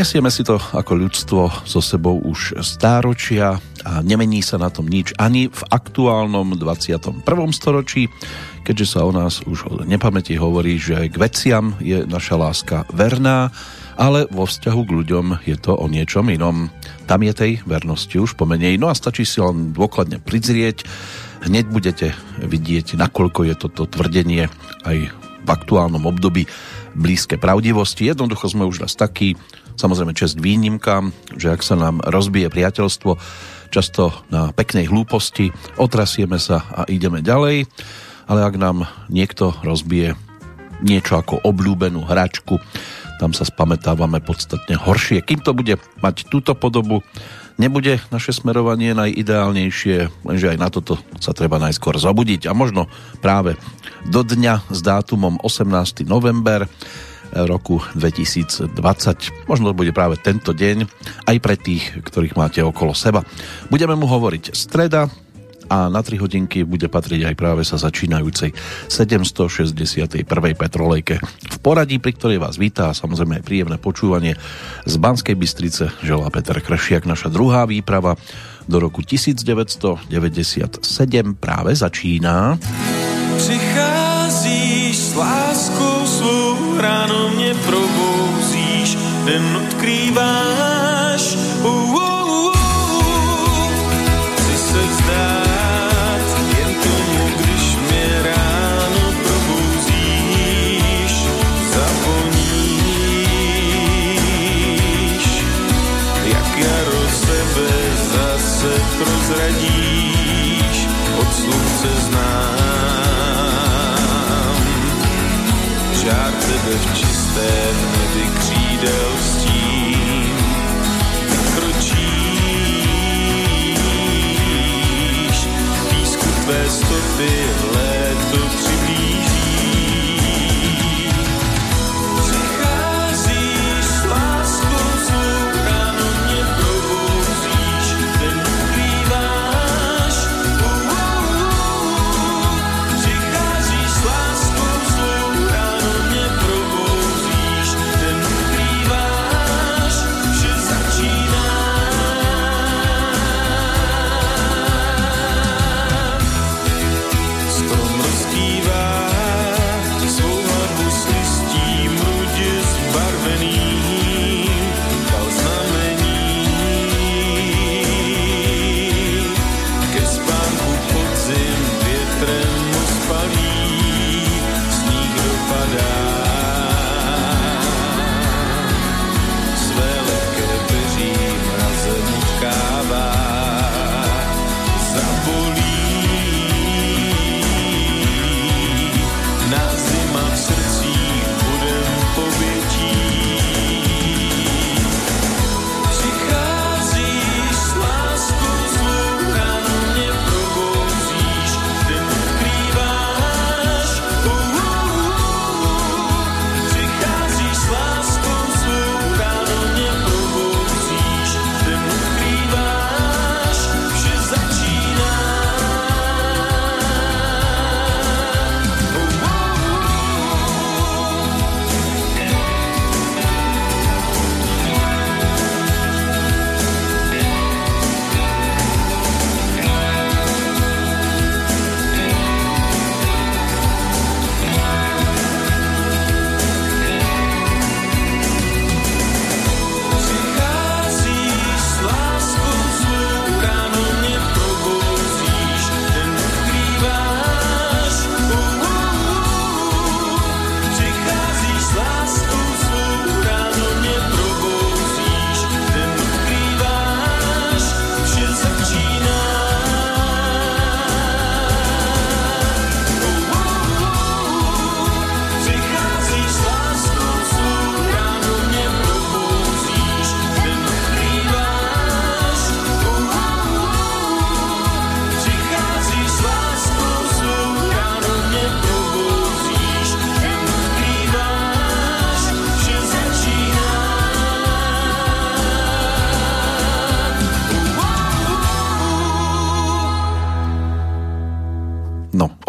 Nesieme si to ako ľudstvo so sebou už stáročia a nemení sa na tom nič ani v aktuálnom 21. storočí, keďže sa o nás už od nepamäti hovorí, že k veciam je naša láska verná, ale vo vzťahu k ľuďom je to o niečom inom. Tam je tej vernosti už pomenej, no a stačí si len dôkladne prizrieť, hneď budete vidieť, nakoľko je toto tvrdenie aj v aktuálnom období blízke pravdivosti. Jednoducho sme už raz takí, Samozrejme čest výnimkám, že ak sa nám rozbije priateľstvo, často na peknej hlúposti, otrasieme sa a ideme ďalej, ale ak nám niekto rozbije niečo ako obľúbenú hračku, tam sa spametávame podstatne horšie. Kým to bude mať túto podobu, nebude naše smerovanie najideálnejšie, lenže aj na toto sa treba najskôr zobudiť a možno práve do dňa s dátumom 18. november roku 2020. Možno to bude práve tento deň aj pre tých, ktorých máte okolo seba. Budeme mu hovoriť streda a na 3 hodinky bude patriť aj práve sa začínajúcej 761. petrolejke. V poradí, pri ktorej vás vítá a samozrejme aj príjemné počúvanie z Banskej Bystrice želá Peter Kršiak, naša druhá výprava do roku 1997 práve začína. Přicházíš s láskou svou ráno mě probouzíš, den odkrýváš. Uh, uh, uh, Chci se vzdát jen tomu, když mě ráno probouzíš, zavoníš, jak jaro sebe zase prozradíš, Žár tebe v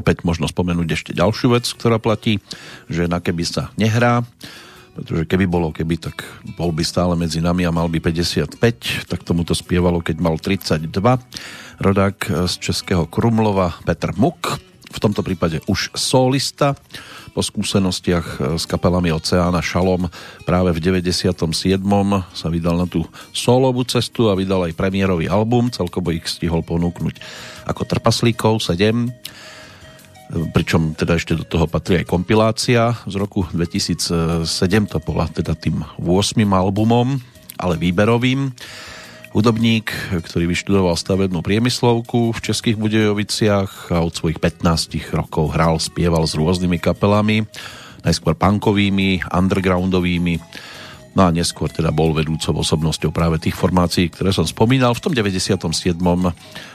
opäť možno spomenúť ešte ďalšiu vec, ktorá platí, že na keby sa nehrá, pretože keby bolo keby, tak bol by stále medzi nami a mal by 55, tak tomuto spievalo, keď mal 32. Rodák z Českého Krumlova Petr Muk, v tomto prípade už solista, po skúsenostiach s kapelami Oceána Šalom práve v 97. sa vydal na tú solovú cestu a vydal aj premiérový album, celkovo ich stihol ponúknuť ako trpaslíkov 7 pričom teda ešte do toho patrí aj kompilácia z roku 2007, to bola teda tým 8. albumom, ale výberovým. Hudobník, ktorý vyštudoval stavebnú priemyslovku v Českých Budejoviciach a od svojich 15 rokov hral, spieval s rôznymi kapelami, najskôr punkovými, undergroundovými, no a neskôr teda bol vedúcou osobnosťou práve tých formácií, ktoré som spomínal. V tom 97.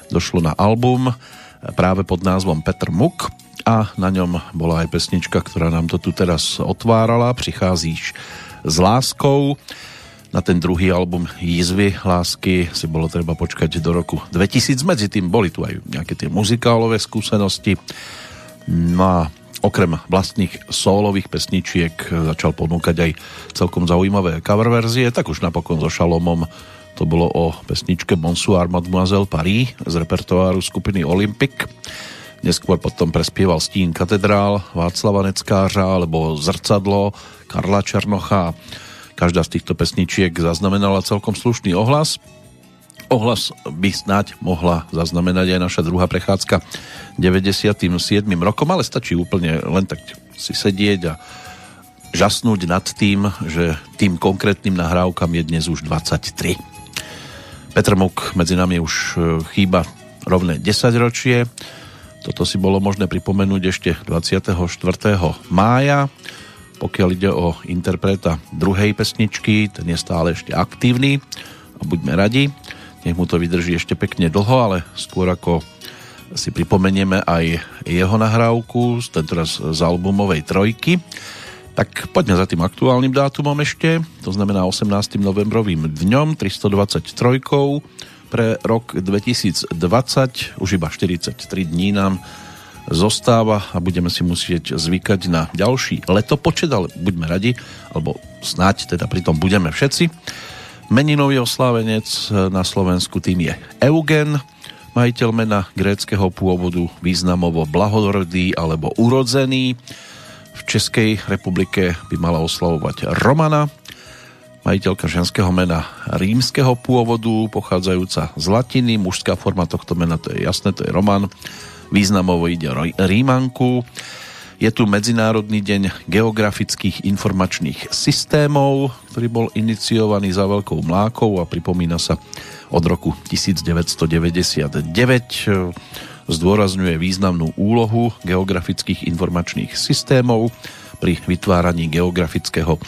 došlo na album práve pod názvom Petr Muk, a na ňom bola aj pesnička, ktorá nám to tu teraz otvárala. Přicházíš s láskou. Na ten druhý album Jizvy lásky si bolo treba počkať do roku 2000. Medzi tým boli tu aj nejaké tie muzikálové skúsenosti. No a okrem vlastných solových pesničiek začal ponúkať aj celkom zaujímavé cover verzie, tak už napokon so Šalomom to bolo o pesničke Bonsoir Mademoiselle Paris z repertoáru skupiny Olympic. Neskôr potom prespieval Stín katedrál Václava Neckářa alebo Zrcadlo Karla Černocha. Každá z týchto pesničiek zaznamenala celkom slušný ohlas. Ohlas by snáď mohla zaznamenať aj naša druhá prechádzka 97. rokom, ale stačí úplne len tak si sedieť a žasnúť nad tým, že tým konkrétnym nahrávkam je dnes už 23. Petr Muk medzi nami už e, chýba rovné 10 ročie toto si bolo možné pripomenúť ešte 24. mája. Pokiaľ ide o interpreta druhej pesničky, ten je stále ešte aktívny a buďme radi. Nech mu to vydrží ešte pekne dlho, ale skôr ako si pripomenieme aj jeho nahrávku, tentoraz z albumovej trojky. Tak poďme za tým aktuálnym dátumom ešte, to znamená 18. novembrovým dňom, 323 pre rok 2020. Už iba 43 dní nám zostáva a budeme si musieť zvykať na ďalší letopočet, ale buďme radi, alebo snáď teda pri tom budeme všetci. Meninový oslávenec na Slovensku tým je Eugen, majiteľ mena gréckého pôvodu, významovo blahorodý alebo urodzený. V Českej republike by mala oslavovať Romana, majiteľka ženského mena rímskeho pôvodu, pochádzajúca z latiny, mužská forma tohto mena, to je jasné, to je Roman, významovo ide o Rímanku. Je tu Medzinárodný deň geografických informačných systémov, ktorý bol iniciovaný za veľkou mlákou a pripomína sa od roku 1999. Zdôrazňuje významnú úlohu geografických informačných systémov pri vytváraní geografického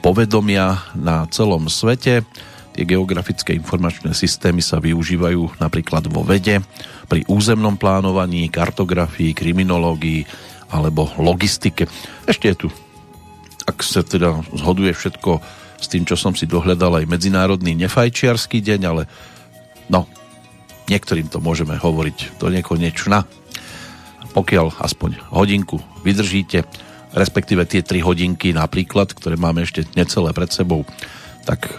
povedomia na celom svete. Tie geografické informačné systémy sa využívajú napríklad vo vede, pri územnom plánovaní, kartografii, kriminológii alebo logistike. Ešte je tu, ak sa teda zhoduje všetko s tým, čo som si dohľadal, aj Medzinárodný nefajčiarský deň, ale no, niektorým to môžeme hovoriť do nekonečna. Pokiaľ aspoň hodinku vydržíte, respektíve tie 3 hodinky napríklad, ktoré máme ešte necelé pred sebou, tak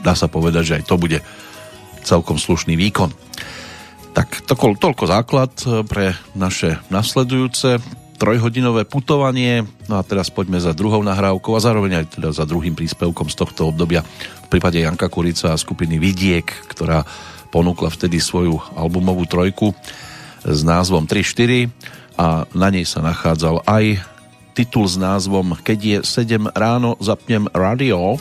dá sa povedať, že aj to bude celkom slušný výkon. Tak to, toľko základ pre naše nasledujúce trojhodinové putovanie. No a teraz poďme za druhou nahrávkou a zároveň aj teda za druhým príspevkom z tohto obdobia v prípade Janka Kurica a skupiny Vidiek, ktorá ponúkla vtedy svoju albumovú trojku s názvom 3-4 a na nej sa nachádzal aj titul s názvom Keď je 7 ráno, zapnem radio.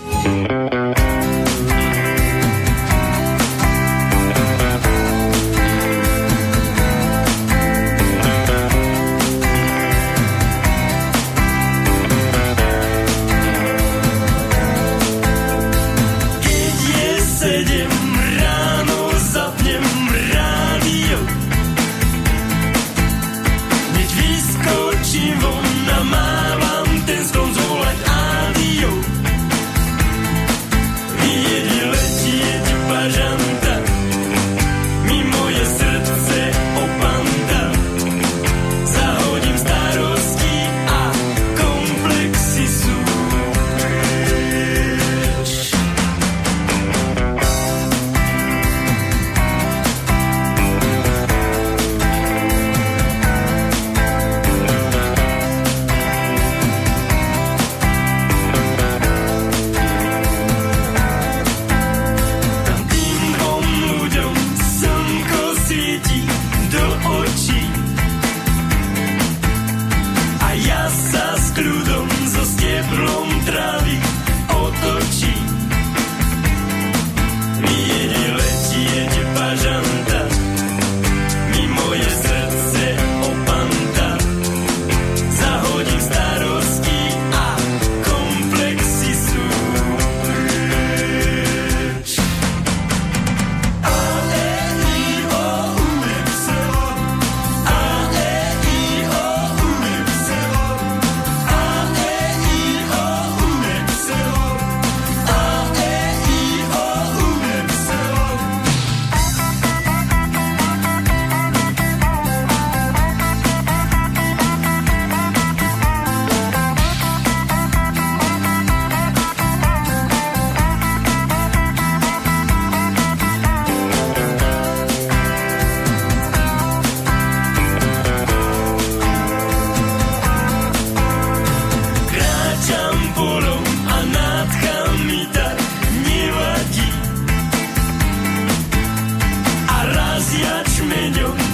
You.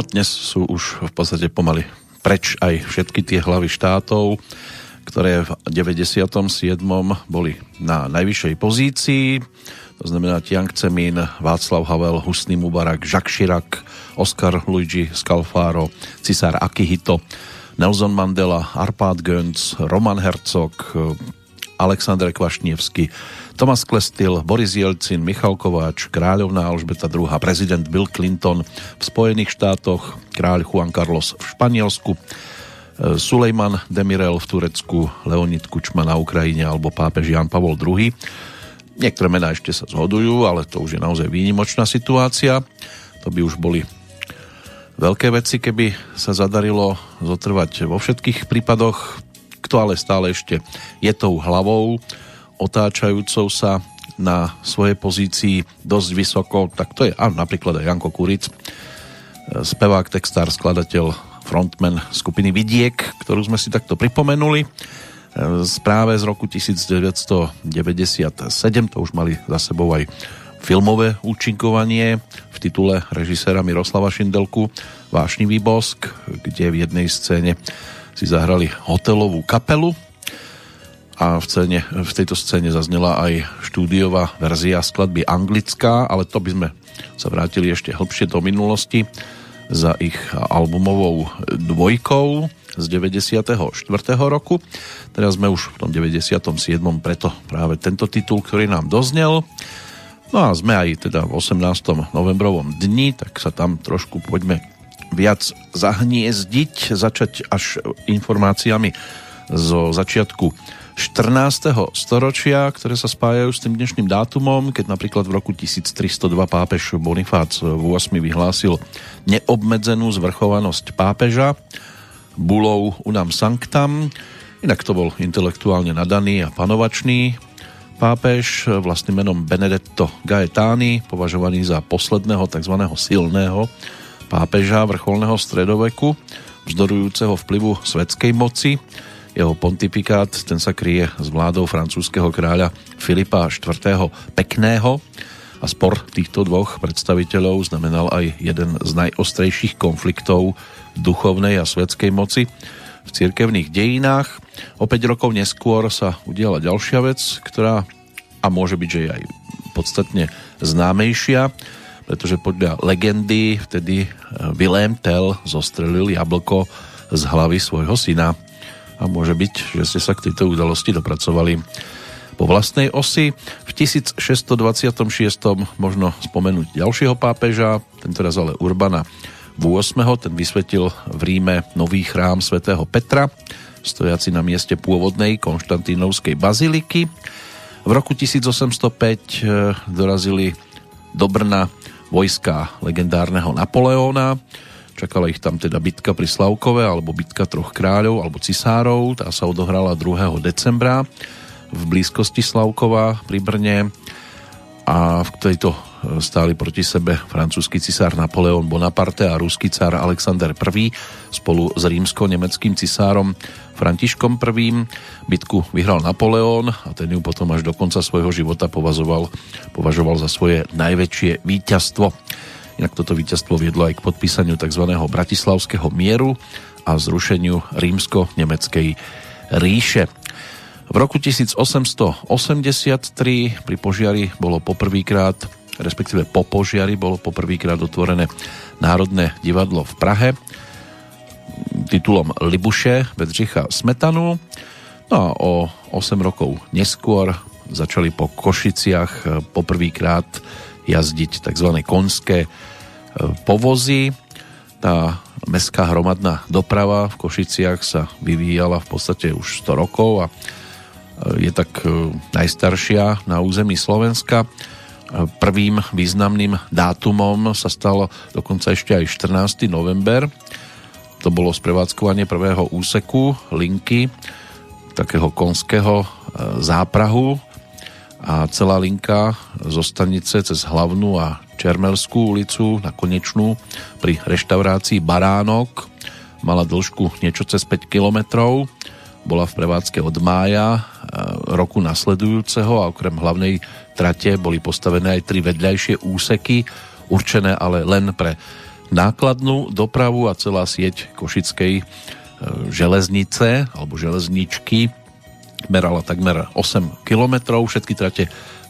No dnes sú už v podstate pomaly preč aj všetky tie hlavy štátov, ktoré v 97. boli na najvyššej pozícii. To znamená Tiang Zemin, Václav Havel, Husný Mubarak, Jacques Chirac, Oscar Luigi Scalfaro, Cisár Akihito, Nelson Mandela, Arpad Gönc, Roman Hercog, Alexander Kvašnievsky, Tomas Klestil, Boris Jelcin, Michal Kováč, kráľovná Alžbeta II, prezident Bill Clinton v Spojených štátoch, kráľ Juan Carlos v Španielsku, e, Sulejman Demirel v Turecku, Leonid Kučma na Ukrajine alebo pápež Jan Pavol II. Niektoré mená ešte sa zhodujú, ale to už je naozaj výnimočná situácia. To by už boli veľké veci, keby sa zadarilo zotrvať vo všetkých prípadoch. Kto ale stále ešte je tou hlavou, otáčajúcou sa na svojej pozícii dosť vysoko, tak to je a napríklad aj Janko Kuric, spevák, textár, skladateľ, frontman skupiny Vidiek, ktorú sme si takto pripomenuli. Správe z roku 1997, to už mali za sebou aj filmové účinkovanie v titule režiséra Miroslava Šindelku Vášnivý bosk, kde v jednej scéne si zahrali hotelovú kapelu a v, scéne, v tejto scéne zaznela aj štúdiová verzia skladby anglická, ale to by sme sa vrátili ešte hlbšie do minulosti za ich albumovou dvojkou z 94. roku. Teraz sme už v tom 97. preto práve tento titul, ktorý nám doznel. No a sme aj teda v 18. novembrovom dni, tak sa tam trošku poďme viac zahniezdiť, začať až informáciami zo začiatku 14. storočia, ktoré sa spájajú s tým dnešným dátumom, keď napríklad v roku 1302 pápež Bonifác VIII vyhlásil neobmedzenú zvrchovanosť pápeža bulou Unam Sanctam. Inak to bol intelektuálne nadaný a panovačný pápež vlastným menom Benedetto Gaetani, považovaný za posledného tzv. silného pápeža vrcholného stredoveku, vzdorujúceho vplyvu svetskej moci. Jeho pontifikát ten sa kryje s vládou francúzského kráľa Filipa IV. Pekného a spor týchto dvoch predstaviteľov znamenal aj jeden z najostrejších konfliktov duchovnej a svetskej moci v cirkevných dejinách. O 5 rokov neskôr sa udiala ďalšia vec, ktorá a môže byť, že je aj podstatne známejšia, pretože podľa legendy vtedy Willem Tell zostrelil jablko z hlavy svojho syna a môže byť, že ste sa k tejto udalosti dopracovali po vlastnej osi. V 1626. možno spomenúť ďalšieho pápeža, tentoraz ale Urbana Ten vysvetil v Ríme nový chrám svätého Petra, stojaci na mieste pôvodnej konštantínovskej baziliky. V roku 1805 e, dorazili do Brna vojska legendárneho Napoleóna. Čakala ich tam teda bitka pri Slavkove alebo bitka troch kráľov alebo cisárov. Tá sa odohrala 2. decembra v blízkosti Slavkova pri Brne a v tejto stáli proti sebe francúzsky cisár Napoleon Bonaparte a ruský cár Alexander I spolu s rímsko-nemeckým cisárom Františkom I. Bitku vyhral Napoleon a ten ju potom až do konca svojho života považoval, považoval za svoje najväčšie víťazstvo. Inak toto víťazstvo viedlo aj k podpísaniu tzv. Bratislavského mieru a zrušeniu rímsko-nemeckej ríše. V roku 1883 pri požiari bolo poprvýkrát respektíve po požiari bolo poprvýkrát otvorené Národné divadlo v Prahe titulom Libuše Bedřicha Smetanu. No a o 8 rokov neskôr začali po Košiciach poprvýkrát jazdiť tzv. konské e, povozy. Tá mestská hromadná doprava v Košiciach sa vyvíjala v podstate už 100 rokov a e, je tak e, najstaršia na území Slovenska. Prvým významným dátumom sa stalo dokonca ešte aj 14. november. To bolo sprevádzkovanie prvého úseku linky takého konského e, záprahu a celá linka zo stanice cez hlavnú a Čermelskú ulicu na konečnú pri reštaurácii Baránok mala dĺžku niečo cez 5 kilometrov bola v prevádzke od mája e, roku nasledujúceho a okrem hlavnej trate boli postavené aj tri vedľajšie úseky, určené ale len pre nákladnú dopravu a celá sieť Košickej e, železnice alebo železničky merala takmer 8 kilometrov. Všetky trate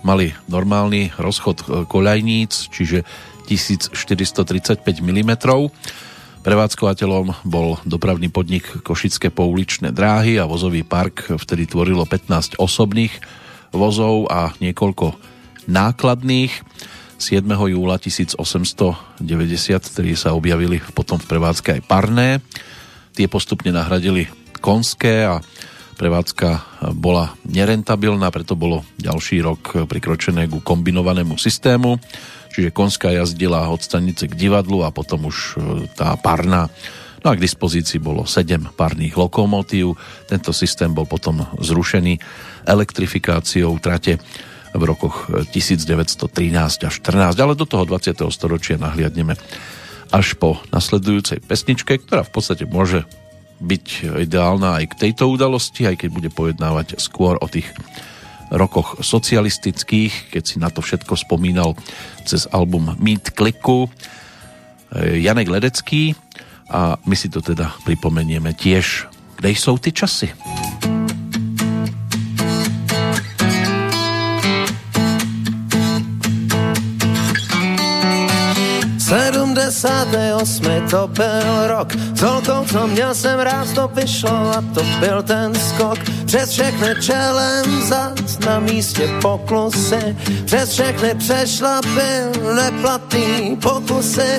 mali normálny rozchod e, koľajníc, čiže 1435 mm Prevádzkovateľom bol dopravný podnik Košické pouličné dráhy a vozový park vtedy tvorilo 15 osobných vozov a niekoľko nákladných. 7. júla 1893 sa objavili potom v prevádzke aj parné. Tie postupne nahradili konské a prevádzka bola nerentabilná, preto bolo ďalší rok prikročené ku kombinovanému systému čiže konská jazdila od stanice k divadlu a potom už e, tá parná. No a k dispozícii bolo 7 parných lokomotív. Tento systém bol potom zrušený elektrifikáciou trate v rokoch 1913 až 14, ale do toho 20. storočia nahliadneme až po nasledujúcej pesničke, ktorá v podstate môže byť ideálna aj k tejto udalosti, aj keď bude pojednávať skôr o tých rokoch socialistických, keď si na to všetko spomínal cez album Meet Kliku Janek Ledecký a my si to teda pripomenieme tiež. Kde jsou ty časy? 78. to byl rok, tolkou, co měl jsem rád, to vyšlo a to byl ten skok. Přes všechny čelem zas na místě poklusy, přes všechny přešla byl neplatný pokusy.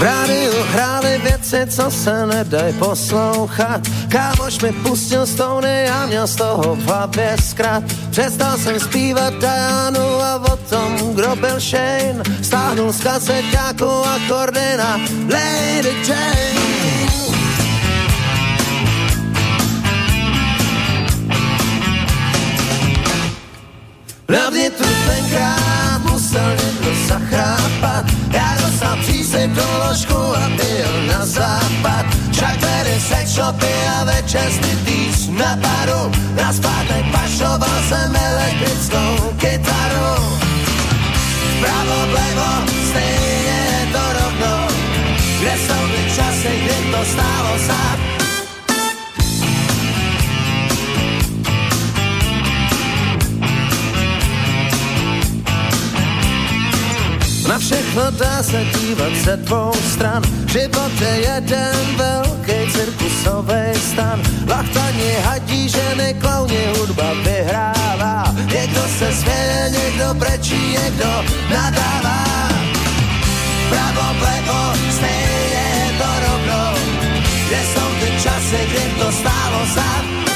V rádiu hráli věci, co se nedaj poslouchat. Kámoš mi pustil stony a měl z toho v hlavě zkrat. Přestal jsem zpívat Dianu a o tom, kdo byl Shane. Stáhnul z kaseťáku akordy na Lady Jane. Hlavně tu tenkrát někdo zachrápat. Já dostal příslip ložku a byl na západ. Však tady sex shopy a večersky týž na baru. Na zpátek pašoval jsem elektrickou kytaru. Pravo, vlevo, stejně je to rovno. Kde jsou ty časy, kdy to stálo za Na všechny život dá se dívat ze dvou stran. Život je jeden velký cirkusový stan. Lachtani, hadí, ženy, klauni, hudba vyhrává. Někdo se směje, někdo brečí, někdo nadává. Pravo, plevo, stejně je to rovno. Kde jsou ty časy, kdy to stálo za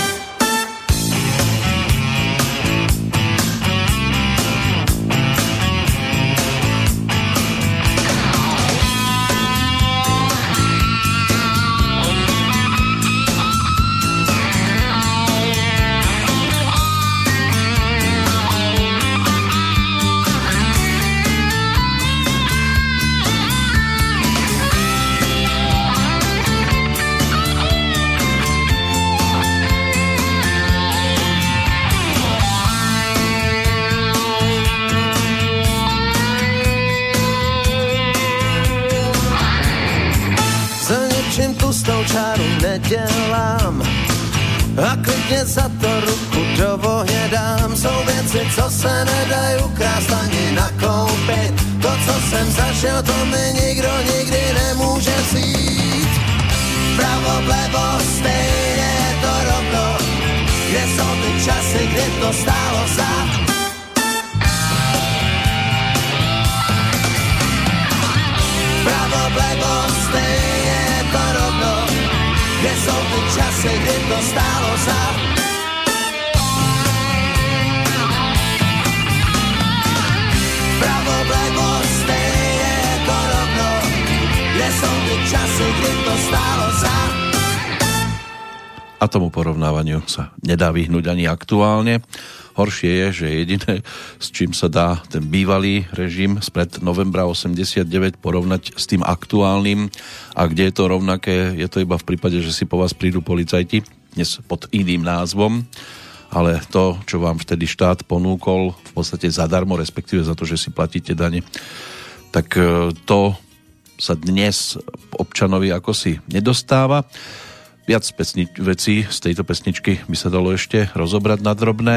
nedělám a klidně za to ruku do ohně dám. Jsou věci, co se nedají ukrást ani nakoupit. To, co jsem zažil, to mi nikdo nikdy nemůže vzít. Pravo, vlevo, stejně je to rovno. Kde jsou ty časy, kdy to stálo za Pravo, vlevo, stejně je to rovno kde jsou ty časy, kdy to stálo za? Pravo, je to rovno. Kde jsou ty časy, kdy to stálo za? A tomu porovnávaniu sa nedá vyhnúť ani aktuálne. Horšie je, že jediné, s čím sa dá ten bývalý režim spred novembra 89 porovnať s tým aktuálnym a kde je to rovnaké, je to iba v prípade, že si po vás prídu policajti, dnes pod iným názvom, ale to, čo vám vtedy štát ponúkol v podstate zadarmo, respektíve za to, že si platíte dane, tak e, to sa dnes občanovi ako si nedostáva. Viac pesni- vecí z tejto pesničky by sa dalo ešte rozobrať na drobné.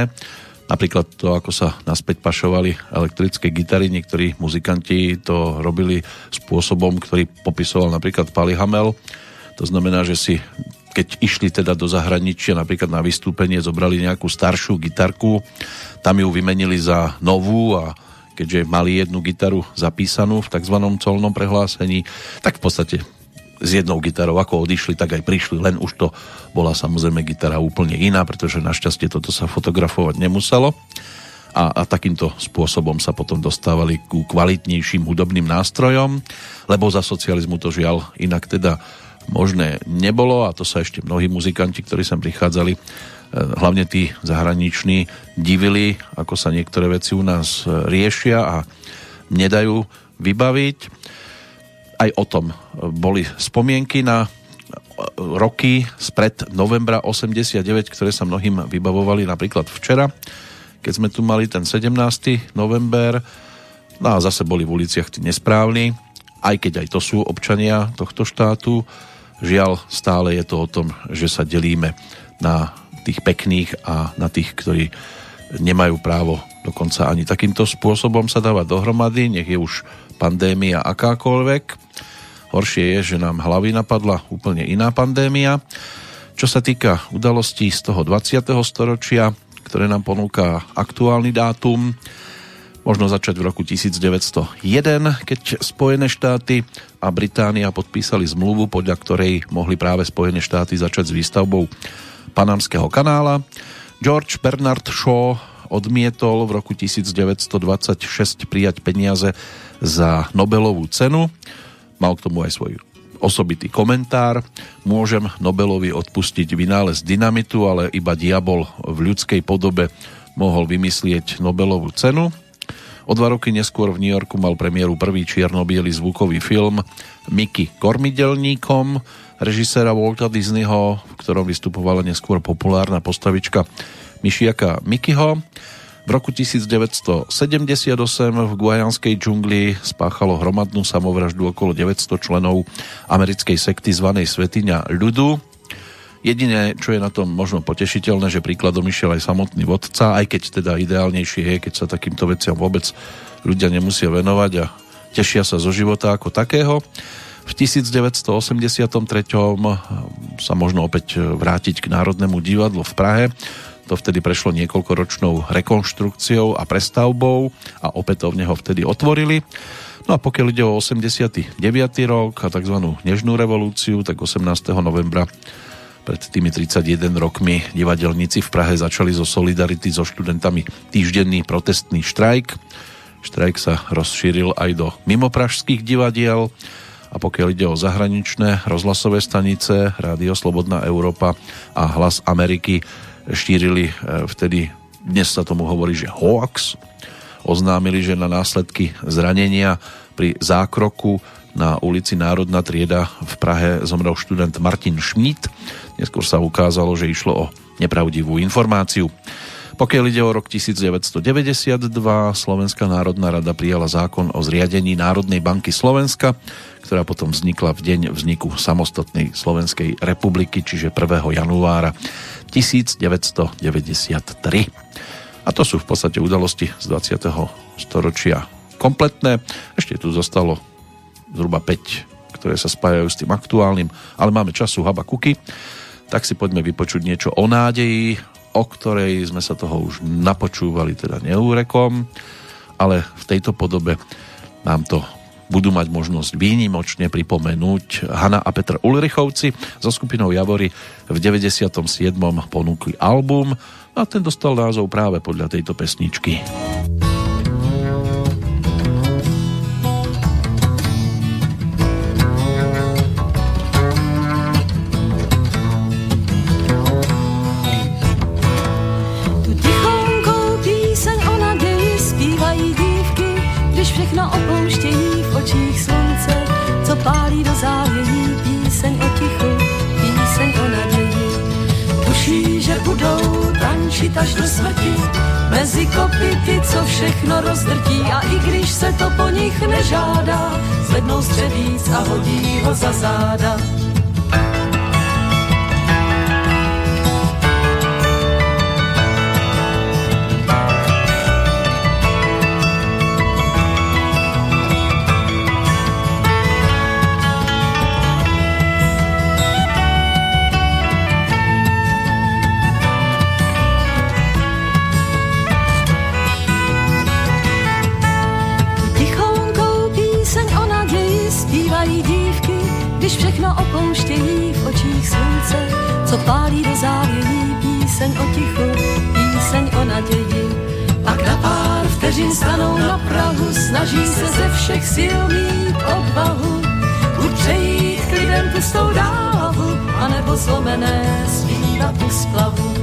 Napríklad to, ako sa naspäť pašovali elektrické gitary, niektorí muzikanti to robili spôsobom, ktorý popisoval napríklad Pali Hamel. To znamená, že si keď išli teda do zahraničia napríklad na vystúpenie, zobrali nejakú staršiu gitarku, tam ju vymenili za novú a keďže mali jednu gitaru zapísanú v tzv. colnom prehlásení, tak v podstate s jednou gitarou, ako odišli, tak aj prišli, len už to bola samozrejme gitara úplne iná, pretože našťastie toto sa fotografovať nemuselo. A, a takýmto spôsobom sa potom dostávali ku kvalitnejším hudobným nástrojom, lebo za socializmu to žiaľ inak teda možné nebolo a to sa ešte mnohí muzikanti, ktorí sem prichádzali, e, hlavne tí zahraniční, divili, ako sa niektoré veci u nás e, riešia a nedajú vybaviť aj o tom. Boli spomienky na roky spred novembra 89, ktoré sa mnohým vybavovali napríklad včera, keď sme tu mali ten 17. november, no a zase boli v uliciach tí nesprávni, aj keď aj to sú občania tohto štátu, žiaľ stále je to o tom, že sa delíme na tých pekných a na tých, ktorí nemajú právo dokonca ani takýmto spôsobom sa dávať dohromady, nech je už pandémia akákoľvek. Horšie je, že nám hlavy napadla úplne iná pandémia. Čo sa týka udalostí z toho 20. storočia, ktoré nám ponúka aktuálny dátum, možno začať v roku 1901, keď Spojené štáty a Británia podpísali zmluvu, podľa ktorej mohli práve Spojené štáty začať s výstavbou Panamského kanála. George Bernard Shaw odmietol v roku 1926 prijať peniaze za Nobelovú cenu. Mal k tomu aj svoj osobitý komentár. Môžem Nobelovi odpustiť vynález dynamitu, ale iba diabol v ľudskej podobe mohol vymyslieť Nobelovú cenu. O dva roky neskôr v New Yorku mal premiéru prvý čierno zvukový film Mickey Kormidelníkom, režiséra Walta Disneyho, v ktorom vystupovala neskôr populárna postavička Myšiaka Mickeyho. V roku 1978 v guajanskej džungli spáchalo hromadnú samovraždu okolo 900 členov americkej sekty zvanej Svetiňa ľudu. Jediné, čo je na tom možno potešiteľné, že príkladom išiel aj samotný vodca, aj keď teda ideálnejšie je, keď sa takýmto veciam vôbec ľudia nemusia venovať a tešia sa zo života ako takého. V 1983. sa možno opäť vrátiť k Národnému divadlu v Prahe. To vtedy prešlo niekoľkoročnou rekonštrukciou a prestavbou a opätovne ho vtedy otvorili. No a pokiaľ ide o 89. rok a tzv. Nežnú revolúciu, tak 18. novembra pred tými 31 rokmi divadelníci v Prahe začali zo Solidarity so študentami týždenný protestný štrajk. Štrajk sa rozšíril aj do mimopražských divadiel a pokiaľ ide o zahraničné rozhlasové stanice, Rádio Slobodná Európa a Hlas Ameriky šírili e, vtedy, dnes sa tomu hovorí, že hoax, oznámili, že na následky zranenia pri zákroku na ulici Národná trieda v Prahe zomrel študent Martin Schmidt. Neskôr sa ukázalo, že išlo o nepravdivú informáciu. Pokiaľ ide o rok 1992, Slovenská národná rada prijala zákon o zriadení Národnej banky Slovenska, ktorá potom vznikla v deň vzniku samostatnej Slovenskej republiky, čiže 1. januára 1993. A to sú v podstate udalosti z 20. storočia kompletné. Ešte tu zostalo zhruba 5, ktoré sa spájajú s tým aktuálnym, ale máme času haba kuky tak si poďme vypočuť niečo o nádeji, o ktorej sme sa toho už napočúvali teda neúrekom, ale v tejto podobe nám to budú mať možnosť výnimočne pripomenúť Hanna a Petr Ulrichovci so skupinou Javory v 97. ponúkli album a ten dostal názov práve podľa tejto pesničky. Tančit až do smrti. Mezi kopity, co všechno rozdrtí a i když se to po nich nežádá, zvednou střevíc a hodí ho za záda. Co pálí do závění, píseň o tichu, píseň o naději. Pak na pár vteřin stanou na Prahu, snaží se ze všech sil mít odvahu, buď přejít klidem pustou dávu, anebo zlomené zpívat u splavu.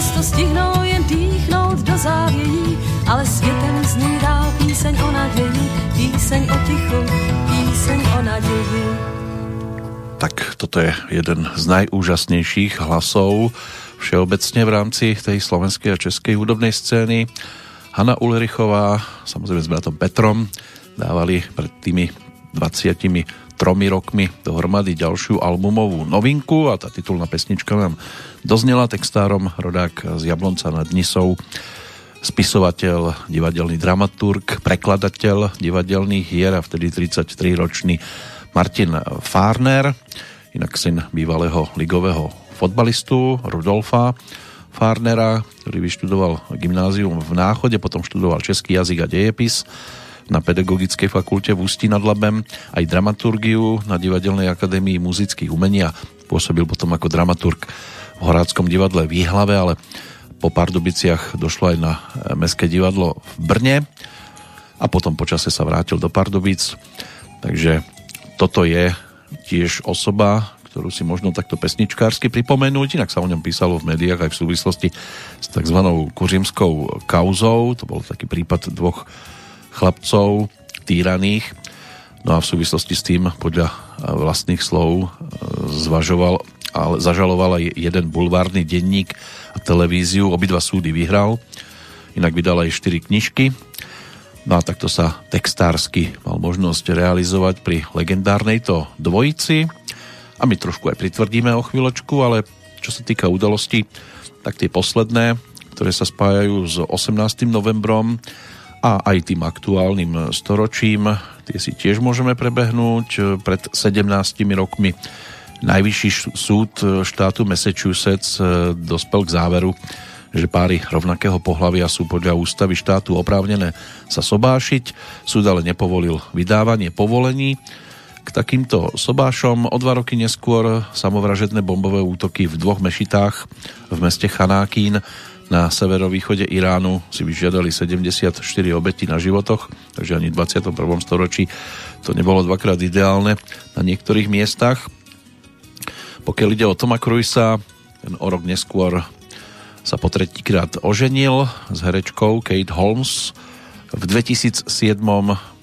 Často stihnou jen dýchnout do závějí, ale světem zní dál píseň o naději, píseň o tichu, píseň o naději. Tak toto je jeden z najúžasnejších hlasov všeobecne v rámci tej slovenskej a českej hudobnej scény. Hanna Ulrichová, samozrejme s bratom Petrom, dávali pred tými 20 tromi rokmi dohromady ďalšiu albumovú novinku a tá titulná pesnička nám doznela textárom rodák z Jablonca nad Nisou spisovateľ, divadelný dramaturg, prekladateľ divadelných hier a vtedy 33-ročný Martin Farner, inak syn bývalého ligového fotbalistu Rudolfa Farnera, ktorý vyštudoval gymnázium v Náchode, potom študoval český jazyk a dejepis na Pedagogickej fakulte v Ústí nad Labem, aj dramaturgiu na Divadelnej akadémii muzických umení a pôsobil potom ako dramaturg v Horáckom divadle v Jihlave, ale po Pardubiciach došlo aj na Mestské divadlo v Brne a potom počase sa vrátil do Pardubic. Takže toto je tiež osoba, ktorú si možno takto pesničkársky pripomenúť, inak sa o ňom písalo v médiách aj v súvislosti s tzv. kuřimskou kauzou, to bol taký prípad dvoch chlapcov týraných. No a v súvislosti s tým podľa vlastných slov e, zvažoval, ale zažaloval aj jeden bulvárny denník a televíziu. Obidva súdy vyhral, inak vydal aj 4 knižky. No a takto sa textársky mal možnosť realizovať pri legendárnej to dvojici. A my trošku aj pritvrdíme o chvíľočku, ale čo sa týka udalostí, tak tie posledné, ktoré sa spájajú s 18. novembrom a aj tým aktuálnym storočím, tie si tiež môžeme prebehnúť. Pred 17 rokmi Najvyšší súd štátu Massachusetts eh, dospel k záveru, že páry rovnakého pohľavia sú podľa ústavy štátu oprávnené sa sobášiť. Súd ale nepovolil vydávanie povolení k takýmto sobášom. O dva roky neskôr samovražedné bombové útoky v dvoch mešitách v meste Chanákín na severovýchode Iránu si vyžiadali 74 obetí na životoch, takže ani v 21. storočí to nebolo dvakrát ideálne na niektorých miestach. Pokiaľ ide o Toma Cruisa, ten o rok neskôr sa po tretíkrát oženil s herečkou Kate Holmes. V 2007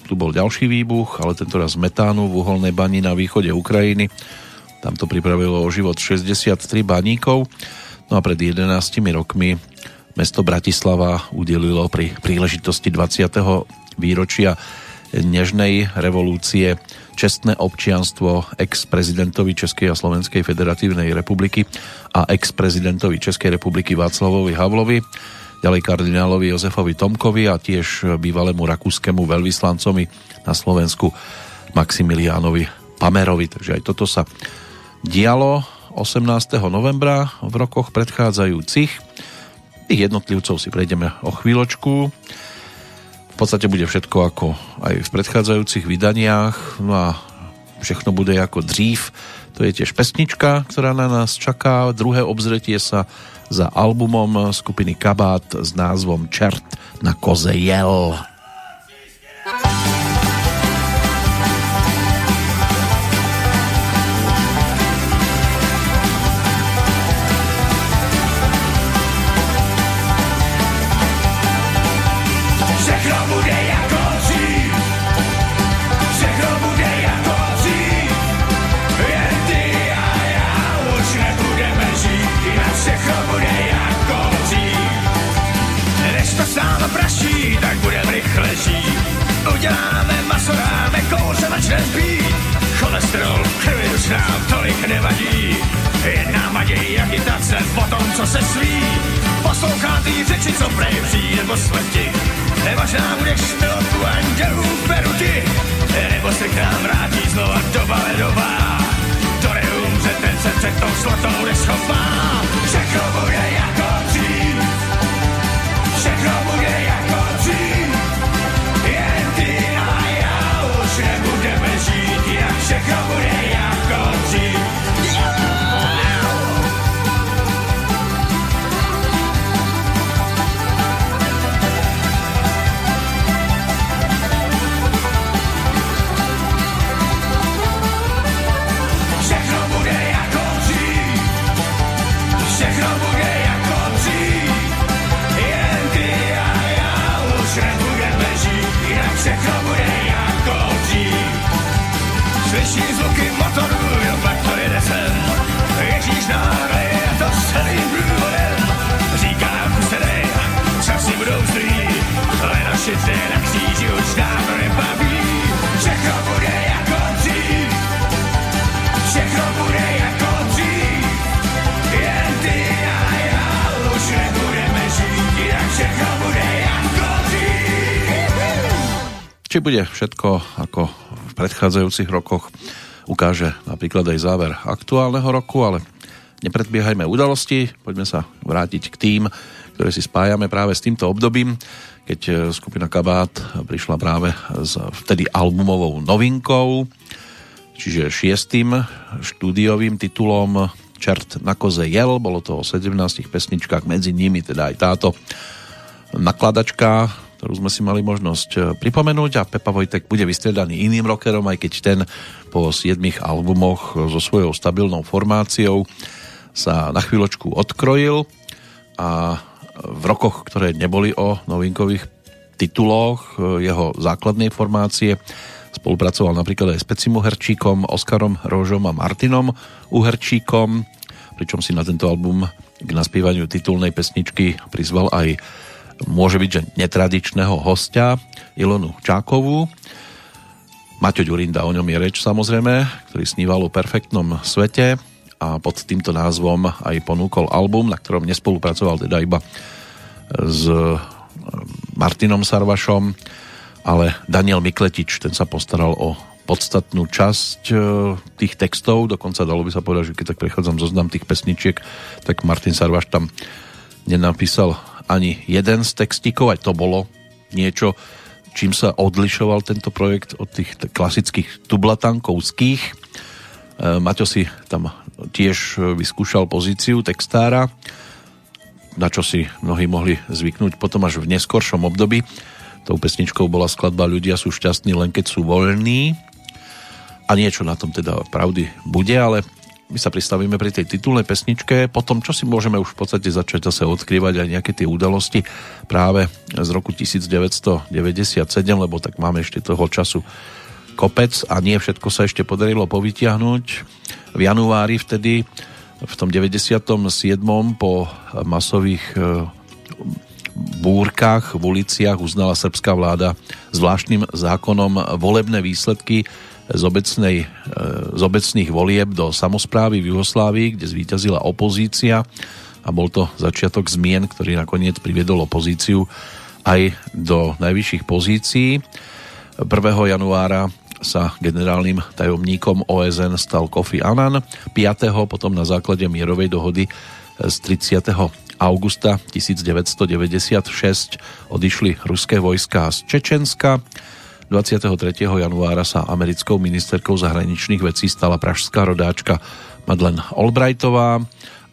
tu bol ďalší výbuch, ale tentoraz metánu v uholnej bani na východe Ukrajiny. Tam to pripravilo o život 63 baníkov. No a pred 11 rokmi mesto Bratislava udelilo pri príležitosti 20. výročia nežnej revolúcie čestné občianstvo ex-prezidentovi Českej a Slovenskej federatívnej republiky a ex-prezidentovi Českej republiky Václavovi Havlovi, ďalej kardinálovi Jozefovi Tomkovi a tiež bývalému rakúskému veľvyslancovi na Slovensku Maximiliánovi Pamerovi. Takže aj toto sa dialo 18. novembra v rokoch predchádzajúcich. Tých jednotlivcov si prejdeme o chvíľočku. V podstate bude všetko ako aj v predchádzajúcich vydaniach, no a všechno bude ako dřív. To je tiež pesnička, ktorá na nás čaká. Druhé obzretie sa za albumom skupiny Kabát s názvom Čert na koze jel. Uděláme maso, dáme kouře, začne zbít. Cholesterol krvi už nám tolik nevadí. Jedna maděj agitace po tom, co se sví. Poslouchá ty řeči, co prej po smrti. Nevažná budeš milku andělů v peruti. Nebo se k nám vrátí znova doba ledová. To neumře, ten se před tou slotou neschopá. Všechno bude jako celým průvodem. Říká kusedej, časy budou zlý, ale naši ty na kříži už dávno nebaví. Všechno bude jako dřív. Všechno bude jako dřív. Jen ty a já už nebudeme žít, jinak všechno bude jako dřív. Či bude všetko ako v predchádzajúcich rokoch, ukáže napríklad aj záver aktuálneho roku, ale nepredbiehajme udalosti, poďme sa vrátiť k tým, ktoré si spájame práve s týmto obdobím, keď e, skupina Kabát prišla práve s vtedy albumovou novinkou, čiže šiestým štúdiovým titulom Čert na koze jel, bolo to o 17 pesničkách, medzi nimi teda aj táto nakladačka, ktorú sme si mali možnosť e, pripomenúť a Pepa Vojtek bude vystriedaný iným rockerom, aj keď ten po 7 albumoch so svojou stabilnou formáciou sa na chvíľočku odkrojil a v rokoch, ktoré neboli o novinkových tituloch e, jeho základnej formácie spolupracoval napríklad aj s Pecim Uherčíkom, Oskarom Rožom a Martinom Uherčíkom, pričom si na tento album k naspievaniu titulnej pesničky prizval aj môže byť, že netradičného hostia Ilonu Čákovú. Maťo Ďurinda, o ňom je reč samozrejme, ktorý sníval o perfektnom svete a pod týmto názvom aj ponúkol album, na ktorom nespolupracoval teda iba s e, Martinom Sarvašom, ale Daniel Mikletič, ten sa postaral o podstatnú časť e, tých textov, dokonca dalo by sa povedať, že keď tak prechádzam zoznam tých pesničiek, tak Martin Sarvaš tam nenapísal ani jeden z textíkov, aj to bolo niečo, čím sa odlišoval tento projekt od tých klasických tublatankovských. E, Maťo si tam tiež vyskúšal pozíciu textára, na čo si mnohí mohli zvyknúť potom až v neskoršom období. Tou pesničkou bola skladba Ľudia sú šťastní len keď sú voľní a niečo na tom teda pravdy bude, ale my sa pristavíme pri tej titulnej pesničke, potom čo si môžeme už v podstate začať zase odkrývať aj nejaké tie udalosti práve z roku 1997, lebo tak máme ešte toho času kopec a nie všetko sa ešte podarilo povytiahnuť. V januári vtedy, v tom 97. po masových e, búrkach v uliciach uznala srbská vláda zvláštnym zákonom volebné výsledky z, obecnej, e, z obecných volieb do samozprávy v Jugoslávii, kde zvíťazila opozícia a bol to začiatok zmien, ktorý nakoniec priviedol opozíciu aj do najvyšších pozícií. 1. januára sa generálnym tajomníkom OSN stal Kofi Annan, 5. potom na základe mierovej dohody z 30. augusta 1996 odišli ruské vojská z Čečenska, 23. januára sa americkou ministerkou zahraničných vecí stala pražská rodáčka Madeleine Albrightová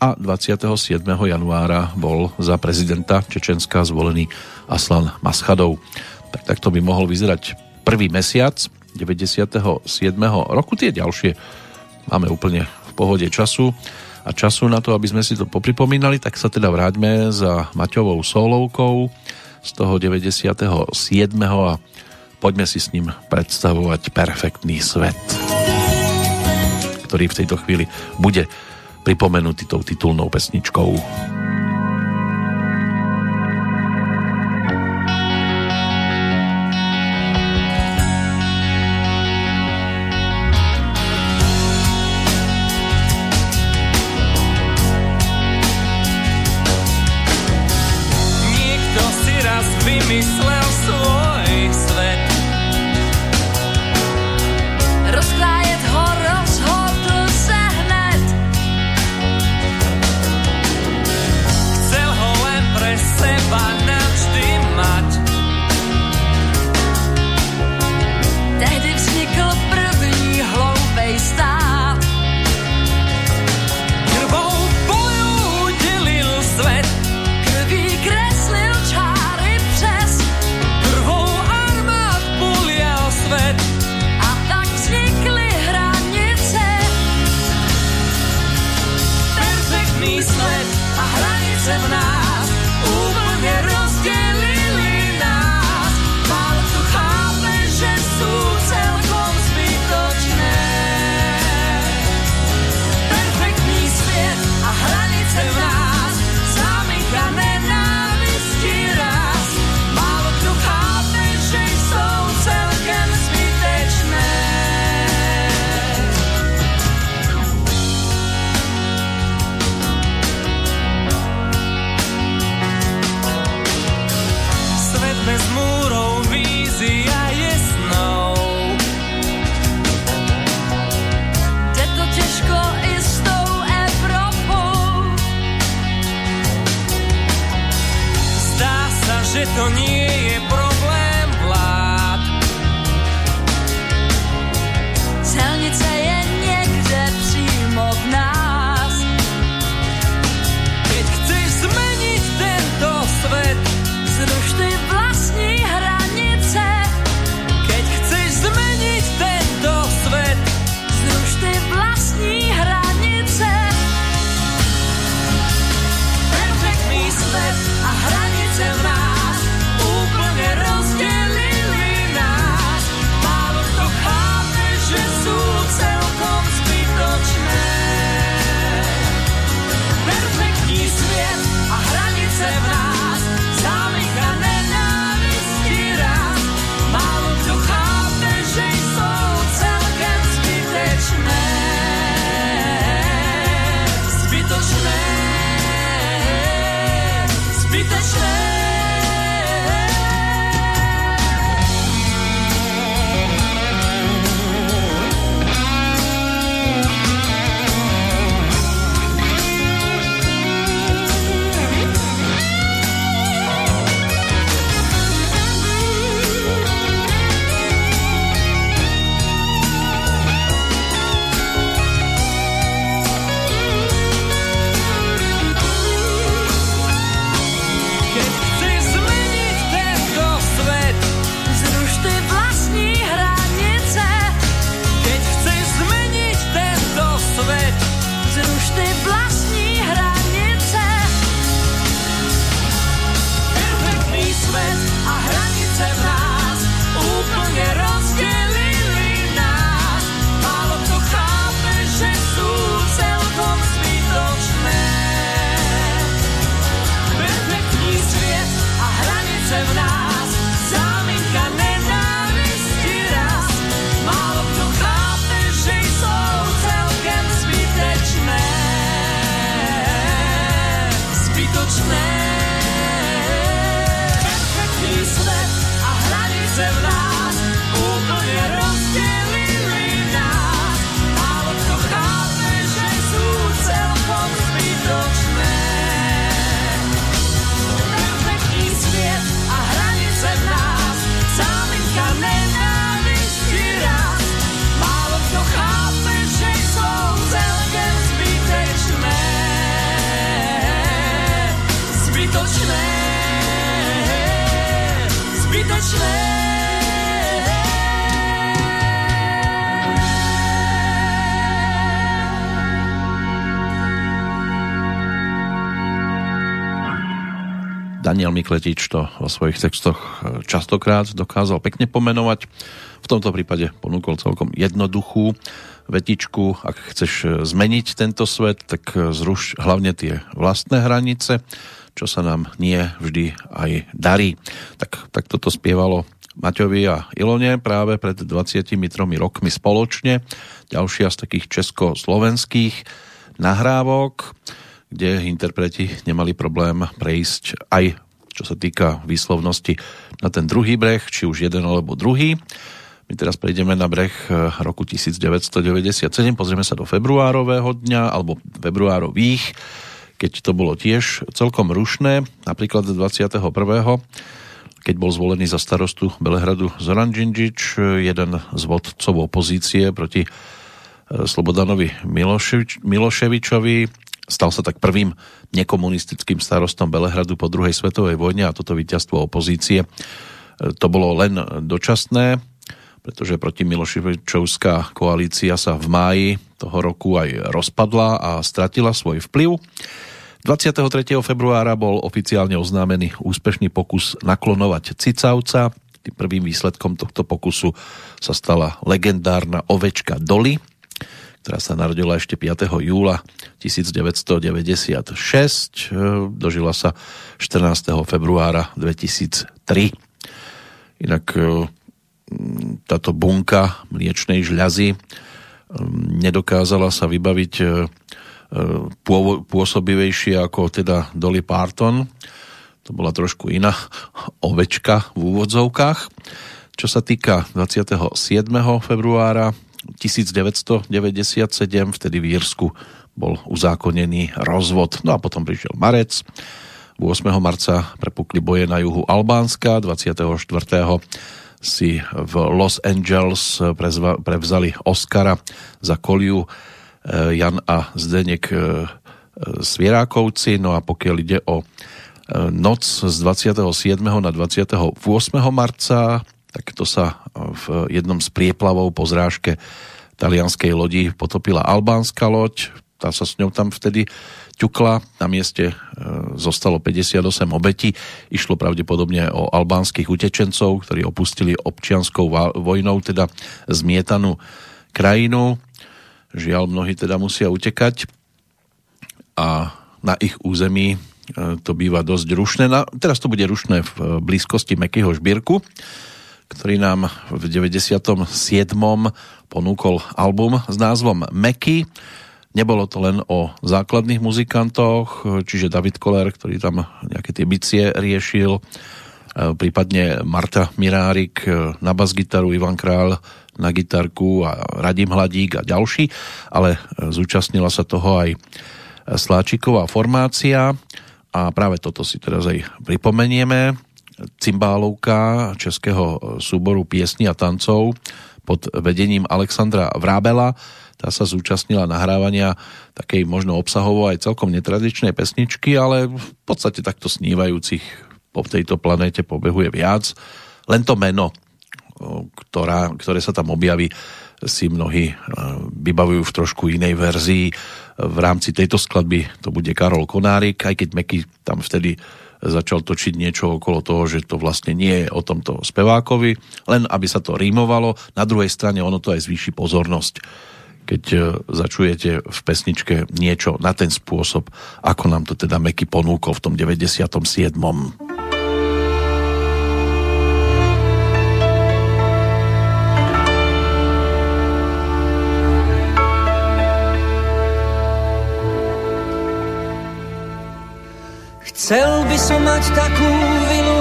a 27. januára bol za prezidenta Čečenska zvolený Aslan Maschadov. Tak takto by mohol vyzerať prvý mesiac 97. roku. Tie ďalšie máme úplne v pohode času a času na to, aby sme si to popripomínali, tak sa teda vráťme za Maťovou solovkou z toho 97. a poďme si s ním predstavovať perfektný svet, ktorý v tejto chvíli bude pripomenutý tou titulnou pesničkou. Daniel Mikletič to vo svojich textoch e, častokrát dokázal pekne pomenovať. V tomto prípade ponúkol celkom jednoduchú vetičku. Ak chceš e, zmeniť tento svet, tak e, zruš hlavne tie vlastné hranice, čo sa nám nie vždy aj darí. Tak, tak toto spievalo Maťovi a Ilone práve pred 23 rokmi spoločne. Ďalšia z takých československých nahrávok, kde interpreti nemali problém prejsť aj čo sa týka výslovnosti na ten druhý breh, či už jeden alebo druhý. My teraz prejdeme na breh eh, roku 1997, pozrieme sa do februárového dňa, alebo februárových, keď to bolo tiež celkom rušné, napríklad 21 keď bol zvolený za starostu Belehradu Zoran Džinžič, jeden z vodcov opozície proti e, Slobodanovi Miloševič, Miloševičovi. Stal sa tak prvým nekomunistickým starostom Belehradu po druhej svetovej vojne a toto víťazstvo opozície e, to bolo len dočasné, pretože proti Miloševičovská koalícia sa v máji toho roku aj rozpadla a stratila svoj vplyv. 23. februára bol oficiálne oznámený úspešný pokus naklonovať cicavca. Tým prvým výsledkom tohto pokusu sa stala legendárna ovečka Dolly, ktorá sa narodila ešte 5. júla 1996. Dožila sa 14. februára 2003. Inak e, táto bunka mliečnej žľazy e, nedokázala sa vybaviť e, pôsobivejšie ako teda Dolly Parton. To bola trošku iná ovečka v úvodzovkách. Čo sa týka 27. februára 1997, vtedy v Írsku bol uzákonený rozvod. No a potom prišiel marec. 8. marca prepukli boje na juhu Albánska. 24. si v Los Angeles prevzali Oscara za koliu Eh, Jan a Zdenek eh, Svierákovci. No a pokiaľ ide o eh, noc z 27. na 28. marca, tak to sa v jednom z prieplavov po zrážke talianskej lodi potopila albánska loď. Tá sa s ňou tam vtedy ťukla. Na mieste zostalo 58 obetí. Išlo pravdepodobne o albánskych utečencov, ktorí opustili občianskou vojnou, teda zmietanú krajinu. Žiaľ, mnohí teda musia utekať a na ich území e, to býva dosť rušné. Na, teraz to bude rušné v blízkosti Mekyho Žbírku, ktorý nám v 97. ponúkol album s názvom Meky. Nebolo to len o základných muzikantoch, čiže David Koller, ktorý tam nejaké tie bicie riešil, e, prípadne Marta Mirárik e, na basgitaru, Ivan Král na gitarku a Radim Hladík a ďalší, ale zúčastnila sa toho aj Sláčiková formácia a práve toto si teraz aj pripomenieme. Cymbálovka českého súboru piesní a tancov pod vedením Alexandra Vrábela. Tá sa zúčastnila nahrávania takej možno obsahovo aj celkom netradičnej pesničky, ale v podstate takto snívajúcich po tejto planéte pobehuje viac. Len to meno ktorá, ktoré sa tam objaví, si mnohí vybavujú v trošku inej verzii. V rámci tejto skladby to bude Karol Konárik, aj keď Meky tam vtedy začal točiť niečo okolo toho, že to vlastne nie je o tomto spevákovi, len aby sa to rímovalo. Na druhej strane ono to aj zvýši pozornosť, keď e, začujete v pesničke niečo na ten spôsob, ako nám to teda Meky ponúkol v tom 97. Chcel by som mať takú vilu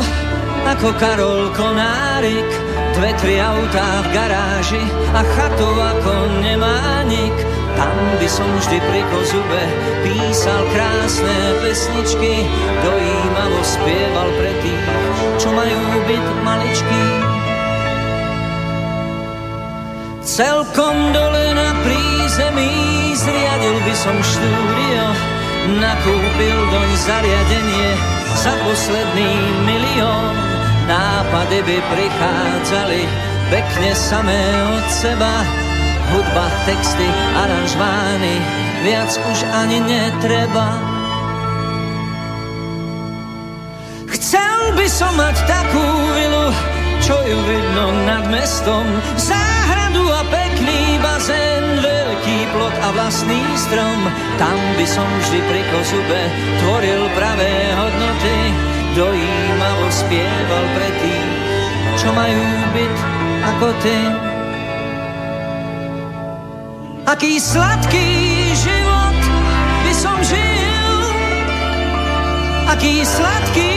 ako Karol Konárik Dve, tri autá v garáži a chatu ako nemá nik Tam by som vždy pri kozube písal krásne pesničky Dojímavo spieval pre tých, čo majú byť maličký Celkom dole na prízemí zriadil by som štúdio nakúpil doň zariadenie za posledný milión. Nápady by prichádzali pekne samé od seba. Hudba, texty, aranžmány, viac už ani netreba. som mať takú vilu, čo ju vidno nad mestom. Záhradu a pekný bazén, veľký plot a vlastný strom. Tam by som vždy pri kozube tvoril pravé hodnoty. Dojímavo spieval pre tých, čo majú byť ako ty. Aký sladký život by som žil, aký sladký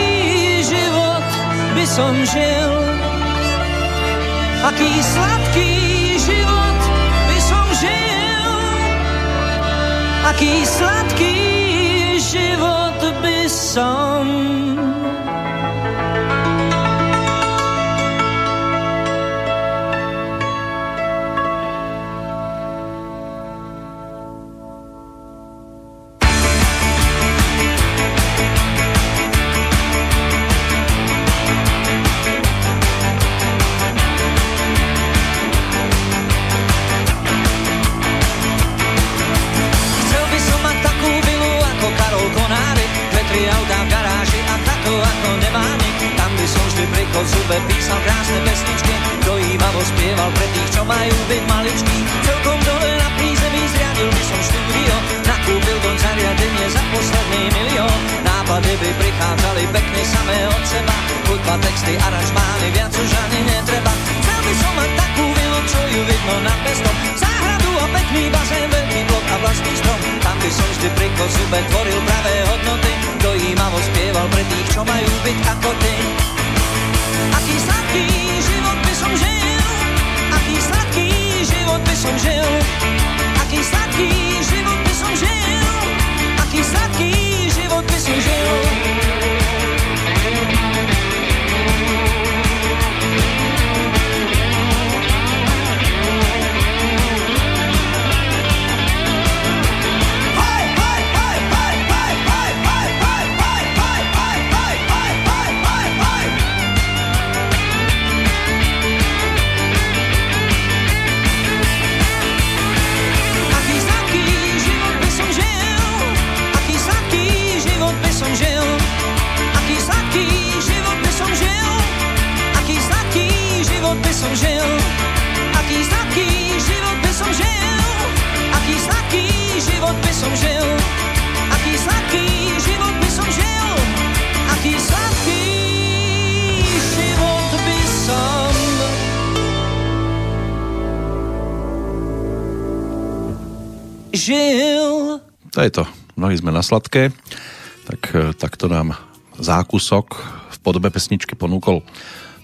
život by som žil, aký sladký život by som žil, aký sladký život by som Chcel Tam by som vždy pri zube písal krásne pesničky. Dojímavo spieval pre tých, čo majú byť maličkí. Celkom dole na prízemí zriadil by som štúdio. Nakúpil doň zariadenie za posledný milión. Nápady by prichádzali pekne samé od seba. Hudba, texty, aranžmány, viac už ani netreba. Chcel by som mať takú vilu, čo ju vidno nad mestom Záhradu a pekný bazén, veľký blok a vlastný strom. Tam by som vždy pri zube tvoril pravé hodnoty. Dojímavo spieval pre tých, čo majú byť ako ty Aký sladký život by som žil? Aký sladký život by som žil? Aký sladký život by som žil? Aký sladký žil. To je to. Mnohí sme na sladké. Tak e, takto nám zákusok v podobe pesničky ponúkol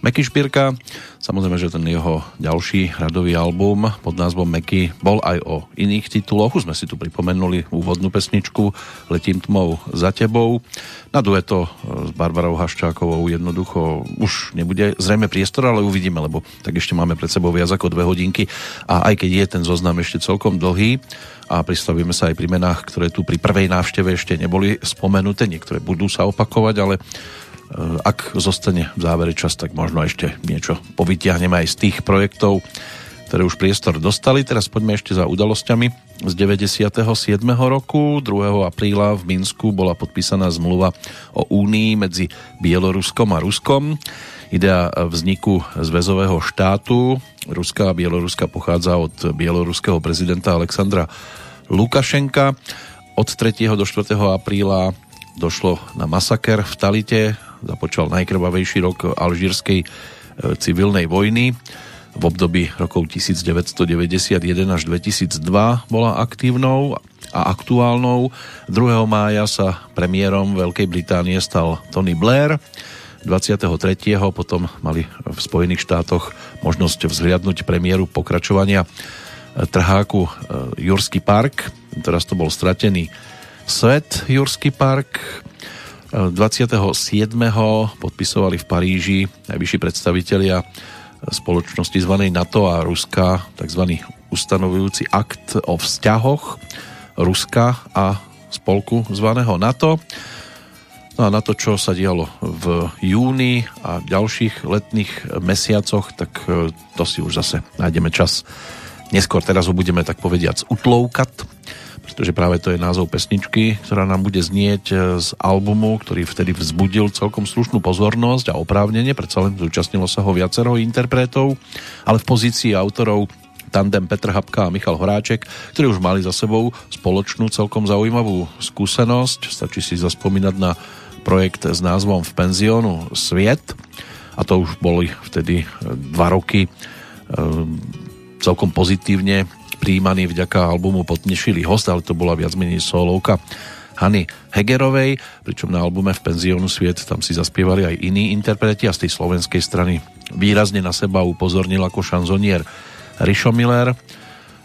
Meky Špírka. Samozrejme, že ten jeho ďalší radový album pod názvom Meky bol aj o iných tituloch. Už sme si tu pripomenuli úvodnú pesničku Letím tmou za tebou. Na dueto e, s Barbarou Haščákovou jednoducho už nebude zrejme priestor, ale uvidíme, lebo tak ešte máme pred sebou viac ako dve hodinky a aj keď je ten zoznam ešte celkom dlhý a pristavíme sa aj pri menách, ktoré tu pri prvej návšteve ešte neboli spomenuté, niektoré budú sa opakovať, ale ak zostane v závere čas, tak možno ešte niečo povytiahneme aj z tých projektov, ktoré už priestor dostali. Teraz poďme ešte za udalosťami. Z 97. roku 2. apríla v Minsku bola podpísaná zmluva o únii medzi Bieloruskom a Ruskom. Idea vzniku zväzového štátu Ruska a Bieloruska pochádza od bieloruského prezidenta Alexandra Lukašenka. Od 3. do 4. apríla došlo na masaker v Talite, započal najkrvavejší rok alžírskej e, civilnej vojny. V období rokov 1991 až 2002 bola aktívnou a aktuálnou. 2. mája sa premiérom Veľkej Británie stal Tony Blair. 23. potom mali v Spojených štátoch možnosť vzhliadnúť premiéru pokračovania trháku Jurský park. Teraz to bol stratený svet Jurský park. 27. podpisovali v Paríži najvyšší predstavitelia spoločnosti zvanej NATO a Ruska tzv. ustanovujúci akt o vzťahoch Ruska a spolku zvaného NATO. No a na to, čo sa dialo v júni a ďalších letných mesiacoch, tak to si už zase nájdeme čas. Neskôr teraz ho budeme tak povediac utloukať. Pretože práve to je názov pesničky, ktorá nám bude znieť e, z albumu, ktorý vtedy vzbudil celkom slušnú pozornosť a oprávnenie, predsa len zúčastnilo sa ho viacero interpretov, ale v pozícii autorov tandem Petr Habka a Michal Horáček, ktorí už mali za sebou spoločnú celkom zaujímavú skúsenosť. Stačí si zaspomínať na projekt s názvom V penziónu Sviet a to už boli vtedy dva roky celkom pozitívne príjmaný vďaka albumu Potnešili host, ale to bola viac menej solovka Hany Hegerovej, pričom na albume v penziónu Sviet tam si zaspievali aj iní interpreti a z tej slovenskej strany výrazne na seba upozornil ako šanzonier Rišo Miller.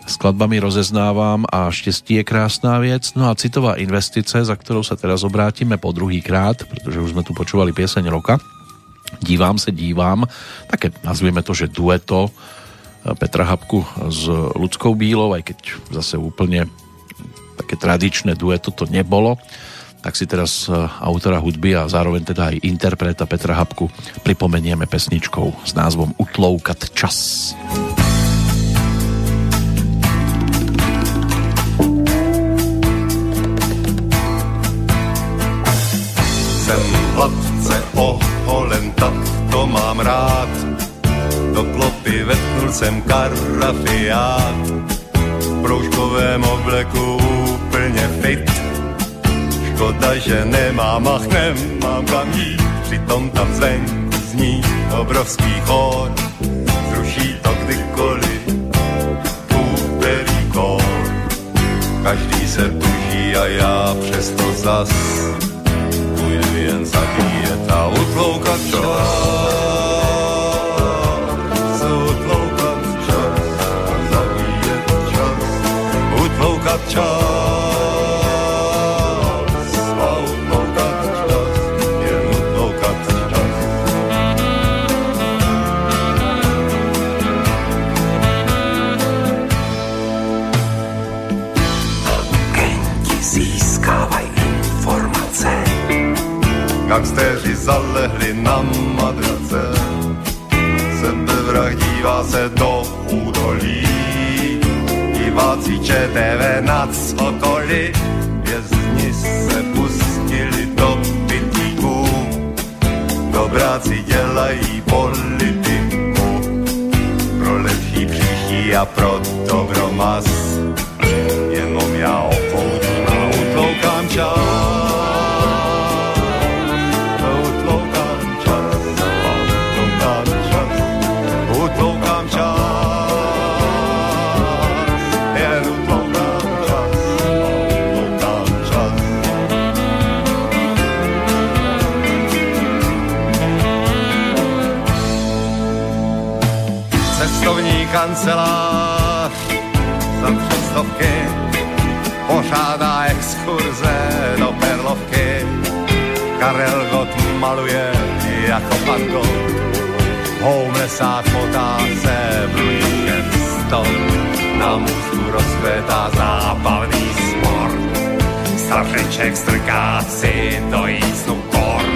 Skladbami rozeznávam a štěstí je krásná vec. No a citová investice, za ktorou sa teraz obrátime po druhý krát, pretože už sme tu počúvali pieseň roka. Dívám se, dívám. Také nazvieme to, že dueto Petra Habku s Ľudskou Bílou, aj keď zase úplne také tradičné dueto to nebolo, tak si teraz e, autora hudby a zároveň teda aj interpreta Petra Habku pripomenieme pesničkou s názvom Utloukat čas. Jsem jsem karafiát. V proužkovém obleku úplně fit. Škoda, že nemám ach, nemám kam jít. Přitom tam zvenku zní obrovský chor. Zruší to kdykoliv úterý kor. Každý se tuží a já přesto zas půjdu jen zabíjet a utloukat čas. Gangsteři zalehli na madrace, sebevrah dívá se diváci ČTV nad okolí, vězni se pustili do pitíku, dobráci dělají politiku, pro lepší příští a pro dobro mas, jenom já opoudím a utloukám čas. Kancelář za třestovky pořádá exkurze do Perlovky. Karel Gott maluje jako pan Gott, homelessák motá se blížkem stol. Na můstku rozkvětá zábavný sport, stařeček strká si do jízdu kort.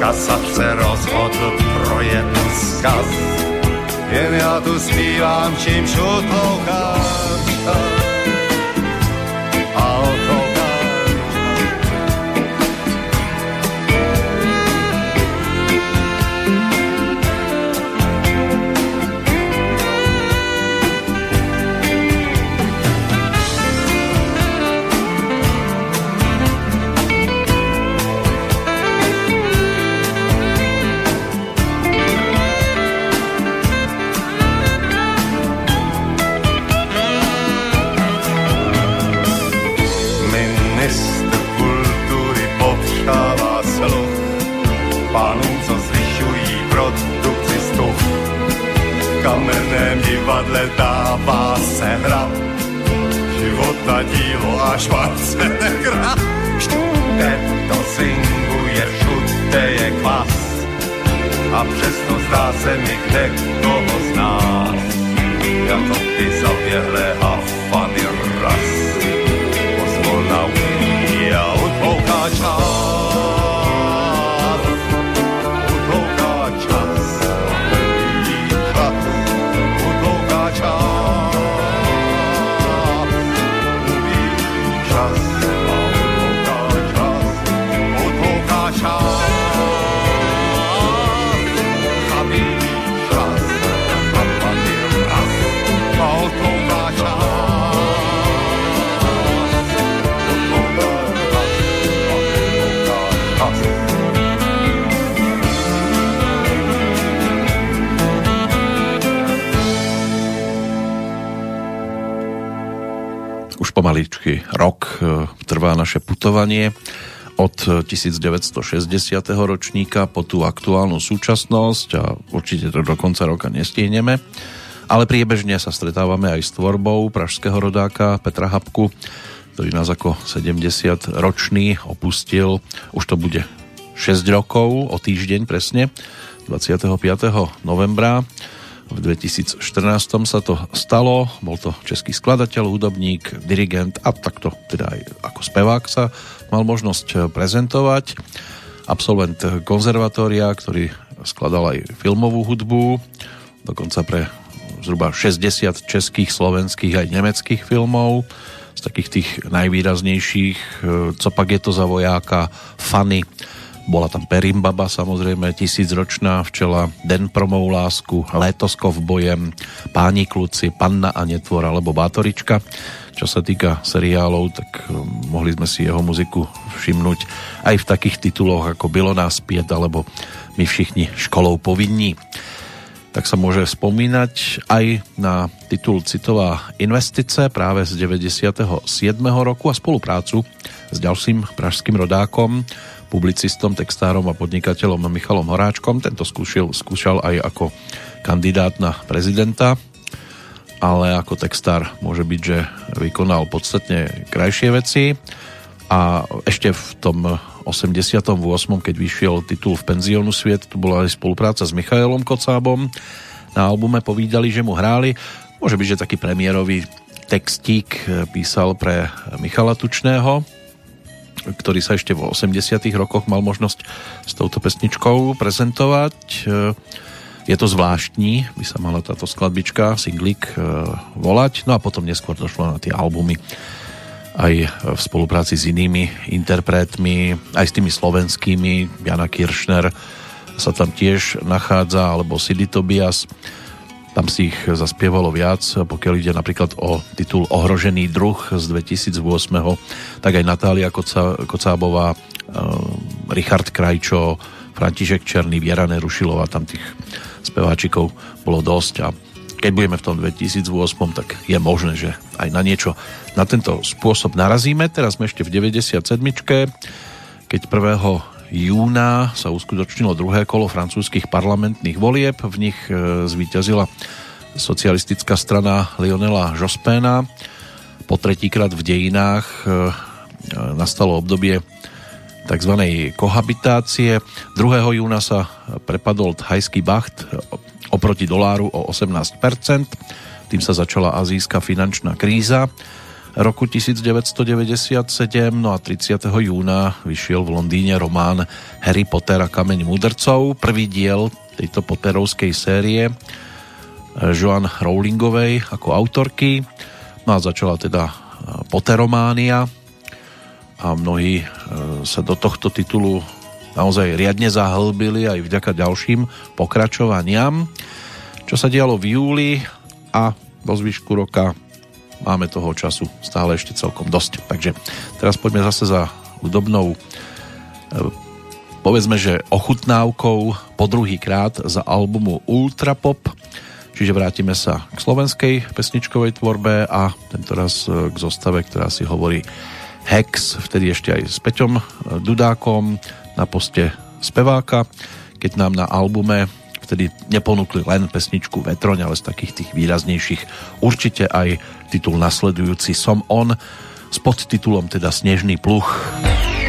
Kasař se rozhodl pro jednu zkaz, jen já tu zpívám, čím šutloukám. Naše putovanie od 1960. ročníka po tú aktuálnu súčasnosť a určite to do konca roka nestihneme. Ale priebežne sa stretávame aj s tvorbou pražského rodáka Petra Habku, ktorý nás ako 70-ročný opustil. Už to bude 6 rokov, o týždeň presne, 25. novembra v 2014 sa to stalo, bol to český skladateľ, hudobník, dirigent a takto teda aj ako spevák sa mal možnosť prezentovať. Absolvent konzervatória, ktorý skladal aj filmovú hudbu, dokonca pre zhruba 60 českých, slovenských aj nemeckých filmov z takých tých najvýraznejších Copak je to za vojáka, Fanny, bola tam Perimbaba, samozrejme, tisícročná včela, Den pro mou lásku, Létoskov bojem, Páni kluci, Panna a netvor alebo Bátorička. Čo sa týka seriálov, tak um, mohli sme si jeho muziku všimnúť aj v takých tituloch ako Bylo nás piet alebo My všichni školou povinní tak sa môže spomínať aj na titul Citová investice práve z 97. roku a spoluprácu s ďalším pražským rodákom publicistom, textárom a podnikateľom Michalom Horáčkom. Tento skúšal, skúšal aj ako kandidát na prezidenta, ale ako textár môže byť, že vykonal podstatne krajšie veci a ešte v tom 88. keď vyšiel titul v penziónu Sviet, tu bola aj spolupráca s Michailom Kocábom. Na albume povídali, že mu hráli. Môže byť, že taký premiérový textík písal pre Michala Tučného, ktorý sa ešte v 80 rokoch mal možnosť s touto pesničkou prezentovať. Je to zvláštní, by sa mala táto skladbička, singlik e, volať, no a potom neskôr došlo na tie albumy aj v spolupráci s inými interpretmi, aj s tými slovenskými, Jana Kiršner sa tam tiež nachádza, alebo Sidy Tobias. Tam si ich zaspievalo viac, pokiaľ ide napríklad o titul Ohrožený druh z 2008, tak aj Natália Koca, Kocábová, uh, Richard Krajčo, František Černý, Viera Nerušilová, tam tých speváčikov bolo dosť a keď budeme v tom 2008, tak je možné, že aj na niečo na tento spôsob narazíme. Teraz sme ešte v 97. keď 1 júna sa uskutočnilo druhé kolo francúzskych parlamentných volieb. V nich e, zvíťazila socialistická strana Lionela Jospéna. Po tretíkrát v dejinách e, e, nastalo obdobie tzv. kohabitácie. 2. júna sa prepadol thajský bacht oproti doláru o 18%. Tým sa začala azijská finančná kríza roku 1997, no a 30. júna vyšiel v Londýne román Harry Potter a kameň mudrcov, prvý diel tejto Potterovskej série Joan Rowlingovej ako autorky. No a začala teda Potterománia a mnohí eh, sa do tohto titulu naozaj riadne zahlbili aj vďaka ďalším pokračovaniam. Čo sa dialo v júli a do zvyšku roka máme toho času stále ešte celkom dosť. Takže teraz poďme zase za hudobnou e, povedzme, že ochutnávkou po druhý krát za albumu Ultra Pop, čiže vrátime sa k slovenskej pesničkovej tvorbe a tento raz e, k zostave, ktorá si hovorí Hex, vtedy ešte aj s Peťom e, Dudákom na poste speváka, keď nám na albume vtedy neponúkli len pesničku Vetroň, ale z takých tých výraznejších určite aj titul nasledujúci Som on s podtitulom teda Snežný pluch. všetky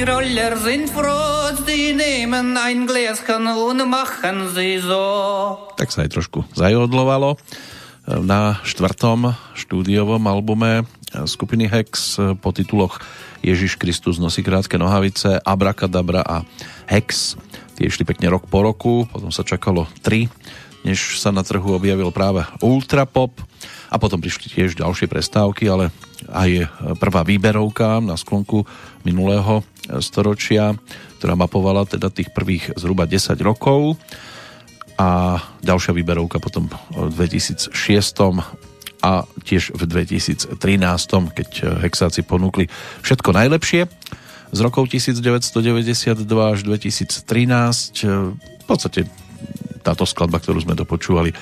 die Tiroler sind froh, sie nehmen ein Gläschen und machen sie so. Tak sa aj trošku zajodlovalo na štvrtom štúdiovom albume skupiny Hex po tituloch Ježiš Kristus nosí krátke nohavice, Abracadabra a Hex. Tie išli pekne rok po roku, potom sa čakalo tri, než sa na trhu objavil práve Ultrapop a potom prišli tiež ďalšie prestávky, ale aj prvá výberovka na sklonku minulého storočia, ktorá mapovala teda tých prvých zhruba 10 rokov a ďalšia výberovka potom v 2006 a tiež v 2013, keď hexáci ponúkli všetko najlepšie z rokov 1992 až 2013. V podstate táto skladba, ktorú sme dopočúvali,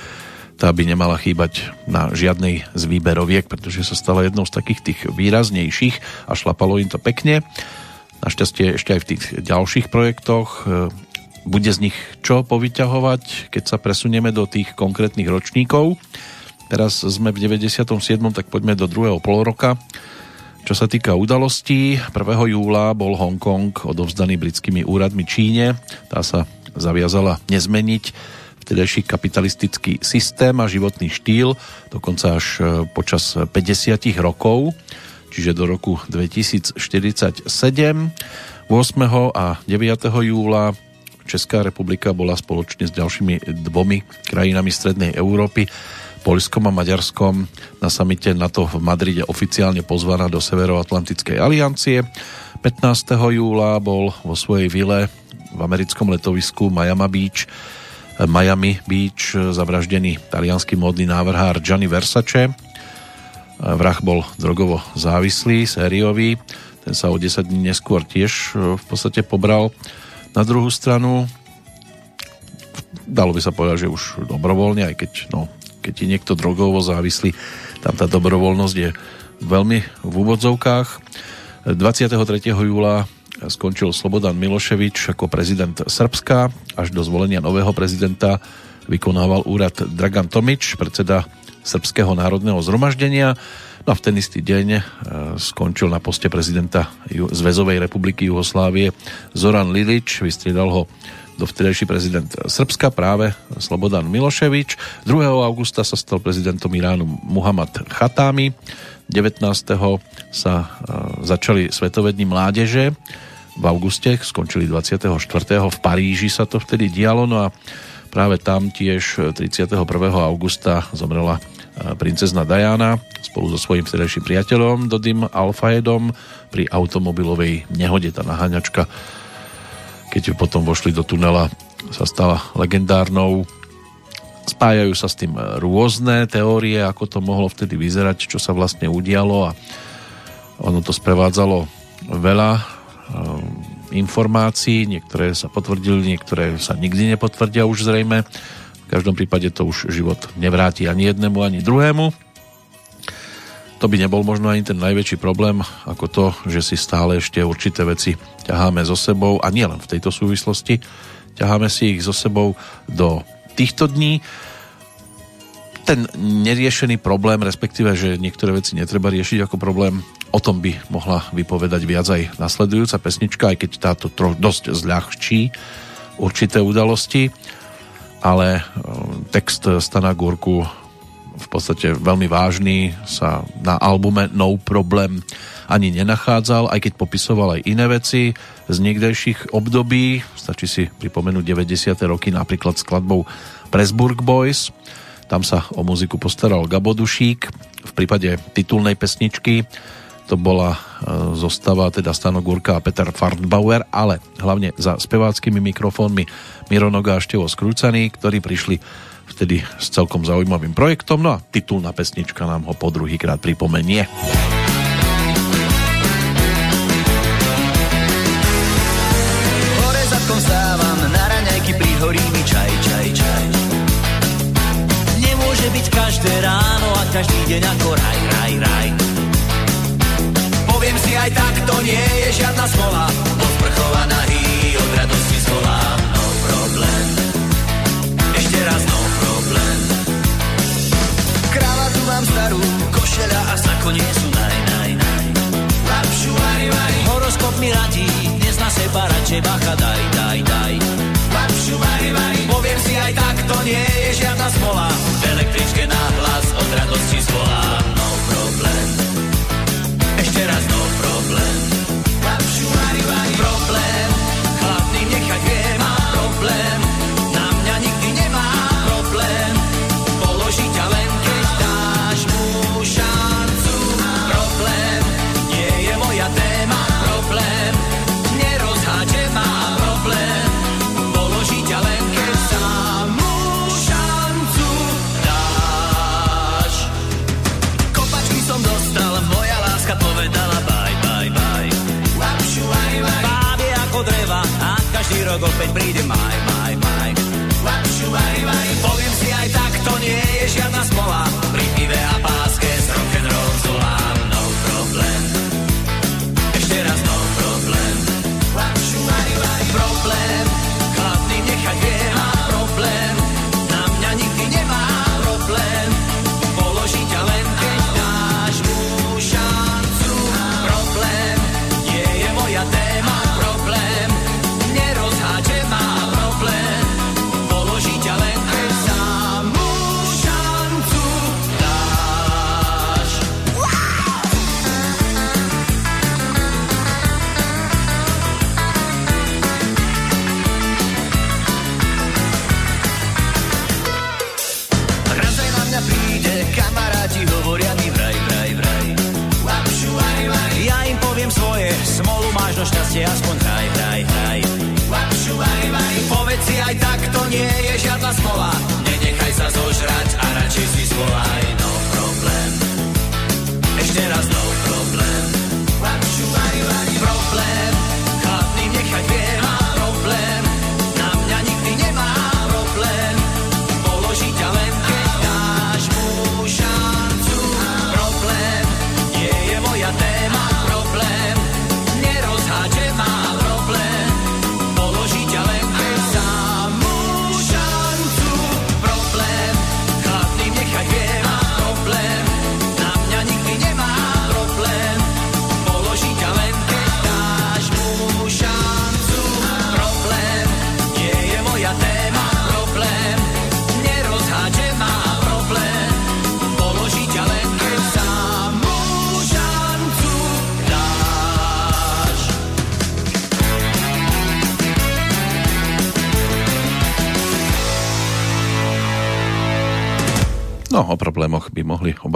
tá by nemala chýbať na žiadnej z výberoviek, pretože sa stala jednou z takých tých výraznejších a šlapalo im to pekne. Našťastie ešte aj v tých ďalších projektoch e, bude z nich čo povyťahovať, keď sa presunieme do tých konkrétnych ročníkov. Teraz sme v 97. tak poďme do druhého poloroka. Čo sa týka udalostí, 1. júla bol Hongkong odovzdaný britskými úradmi Číne. Tá sa zaviazala nezmeniť vtedajší kapitalistický systém a životný štýl, dokonca až počas 50 rokov, čiže do roku 2047. 8. a 9. júla Česká republika bola spoločne s ďalšími dvomi krajinami Strednej Európy Poľskom a Maďarskom na samite NATO v Madride oficiálne pozvaná do Severoatlantickej aliancie. 15. júla bol vo svojej vile v americkom letovisku Miami Beach Miami Beach zavraždený talianský módny návrhár Gianni Versace. Vrah bol drogovo závislý, sériový. Ten sa o 10 dní neskôr tiež v podstate pobral na druhú stranu. Dalo by sa povedať, že už dobrovoľne, aj keď, no, keď je niekto drogovo závislý, tam tá dobrovoľnosť je veľmi v úvodzovkách. 23. júla skončil Slobodan Miloševič ako prezident Srbska. Až do zvolenia nového prezidenta vykonával úrad Dragan Tomič, predseda Srbského národného zhromaždenia. No a v ten istý deň e, skončil na poste prezidenta Zväzovej republiky Jugoslávie Zoran Lilič, vystriedal ho dovtedajší prezident Srbska práve Slobodan Miloševič. 2. augusta sa stal prezidentom Iránu Muhammad Khatami. 19. sa e, začali Svetové mládeže v auguste, skončili 24. v Paríži sa to vtedy dialo, no a práve tam tiež 31. augusta zomrela e, princezna Diana spolu so svojím vtedajším priateľom Dodim Alfaedom pri automobilovej nehode. Tá naháňačka, keď potom vošli do tunela, sa stala legendárnou. Spájajú sa s tým rôzne teórie, ako to mohlo vtedy vyzerať, čo sa vlastne udialo a ono to sprevádzalo veľa informácií, niektoré sa potvrdili, niektoré sa nikdy nepotvrdia už zrejme. V každom prípade to už život nevráti ani jednému, ani druhému. To by nebol možno ani ten najväčší problém, ako to, že si stále ešte určité veci ťaháme so sebou a nielen v tejto súvislosti, ťaháme si ich so sebou do týchto dní. Ten neriešený problém, respektíve, že niektoré veci netreba riešiť ako problém, O tom by mohla vypovedať viac aj nasledujúca pesnička, aj keď táto troch dosť zľahčí určité udalosti, ale e, text Stana Gurku v podstate veľmi vážny sa na albume No Problem ani nenachádzal, aj keď popisoval aj iné veci z niekdejších období. Stačí si pripomenúť 90. roky napríklad skladbou Presburg Boys. Tam sa o muziku postaral Gabo Dušík. V prípade titulnej pesničky to bola e, zostava teda Stano Gurka a Peter Farnbauer, ale hlavne za speváckými mikrofónmi Miro a Števo Skrúcaný, ktorí prišli vtedy s celkom zaujímavým projektom, no a titulná pesnička nám ho po druhýkrát pripomenie. Hore zadkom každé ráno a každý deň ako raj, raj, raj. Poviem si aj tak, to nie je žiadna smola. Odprchova nahý, od radosti zvolám. No problém, ešte raz no problém. Kravatu mám starú, košeľa a sako nie sú naj, naj, naj. Lapšu, vari, vari. Horoskop mi radí, dnes na seba radšej bacha daj, daj, daj. Lapšu, vari, vari. Poviem si aj tak, to nie je žiadna smola. V električke na hlas od radosti zvolám. No problém,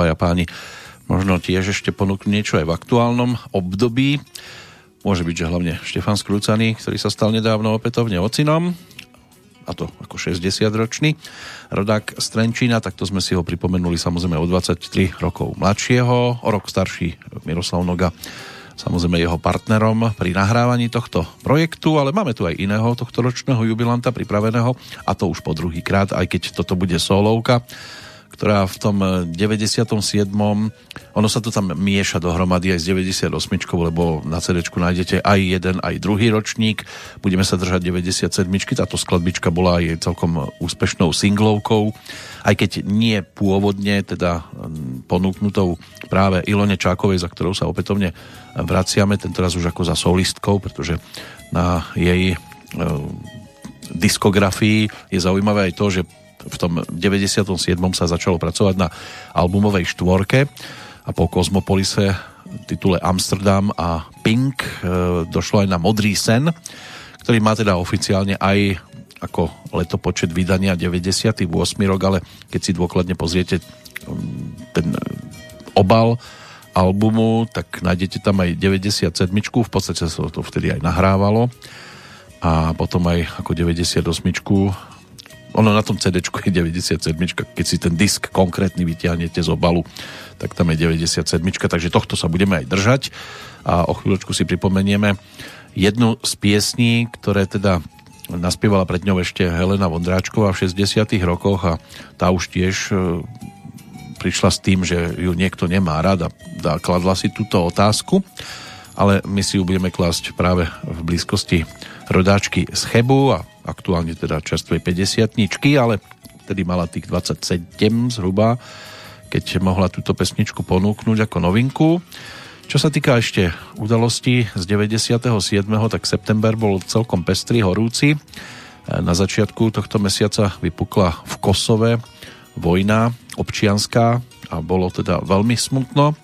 obaja páni možno tiež ešte ponúknuť niečo aj v aktuálnom období. Môže byť, že hlavne Štefan Skrúcaný, ktorý sa stal nedávno opätovne ocinom, a to ako 60-ročný rodák z Trenčína, takto sme si ho pripomenuli samozrejme o 23 rokov mladšieho, o rok starší Miroslav Noga, samozrejme jeho partnerom pri nahrávaní tohto projektu, ale máme tu aj iného tohto ročného jubilanta pripraveného a to už po druhý krát, aj keď toto bude solovka, ktorá v tom 97. Ono sa to tam mieša dohromady aj s 98, lebo na CD nájdete aj jeden, aj druhý ročník. Budeme sa držať 97. Táto skladbička bola aj celkom úspešnou singlovkou, aj keď nie pôvodne, teda ponúknutou práve Ilone Čákovej, za ktorou sa opätovne vraciame, tentoraz už ako za solistkou, pretože na jej e, diskografii je zaujímavé aj to, že v tom 97. sa začalo pracovať na albumovej štvorke a po Kozmopolise titule Amsterdam a Pink e, došlo aj na Modrý sen, ktorý má teda oficiálne aj ako letopočet vydania 98. rok, ale keď si dôkladne pozriete ten obal albumu, tak nájdete tam aj 97. V podstate sa to vtedy aj nahrávalo a potom aj ako 98 ono na tom CD je 97, keď si ten disk konkrétny vytiahnete z obalu, tak tam je 97, takže tohto sa budeme aj držať. A o chvíľočku si pripomenieme jednu z piesní, ktoré teda naspievala pred ňou ešte Helena Vondráčková v 60 rokoch. A tá už tiež e, prišla s tým, že ju niekto nemá rád a kladla si túto otázku, ale my si ju budeme klásť práve v blízkosti rodáčky z Chebu a aktuálne teda čerstvej 50 ale tedy mala tých 27 zhruba, keď mohla túto pesničku ponúknuť ako novinku. Čo sa týka ešte udalostí z 97. tak september bol celkom pestrý, horúci. Na začiatku tohto mesiaca vypukla v Kosove vojna občianská a bolo teda veľmi smutno.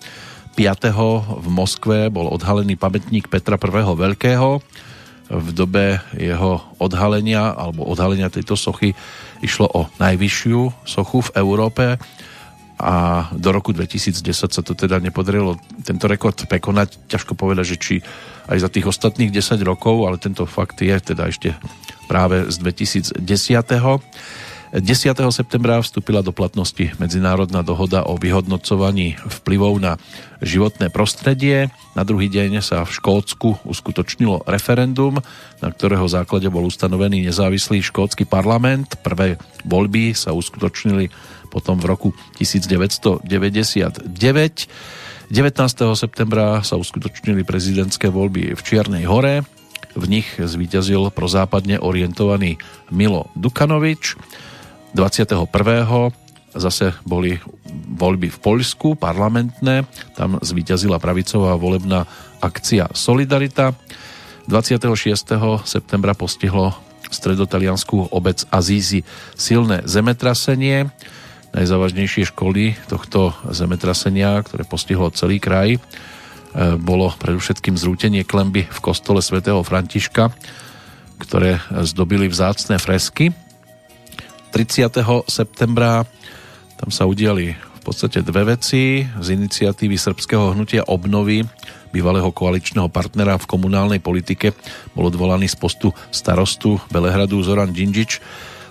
5. v Moskve bol odhalený pamätník Petra I. Veľkého, v dobe jeho odhalenia alebo odhalenia tejto sochy išlo o najvyššiu sochu v Európe a do roku 2010 sa to teda nepodarilo tento rekord prekonať. Ťažko povedať, že či aj za tých ostatných 10 rokov, ale tento fakt je teda ešte práve z 2010. 10. septembra vstúpila do platnosti medzinárodná dohoda o vyhodnocovaní vplyvov na životné prostredie. Na druhý deň sa v Škótsku uskutočnilo referendum, na ktorého základe bol ustanovený nezávislý škótsky parlament. Prvé voľby sa uskutočnili potom v roku 1999. 19. septembra sa uskutočnili prezidentské voľby v Čiernej hore. V nich zvíťazil prozápadne orientovaný Milo Dukanovič. 21. zase boli voľby v Poľsku, parlamentné, tam zvíťazila pravicová volebná akcia Solidarita. 26. septembra postihlo stredotalianskú obec Azízi silné zemetrasenie. Najzávažnejšie školy tohto zemetrasenia, ktoré postihlo celý kraj, e, bolo predovšetkým zrútenie klemby v kostole svätého Františka, ktoré zdobili vzácne fresky 30. septembra tam sa udiali v podstate dve veci z iniciatívy srbského hnutia obnovy bývalého koaličného partnera v komunálnej politike bol odvolaný z postu starostu Belehradu Zoran Džinžič.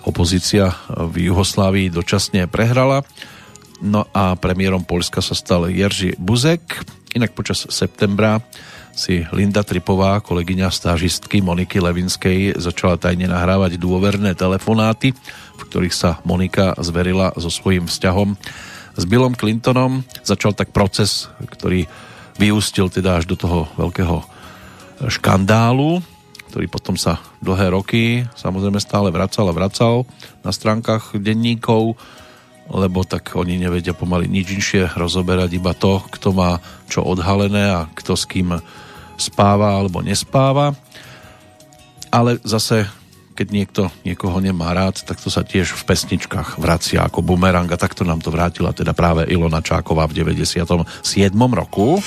opozícia v Juhoslávii dočasne prehrala. No a premiérom Polska sa stal Jerzy Buzek. Inak počas septembra si Linda Tripová, kolegyňa stážistky Moniky Levinskej, začala tajne nahrávať dôverné telefonáty, v ktorých sa Monika zverila so svojím vzťahom s Billom Clintonom. Začal tak proces, ktorý vyústil teda až do toho veľkého škandálu, ktorý potom sa dlhé roky samozrejme stále vracal a vracal na stránkach denníkov, lebo tak oni nevedia pomaly nič inšie rozoberať, iba to, kto má čo odhalené a kto s kým spáva alebo nespáva. Ale zase, keď niekto niekoho nemá rád, tak to sa tiež v pesničkách vracia ako bumerang a takto nám to vrátila teda práve Ilona Čáková v 97. roku.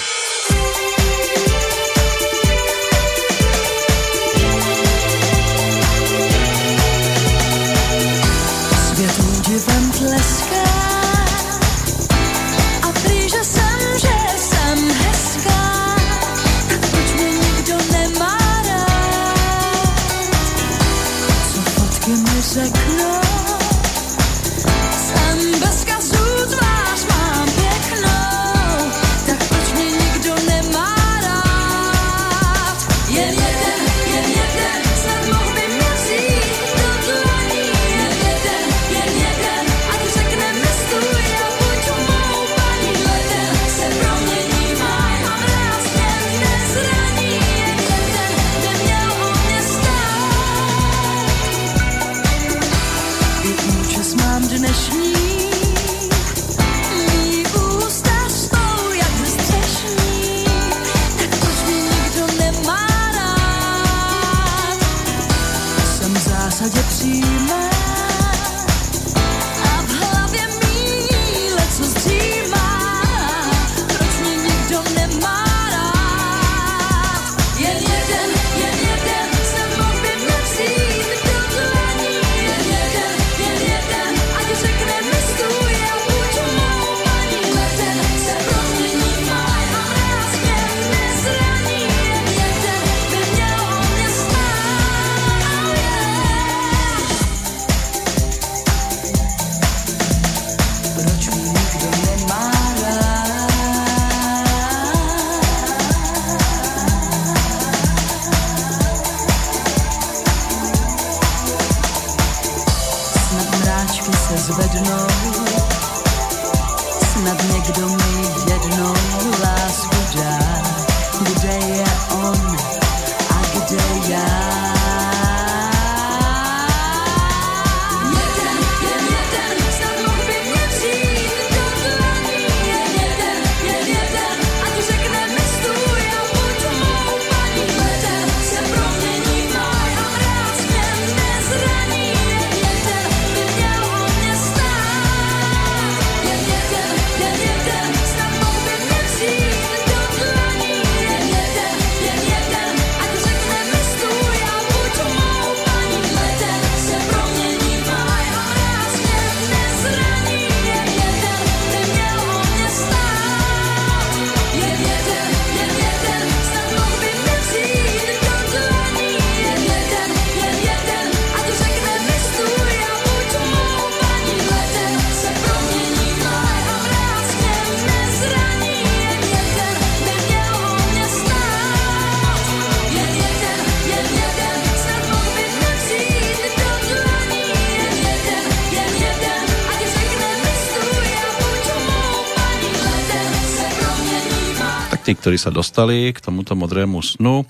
Ktorí sa dostali k tomuto modrému snu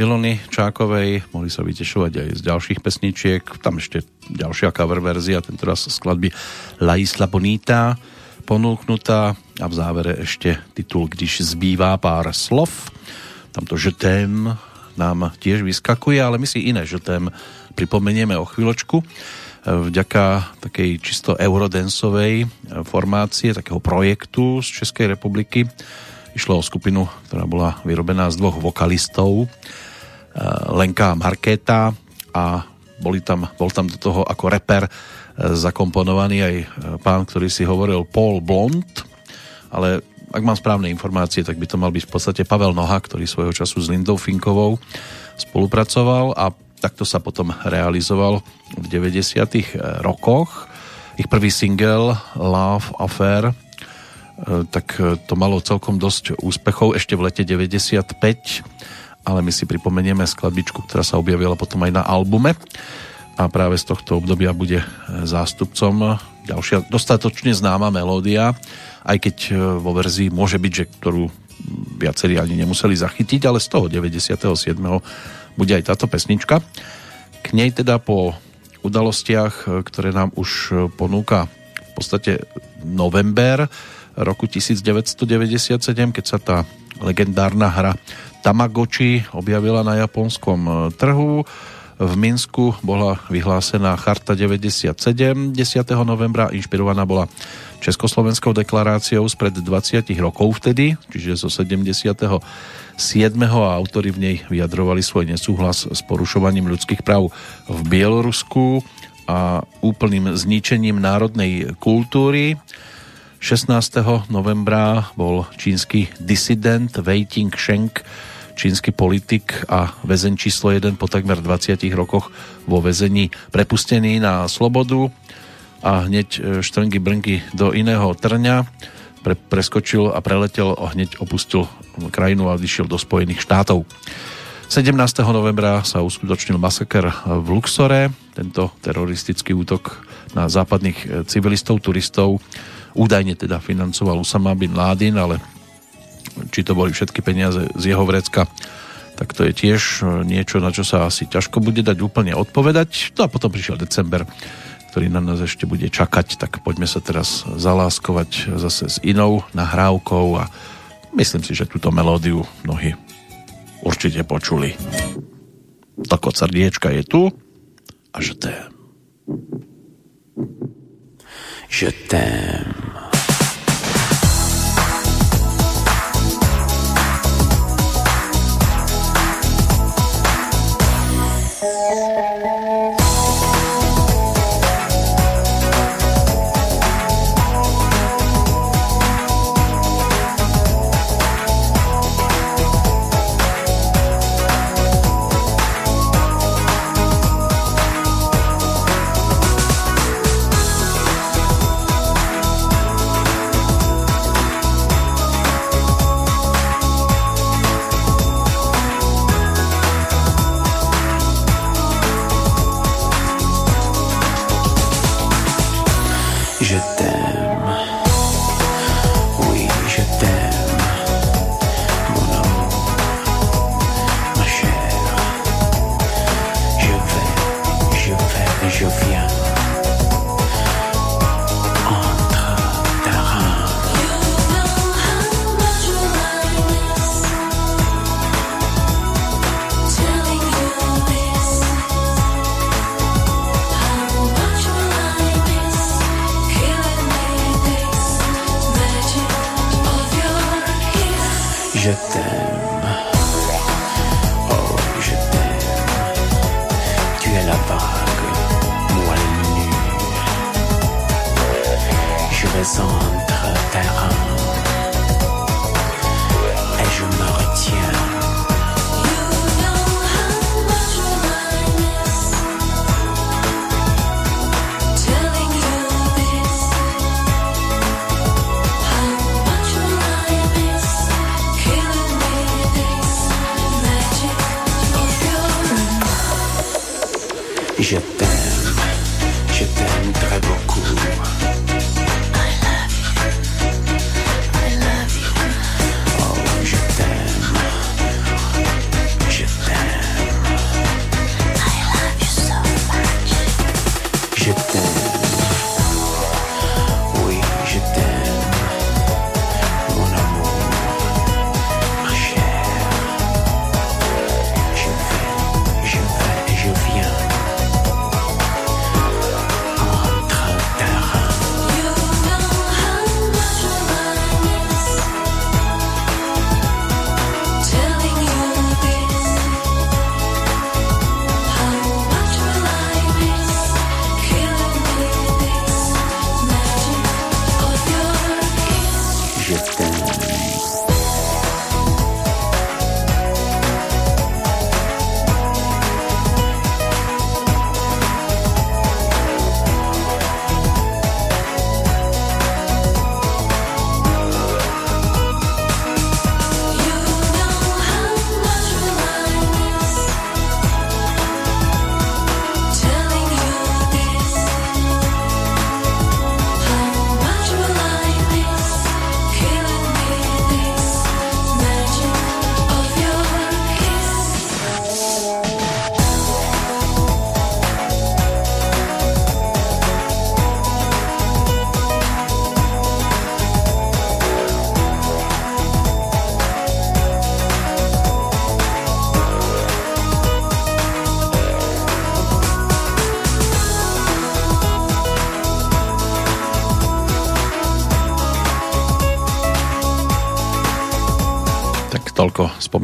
Ilony Čákovej, mohli sa vytešovať aj z ďalších pesničiek, tam ešte ďalšia cover verzia, tentoraz skladby La Isla Bonita ponúknutá. A v závere ešte titul Když zbývá pár slov. Tamto žetém nám tiež vyskakuje, ale my si iné žetém pripomenieme o chvíľočku. Vďaka takej čisto eurodensovej formácie, takého projektu z Českej republiky, Išlo o skupinu, ktorá bola vyrobená z dvoch vokalistov, eh, Lenka Markéta a boli tam, bol tam do toho ako reper eh, zakomponovaný aj eh, pán, ktorý si hovoril Paul Blond, ale ak mám správne informácie, tak by to mal byť v podstate Pavel Noha, ktorý svojho času s Lindou Finkovou spolupracoval a Takto sa potom realizoval v 90. rokoch. Ich prvý single Love Affair tak to malo celkom dosť úspechov ešte v lete 95 ale my si pripomenieme skladbičku, ktorá sa objavila potom aj na albume a práve z tohto obdobia bude zástupcom ďalšia dostatočne známa melódia, aj keď vo verzii môže byť, že ktorú viacerí ani nemuseli zachytiť, ale z toho 97. bude aj táto pesnička. K nej teda po udalostiach, ktoré nám už ponúka v podstate november roku 1997, keď sa tá legendárna hra Tamagotchi objavila na japonskom trhu. V Minsku bola vyhlásená Charta 97 10. novembra, inšpirovaná bola Československou deklaráciou spred 20 rokov vtedy, čiže zo 77. a autori v nej vyjadrovali svoj nesúhlas s porušovaním ľudských práv v Bielorusku a úplným zničením národnej kultúry. 16. novembra bol čínsky disident Wei Ting-sheng, čínsky politik a väzeň číslo 1 po takmer 20 rokoch vo väzení prepustený na slobodu a hneď e, štrngy brnky do iného trňa pre, preskočil a preletel a hneď opustil krajinu a vyšiel do Spojených štátov. 17. novembra sa uskutočnil masaker v Luxore. Tento teroristický útok na západných e, civilistov, turistov údajne teda financoval Usama bin Laden, ale či to boli všetky peniaze z jeho vrecka, tak to je tiež e, niečo, na čo sa asi ťažko bude dať úplne odpovedať. No a potom prišiel december, ktorý na nás ešte bude čakať, tak poďme sa teraz zaláskovať zase s inou nahrávkou a myslím si, že túto melódiu mnohí určite počuli. Tako srdiečka je tu a že tém. Je t'aime.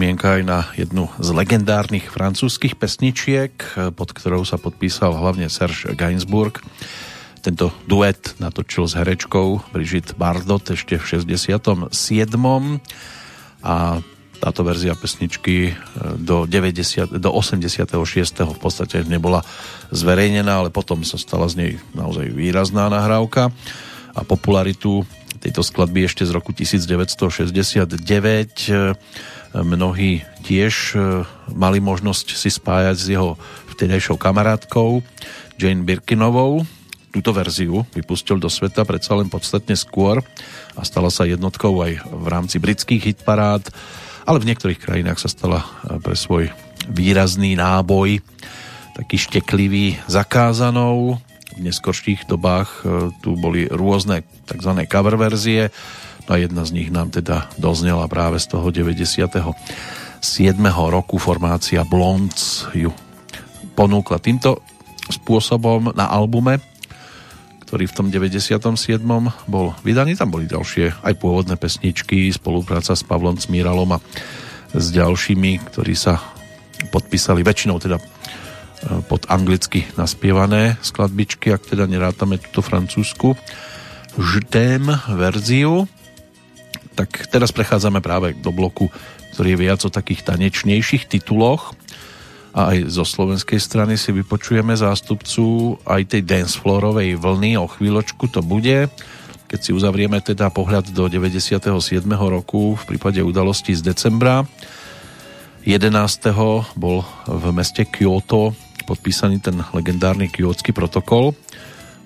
Spomienka aj na jednu z legendárnych francúzskych pesničiek, pod ktorou sa podpísal hlavne Serge Gainsbourg. Tento duet natočil s herečkou Brigitte Bardot ešte v 67. A táto verzia pesničky e, do, 90, do 86. v podstate nebola zverejnená, ale potom sa stala z nej naozaj výrazná nahrávka a popularitu tejto skladby ešte z roku 1969. Mnohí tiež e, mali možnosť si spájať s jeho vtedajšou kamarátkou Jane Birkinovou. Túto verziu vypustil do sveta predsa len podstatne skôr a stala sa jednotkou aj v rámci britských hitparád, ale v niektorých krajinách sa stala e, pre svoj výrazný náboj taký šteklivý zakázanou v neskorších dobách e, tu boli rôzne tzv. cover verzie a jedna z nich nám teda doznela práve z toho 97. roku formácia Blondes ju ponúkla týmto spôsobom na albume, ktorý v tom 97. bol vydaný. Tam boli ďalšie aj pôvodné pesničky, spolupráca s Pavlom Smíralom a s ďalšími, ktorí sa podpísali väčšinou teda pod anglicky naspievané skladbičky, ak teda nerátame túto francúzsku žtém verziu. Tak teraz prechádzame práve do bloku, ktorý je viac o takých tanečnejších tituloch a aj zo slovenskej strany si vypočujeme zástupcu aj tej dancefloorovej vlny, o chvíľočku to bude, keď si uzavrieme teda pohľad do 97. roku v prípade udalosti z decembra. 11. bol v meste Kyoto podpísaný ten legendárny Kyotský protokol.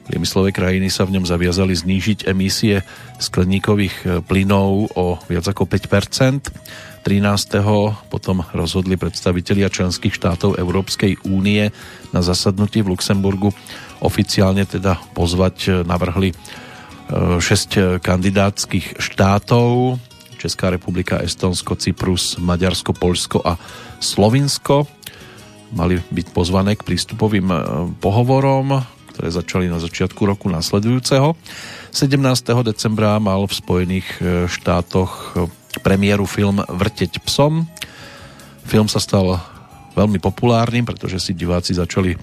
Priemyslové krajiny sa v ňom zaviazali znížiť emisie skleníkových e, plynov o viac ako 5 13. potom rozhodli predstavitelia členských štátov Európskej únie na zasadnutí v Luxemburgu. Oficiálne teda pozvať e, navrhli 6 e, kandidátskych štátov. Česká republika, Estonsko, Cyprus, Maďarsko, Polsko a Slovinsko. Mali byť pozvané k prístupovým pohovorom, ktoré začali na začiatku roku nasledujúceho. 17. decembra mal v Spojených e, štátoch e, premiéru film Vrteť psom. Film sa stal veľmi populárnym, pretože si diváci začali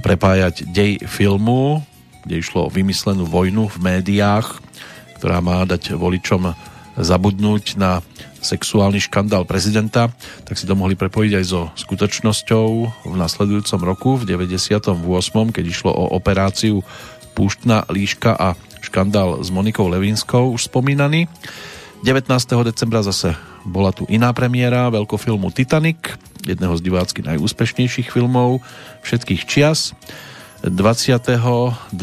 prepájať dej filmu, kde išlo o vymyslenú vojnu v médiách, ktorá má dať voličom zabudnúť na sexuálny škandál prezidenta, tak si to mohli prepojiť aj so skutočnosťou v nasledujúcom roku, v 98., keď išlo o operáciu Púštna líška a škandál s Monikou Levinskou, už spomínaný. 19. decembra zase bola tu iná premiéra veľkofilmu Titanic, jedného z divácky najúspešnejších filmov všetkých čias. 22.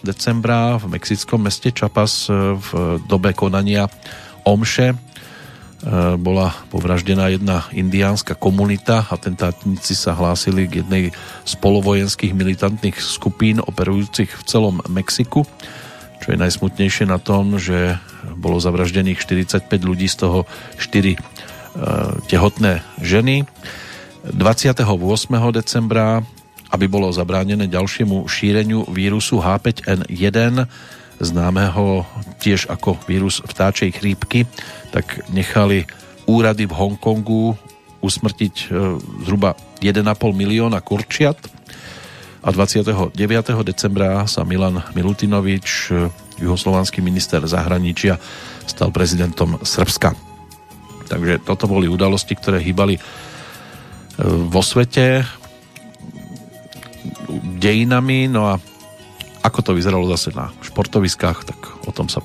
decembra v mexickom meste Čapas v dobe konania Omše E, bola povraždená jedna indiánska komunita. Atentátnici sa hlásili k jednej z polovojenských militantných skupín operujúcich v celom Mexiku. Čo je najsmutnejšie na tom, že bolo zavraždených 45 ľudí, z toho 4 e, tehotné ženy. 28. decembra, aby bolo zabránené ďalšiemu šíreniu vírusu H5N1, známeho tiež ako vírus vtáčej chrípky, tak nechali úrady v Hongkongu usmrtiť e, zhruba 1,5 milióna kurčiat a 29. decembra sa Milan Milutinovič, e, juhoslovanský minister zahraničia, stal prezidentom Srbska. Takže toto boli udalosti, ktoré hýbali e, vo svete dejinami, no a ako to vyzeralo zase na športoviskách, tak o tom sa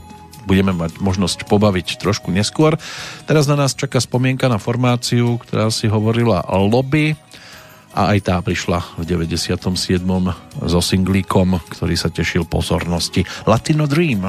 budeme mať možnosť pobaviť trošku neskôr. Teraz na nás čaká spomienka na formáciu, ktorá si hovorila Lobby a aj tá prišla v 97. so singlíkom, ktorý sa tešil pozornosti. Latino Dream.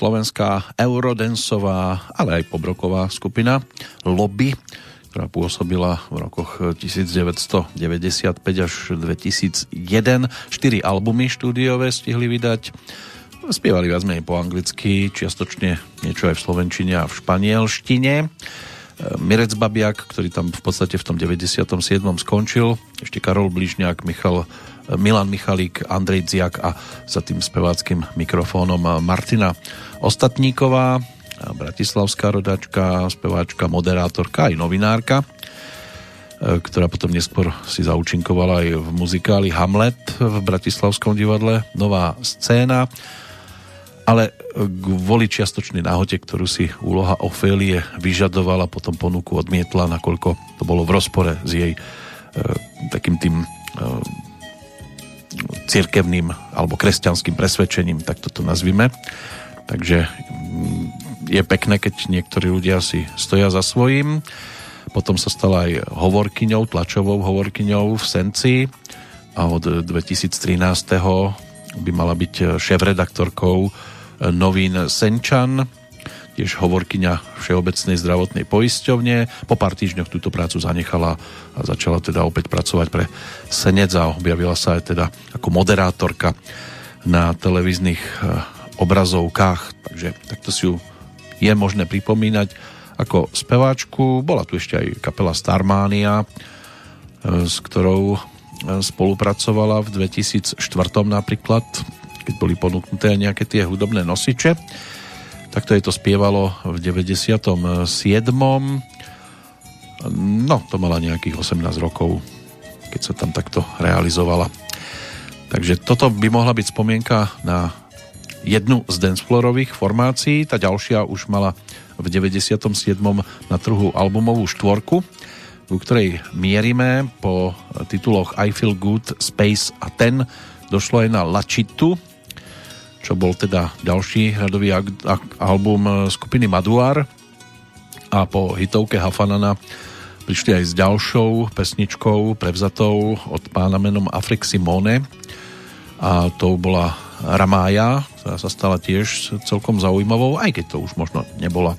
Slovenská eurodensová, ale aj pobroková skupina Lobby, ktorá pôsobila v rokoch 1995 až 2001. Štyri albumy štúdiové stihli vydať. Spievali viac menej po anglicky, čiastočne niečo aj v slovenčine a v španielštine. Mirec Babiak, ktorý tam v podstate v tom 97. skončil, ešte Karol Bližňák, Michal Milan Michalík, Andrej Dziak a za tým speváckým mikrofónom Martina Ostatníková, bratislavská rodačka, speváčka, moderátorka aj novinárka, e, ktorá potom neskôr si zaučinkovala aj v muzikáli Hamlet v Bratislavskom divadle. Nová scéna, ale kvôli čiastočnej náhote, ktorú si úloha Ofélie vyžadovala, potom ponuku odmietla, nakoľko to bolo v rozpore s jej e, takým tým e, cirkevným alebo kresťanským presvedčením, tak toto nazvime. Takže mm, je pekné, keď niektorí ľudia si stoja za svojím. Potom sa stala aj hovorkyňou, tlačovou hovorkyňou v Senci a od 2013. by mala byť šéf-redaktorkou novín Senčan tiež hovorkyňa Všeobecnej zdravotnej poisťovne. Po pár týždňoch túto prácu zanechala a začala teda opäť pracovať pre Senec a objavila sa aj teda ako moderátorka na televíznych eh, obrazovkách, takže takto si ju je možné pripomínať ako speváčku. Bola tu ešte aj kapela Starmania, eh, s ktorou eh, spolupracovala v 2004 napríklad, keď boli ponúknuté nejaké tie hudobné nosiče. Takto je to spievalo v 97. No, to mala nejakých 18 rokov, keď sa tam takto realizovala. Takže toto by mohla byť spomienka na jednu z dancefloorových formácií. Tá ďalšia už mala v 97. na trhu albumovú štvorku, u ktorej mierime po tituloch I Feel Good, Space a Ten došlo aj na Lačitu, čo bol teda ďalší hradový album e, skupiny Maduar a po hitovke Hafanana prišli aj s ďalšou pesničkou prevzatou od pána menom Afrik Simone a to bola Ramája, ktorá sa stala tiež celkom zaujímavou, aj keď to už možno nebola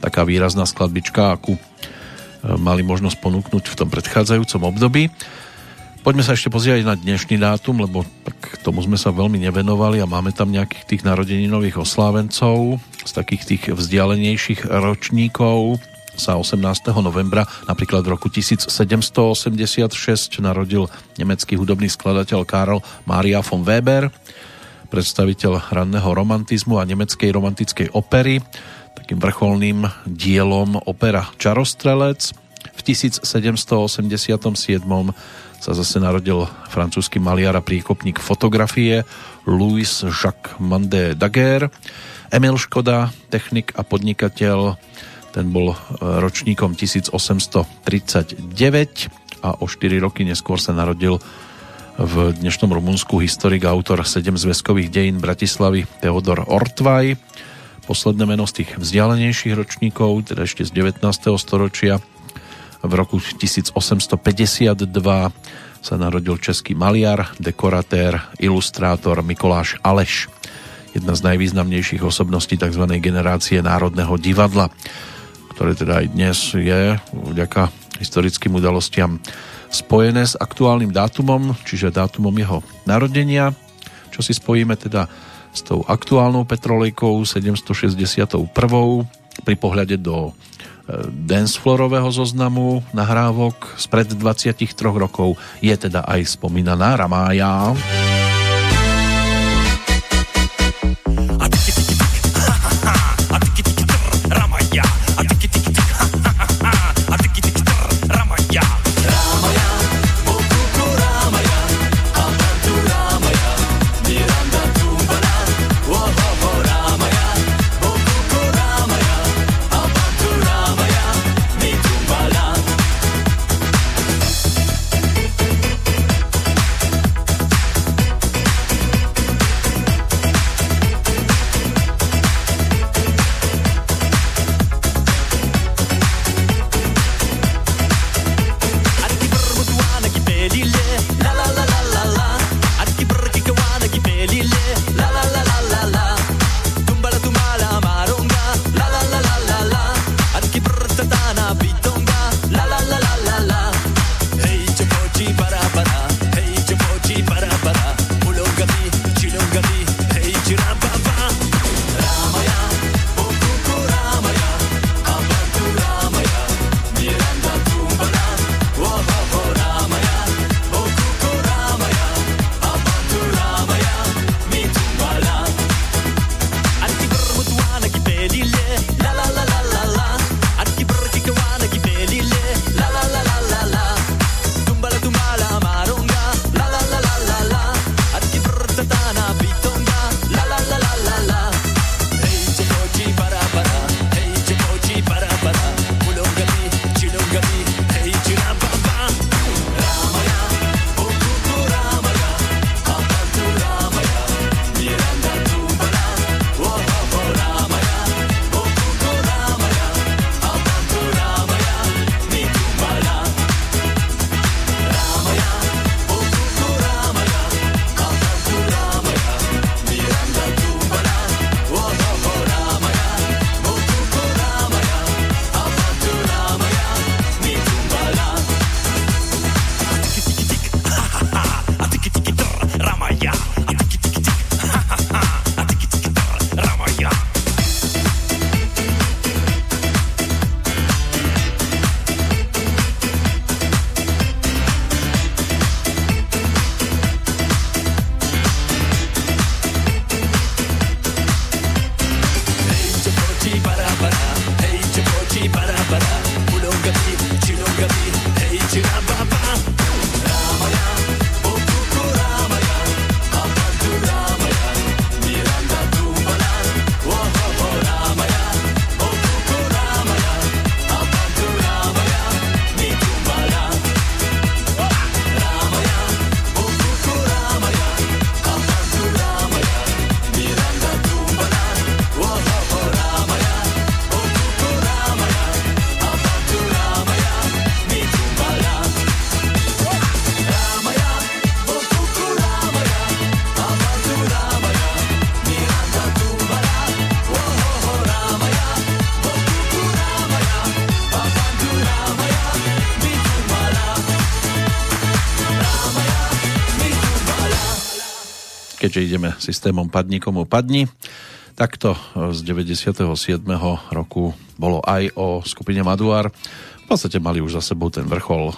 taká výrazná skladbička, akú e, mali možnosť ponúknuť v tom predchádzajúcom období. Poďme sa ešte pozrieť na dnešný dátum, lebo tak tomu sme sa veľmi nevenovali a máme tam nejakých tých narodeninových oslávencov z takých tých vzdialenejších ročníkov sa 18. novembra napríklad v roku 1786 narodil nemecký hudobný skladateľ Karl Maria von Weber, predstaviteľ ranného romantizmu a nemeckej romantickej opery. Takým vrcholným dielom opera Čarostrelec. V 1787 sa zase narodil francúzsky maliar a príkopník fotografie Louis Jacques Mandé Daguerre. Emil Škoda, technik a podnikateľ, ten bol e, ročníkom 1839 a o 4 roky neskôr sa narodil v dnešnom Rumunsku historik a autor 7 zväzkových dejín Bratislavy Teodor Ortvaj. Posledné meno z tých vzdialenejších ročníkov, teda ešte z 19. storočia, v roku 1852 sa narodil český maliar, dekoratér, ilustrátor Mikoláš Aleš, jedna z najvýznamnejších osobností tzv. generácie Národného divadla, ktoré teda aj dnes je vďaka historickým udalostiam spojené s aktuálnym dátumom, čiže dátumom jeho narodenia, čo si spojíme teda s tou aktuálnou petrolejkou 761. pri pohľade do dancefloorového zoznamu nahrávok spred 23 rokov je teda aj spomínaná Ramája. Keďže ideme systémom padni komu padni. Takto z 97. roku bolo aj o skupine Maduar. V podstate mali už za sebou ten vrchol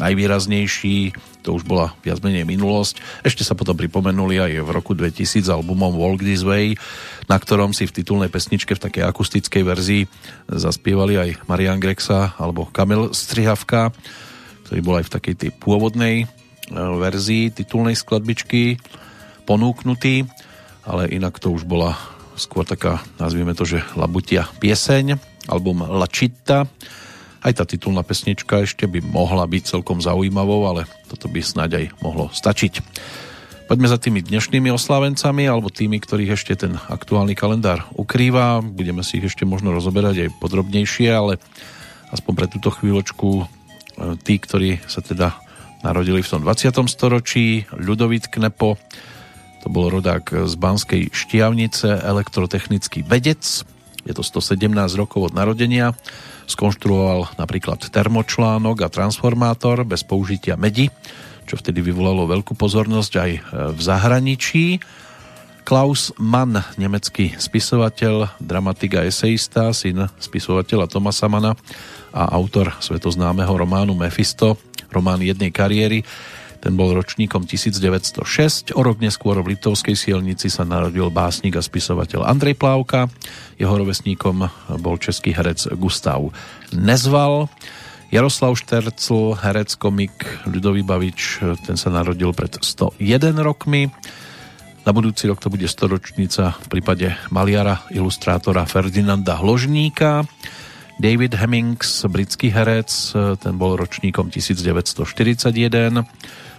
najvýraznejší, to už bola viac menej minulosť. Ešte sa potom pripomenuli aj v roku 2000 albumom Walk This Way, na ktorom si v titulnej pesničke v takej akustickej verzii zaspievali aj Marian Grexa alebo Kamil Strihavka, ktorý bol aj v takej tej pôvodnej verzii titulnej skladbičky ponúknutý, ale inak to už bola skôr taká, nazvime to, že labutia pieseň, album La Citta, aj tá titulná pesnička ešte by mohla byť celkom zaujímavou, ale toto by snáď aj mohlo stačiť. Poďme za tými dnešnými oslávencami alebo tými, ktorých ešte ten aktuálny kalendár ukrýva. Budeme si ich ešte možno rozoberať aj podrobnejšie, ale aspoň pre túto chvíľočku e, tí, ktorí sa teda narodili v tom 20. storočí, Ľudovít Knepo, to bol rodák z Banskej Štiavnice, elektrotechnický vedec, je to 117 rokov od narodenia, Skonštruoval napríklad termočlánok a transformátor bez použitia medi, čo vtedy vyvolalo veľkú pozornosť aj v zahraničí. Klaus Mann, nemecký spisovateľ, dramatik a eseista, syn spisovateľa Tomasa Mana a autor svetoznámeho románu Mephisto, román jednej kariéry, ten bol ročníkom 1906. O rok neskôr v Litovskej sielnici sa narodil básnik a spisovateľ Andrej Plávka. Jeho rovesníkom bol český herec Gustav Nezval. Jaroslav Štercl, herec, komik Ľudový Bavič, ten sa narodil pred 101 rokmi. Na budúci rok to bude storočnica v prípade maliara, ilustrátora Ferdinanda Hložníka. David Hemmings, britský herec, ten bol ročníkom 1941.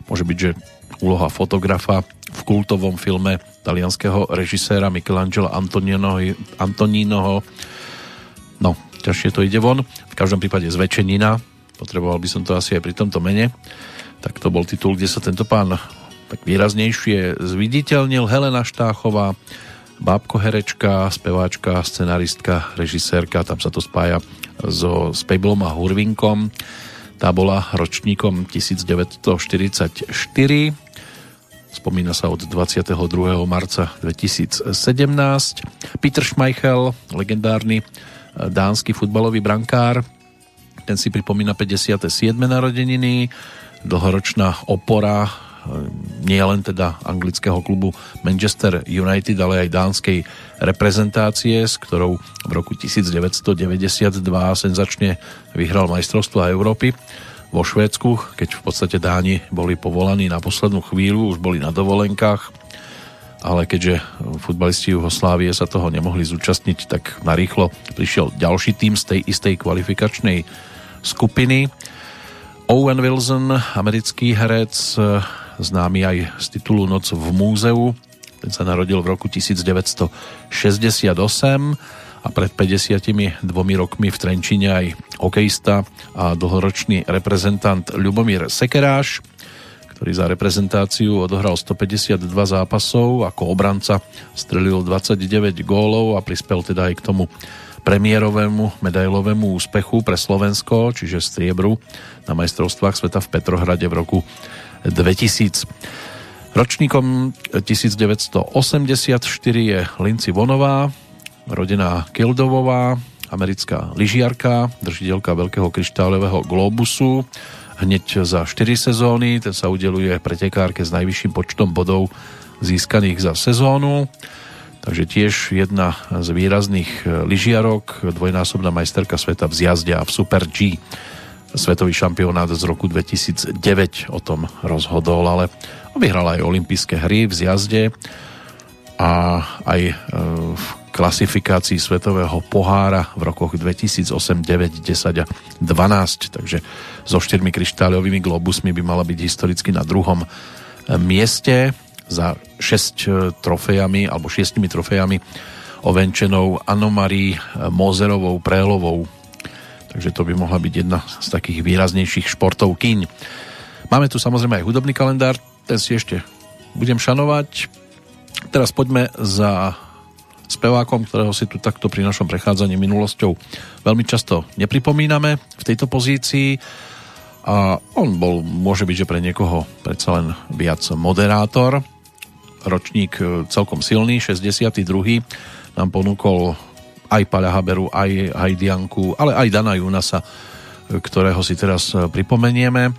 Môže byť, že úloha fotografa v kultovom filme talianského režiséra Michelangela Antoninoho, Antoninoho no, ťažšie to ide von. V každom prípade zväčšenina, potreboval by som to asi aj pri tomto mene, tak to bol titul, kde sa tento pán tak výraznejšie zviditeľnil. Helena Štáchová, bábko herečka, speváčka, scenaristka, režisérka, tam sa to spája so Spejblom a Hurvinkom tá bola ročníkom 1944. Spomína sa od 22. marca 2017. Peter Schmeichel, legendárny eh, dánsky futbalový brankár, ten si pripomína 57. narodeniny, dlhoročná opora nie len teda anglického klubu Manchester United, ale aj dánskej reprezentácie, s ktorou v roku 1992 senzačne vyhral majstrovstvo Európy vo Švédsku, keď v podstate Dáni boli povolaní na poslednú chvíľu, už boli na dovolenkách, ale keďže futbalisti Jugoslávie sa toho nemohli zúčastniť, tak narýchlo prišiel ďalší tým z tej istej kvalifikačnej skupiny. Owen Wilson, americký herec, známy aj z titulu Noc v múzeu. Ten sa narodil v roku 1968 a pred 52 rokmi v Trenčine aj hokejista a dlhoročný reprezentant Ľubomír Sekeráš, ktorý za reprezentáciu odohral 152 zápasov, ako obranca strelil 29 gólov a prispel teda aj k tomu premiérovému medailovému úspechu pre Slovensko, čiže striebru na majstrovstvách sveta v Petrohrade v roku 2000. Ročníkom 1984 je Linci Vonová, rodená Kildovová, americká lyžiarka, držiteľka Veľkého kryštáľového globusu. Hneď za 4 sezóny, ten sa udeluje pretekárke s najvyšším počtom bodov získaných za sezónu. Takže tiež jedna z výrazných lyžiarok, dvojnásobná majsterka sveta v zjazde a v Super G svetový šampionát z roku 2009 o tom rozhodol, ale vyhral aj olympijské hry v zjazde a aj e, v klasifikácii svetového pohára v rokoch 2008, 9, 10 a 12. Takže so štyrmi kryštáľovými globusmi by mala byť historicky na druhom e, mieste za 6 e, trofejami alebo 6 trofejami ovenčenou Anomarí Mozerovou Prélovou takže to by mohla byť jedna z takých výraznejších športov kyň. Máme tu samozrejme aj hudobný kalendár, ten si ešte budem šanovať. Teraz poďme za spevákom, ktorého si tu takto pri našom prechádzaní minulosťou veľmi často nepripomíname v tejto pozícii. a on bol, môže byť, že pre niekoho predsa len viac moderátor. Ročník e, celkom silný, 62. nám ponúkol aj Paľa Haberu, aj Hajdianku, ale aj Dana Junasa, e, ktorého si teraz e, pripomenieme.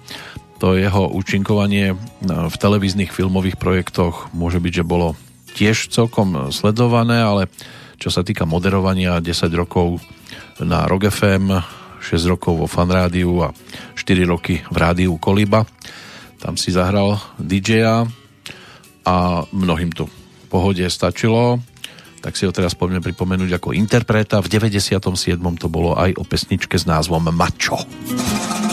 To jeho účinkovanie v televíznych filmových projektoch môže byť, že bolo tiež celkom sledované, ale čo sa týka moderovania 10 rokov na Rock FM, 6 rokov vo fanrádiu a 4 roky v rádiu Koliba. Tam si zahral DJ-a a mnohým to pohode stačilo, tak si ho teraz poďme pripomenúť ako interpreta. V 97. to bolo aj o pesničke s názvom Macho. Macho.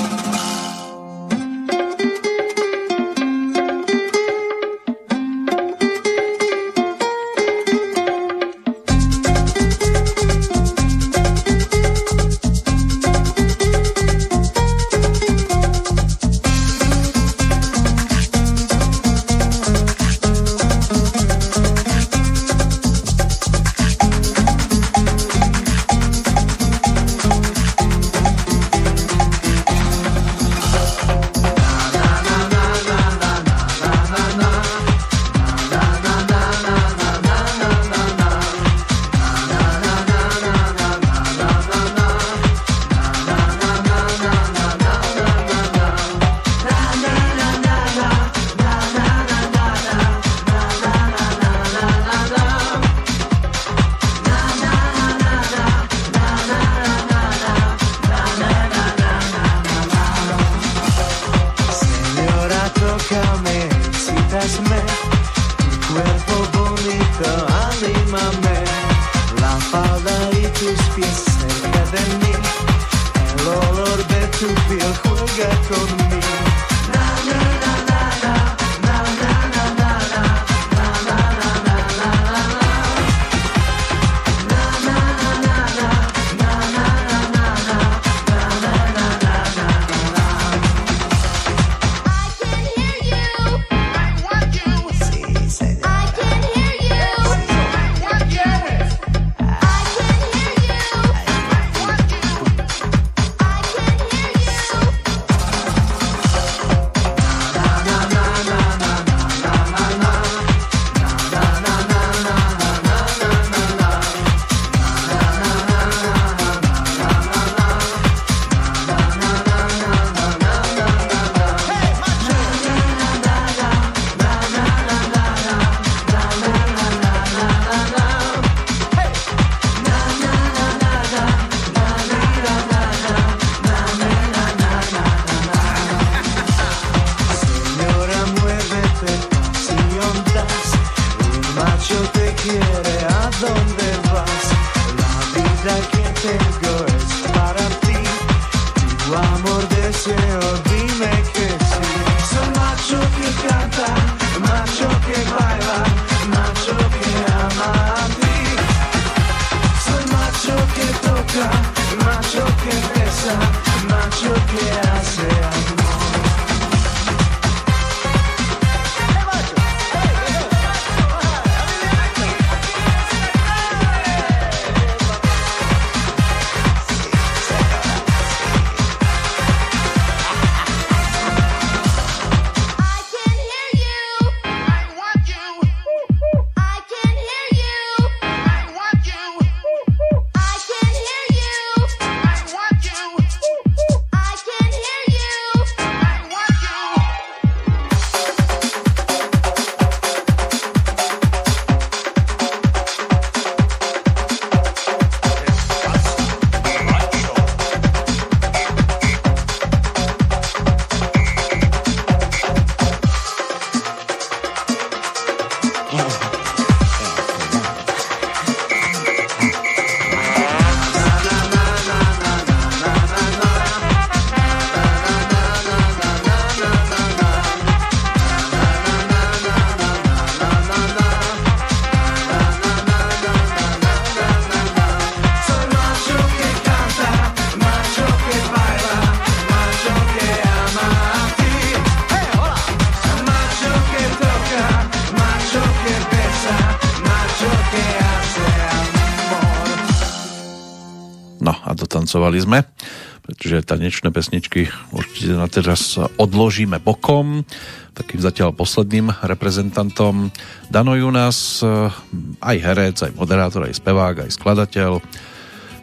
Tancovali sme pretože tanečné pesničky určite na teraz odložíme bokom. Takým zatiaľ posledným reprezentantom Dano Junas, aj herec, aj moderátor, aj spevák, aj skladateľ.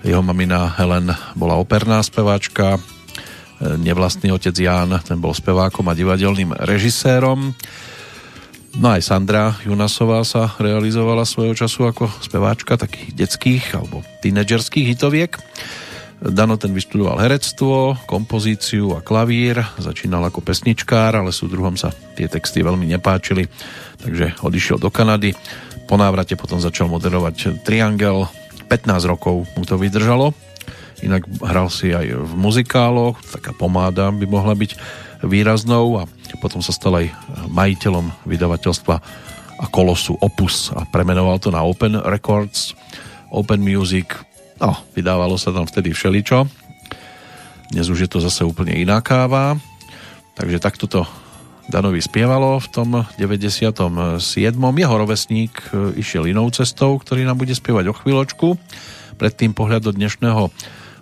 Jeho mamina Helen bola operná speváčka, nevlastný otec Ján, ten bol spevákom a divadelným režisérom. No aj Sandra Junasová sa realizovala svojho času ako speváčka takých detských alebo tínedžerských hitoviek. Dano ten vyštudoval herectvo, kompozíciu a klavír, začínal ako pesničkár, ale druhom sa tie texty veľmi nepáčili, takže odišiel do Kanady. Po návrate potom začal moderovať Triangel, 15 rokov mu to vydržalo. Inak hral si aj v muzikáloch, taká pomáda by mohla byť výraznou a potom sa stal aj majiteľom vydavateľstva a kolosu Opus a premenoval to na Open Records, Open Music, No, vydávalo sa tam vtedy všeličo. Dnes už je to zase úplne iná káva. Takže takto to Danovi spievalo v tom 97. Jeho rovesník e, išiel inou cestou, ktorý nám bude spievať o chvíľočku. Predtým pohľad do dnešného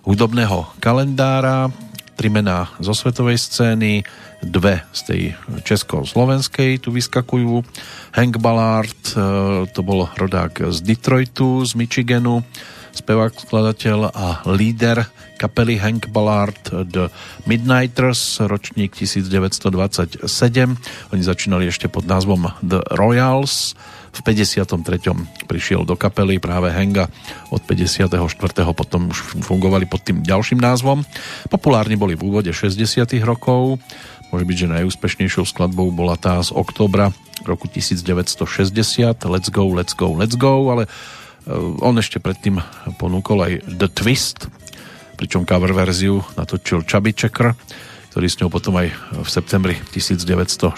hudobného kalendára. Tri mená zo svetovej scény, dve z tej česko-slovenskej tu vyskakujú. Hank Ballard, e, to bol rodák z Detroitu, z Michiganu spevák, skladateľ a líder kapely Hank Ballard The Midnighters, ročník 1927. Oni začínali ešte pod názvom The Royals. V 53. prišiel do kapely práve Hanga od 54. potom už fungovali pod tým ďalším názvom. Populárni boli v úvode 60. rokov. Môže byť, že najúspešnejšou skladbou bola tá z oktobra roku 1960 Let's go, let's go, let's go, ale on ešte predtým ponúkol aj The Twist, pričom cover verziu natočil Chubby Checker, ktorý s ňou potom aj v septembri 1960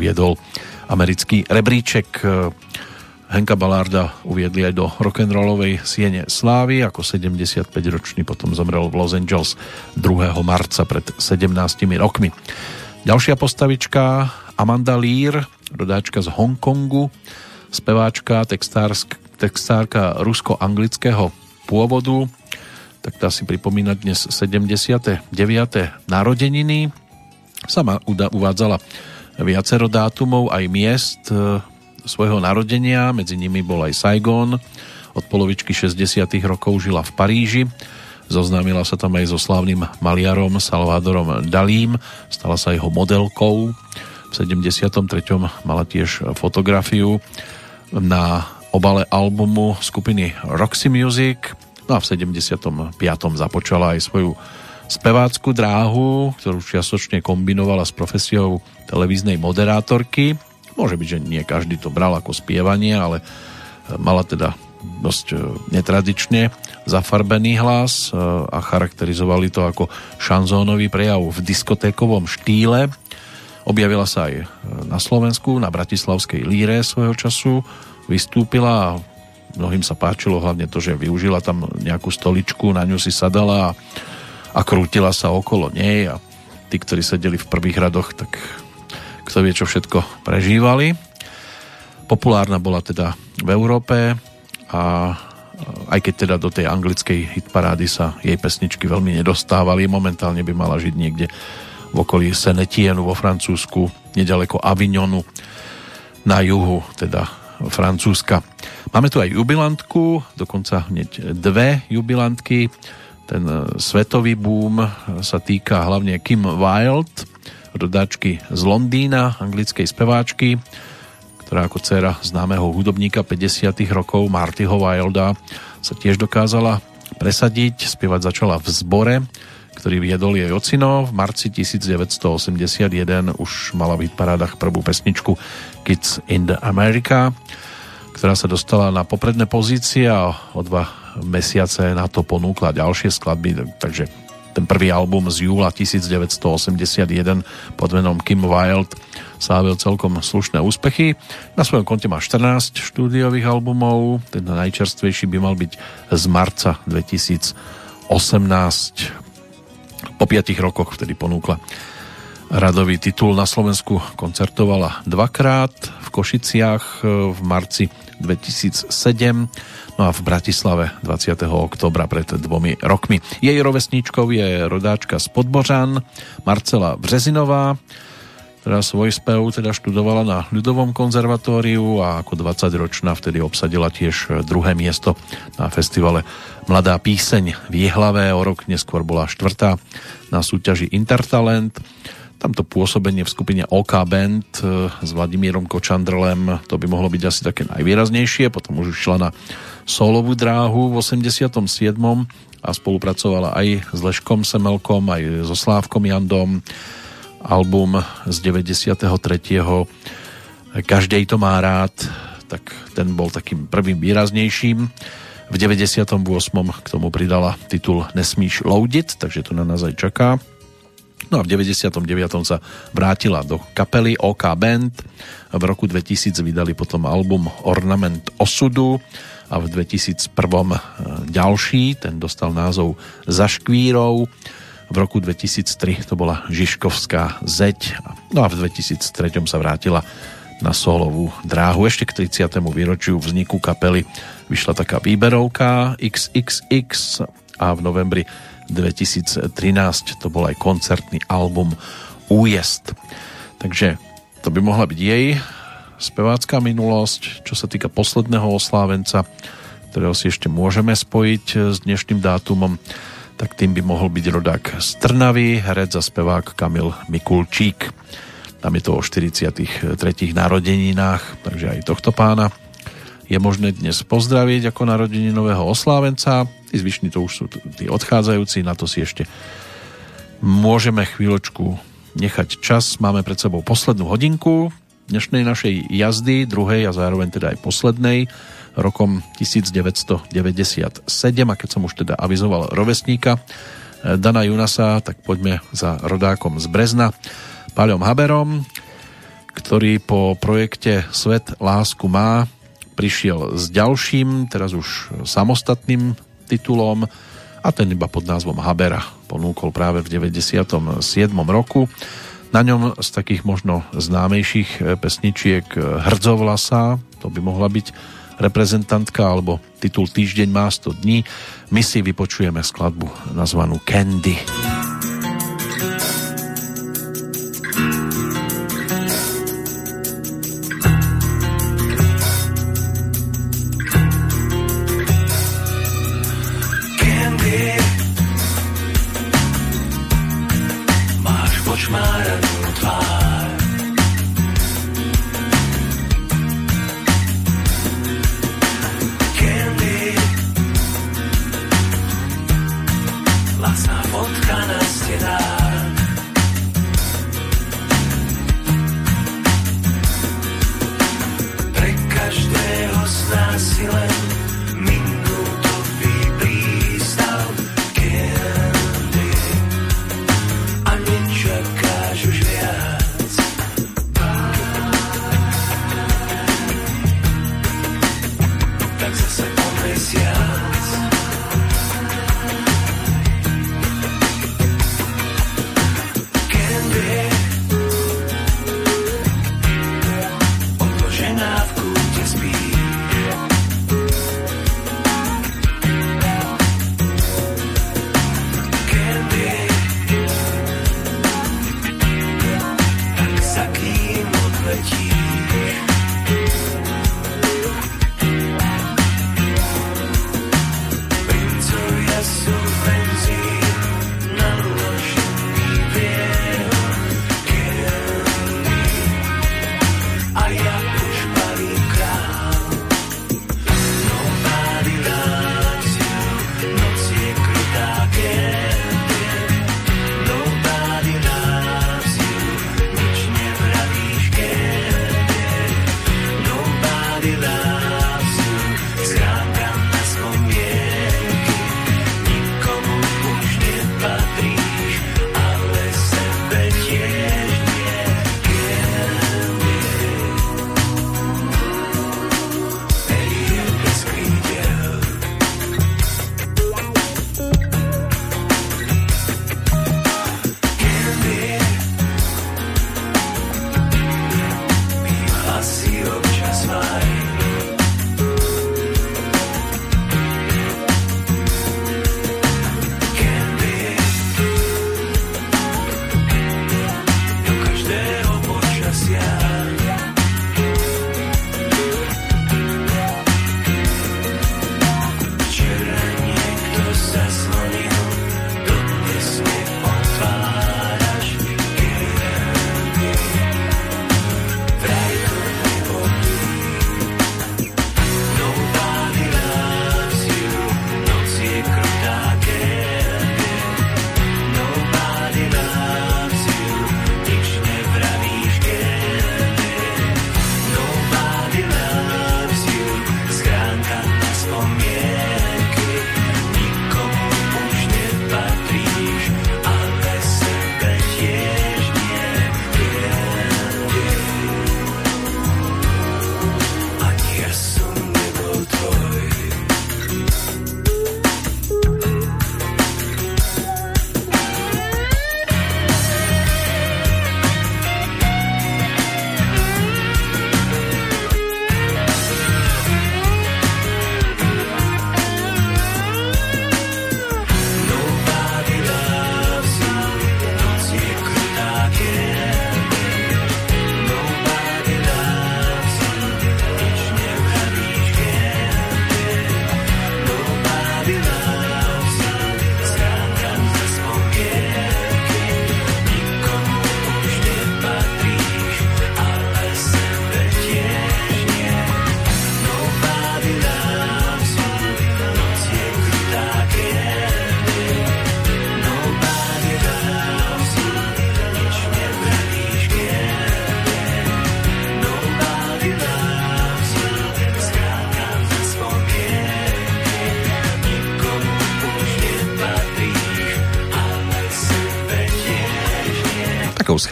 viedol americký rebríček. Eh, Henka Balarda uviedli aj do rock'n'rollovej siene slávy, ako 75-ročný potom zomrel v Los Angeles 2. marca pred 17 rokmi. Ďalšia postavička Amanda Lear, rodáčka z Hongkongu, speváčka, textársk, textárka rusko-anglického pôvodu, tak tá si pripomína dnes 79. narodeniny. Sama uvádzala viacero dátumov aj miest e, svojho narodenia, medzi nimi bol aj Saigon, od polovičky 60. rokov žila v Paríži, zoznámila sa tam aj so slávnym maliarom Salvadorom Dalím, stala sa jeho modelkou, v 73. mala tiež fotografiu na obale albumu skupiny Roxy Music. No a v 75. započala aj svoju spevácku dráhu, ktorú čiastočne kombinovala s profesiou televíznej moderátorky. Môže byť, že nie každý to bral ako spievanie, ale mala teda dosť e, netradične zafarbený hlas e, a charakterizovali to ako šanzónový prejav v diskotékovom štýle. Objavila sa aj na Slovensku, na Bratislavskej líre svojho času vystúpila a mnohým sa páčilo hlavne to, že využila tam nejakú stoličku, na ňu si sadala a, a krútila sa okolo nej a tí, ktorí sedeli v prvých radoch, tak kto vie, čo všetko prežívali. Populárna bola teda v Európe a aj keď teda do tej anglickej hitparády sa jej pesničky veľmi nedostávali, momentálne by mala žiť niekde v okolí Senetienu vo Francúzsku, nedaleko Avignonu, na juhu teda Francúzska. Máme tu aj jubilantku, dokonca hneď dve jubilantky. Ten e, svetový boom sa týka hlavne Kim Wilde, rodáčky z Londýna, anglickej speváčky, ktorá ako dcera známeho hudobníka 50. rokov Martyho Wilda sa tiež dokázala presadiť. Spievať začala v zbore, ktorý viedol jej ocino. V marci 1981 už mala v parádach prvú pesničku Kids in the America, ktorá sa dostala na popredné pozície a o dva mesiace na to ponúkla ďalšie skladby, takže ten prvý album z júla 1981 pod menom Kim Wilde slávil celkom slušné úspechy. Na svojom konte má 14 štúdiových albumov, ten najčerstvejší by mal byť z marca 2018 po 5 rokoch, vtedy ponúkla radový titul na Slovensku koncertovala dvakrát v Košiciach v marci 2007 no a v Bratislave 20. oktobra pred dvomi rokmi. Jej rovesníčkou je rodáčka z Podbožan Marcela Březinová, ktorá svoj spev teda študovala na ľudovom konzervatóriu a ako 20-ročná vtedy obsadila tiež druhé miesto na festivale Mladá píseň v Jihlave, o rok neskôr bola štvrtá na súťaži Intertalent. Tamto pôsobenie v skupine OK Band e, s Vladimírom Kočandrlem, to by mohlo byť asi také najvýraznejšie, potom už išla na solovú dráhu v 87. a spolupracovala aj s Leškom Semelkom, aj so Slávkom Jandom, album z 93. Každej to má rád, tak ten bol takým prvým výraznejším. V 98. k tomu pridala titul Nesmíš loudit, takže to na nás aj čaká. No a v 99. sa vrátila do kapely OK Band. V roku 2000 vydali potom album Ornament osudu a v 2001 e, ďalší, ten dostal názov Za škvírou v roku 2003 to bola Žižkovská zeď. No a v 2003 sa vrátila na solovú dráhu. Ešte k 30. výročiu vzniku kapely vyšla taká výberovka XXX a v novembri 2013 to bol aj koncertný album Újezd. Takže to by mohla byť jej spevácká minulosť, čo sa týka posledného oslávenca, ktorého si ešte môžeme spojiť s dnešným dátumom tak tým by mohol byť rodák z Trnavy, herec a spevák Kamil Mikulčík. Tam je to o 43. narodeninách, takže aj tohto pána je možné dnes pozdraviť ako nového oslávenca. Tí zvyšní to už sú tí odchádzajúci, na to si ešte môžeme chvíľočku nechať čas. Máme pred sebou poslednú hodinku dnešnej našej jazdy, druhej a zároveň teda aj poslednej rokom 1997 a keď som už teda avizoval rovesníka eh, Dana Junasa, tak poďme za rodákom z Brezna, Paľom Haberom, ktorý po projekte Svet lásku má prišiel s ďalším, teraz už samostatným titulom a ten iba pod názvom Habera ponúkol práve v 97. roku. Na ňom z takých možno známejších eh, pesničiek eh, Hrdzovlasa, to by mohla byť reprezentantka alebo titul Týždeň má 100 dní. My si vypočujeme skladbu nazvanú Candy. Candy.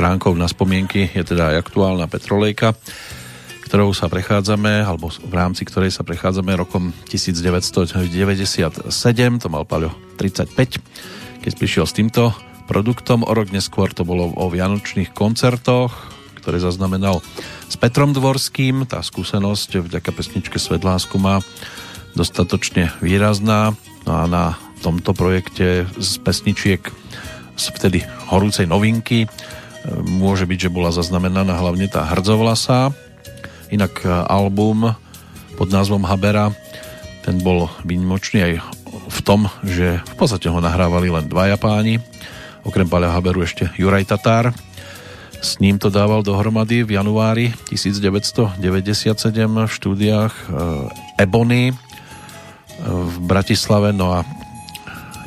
Schránkou na spomienky je teda aj aktuálna Petrolejka, ktorou sa prechádzame, alebo v rámci ktorej sa prechádzame rokom 1997, to mal Paľo 35, keď prišiel s týmto produktom. O rok neskôr to bolo o vianočných koncertoch, ktoré zaznamenal s Petrom Dvorským. Tá skúsenosť vďaka pesničke Svedlásku má dostatočne výrazná. No a na tomto projekte z pesničiek z vtedy horúcej novinky môže byť, že bola zaznamenaná hlavne tá Hrdzovlasa. Inak e, album pod názvom Habera ten bol výnimočný aj v tom, že v podstate ho nahrávali len dvaja páni, okrem Paľa Haberu ešte Juraj Tatár. S ním to dával dohromady v januári 1997 v štúdiách e, Ebony v Bratislave, no a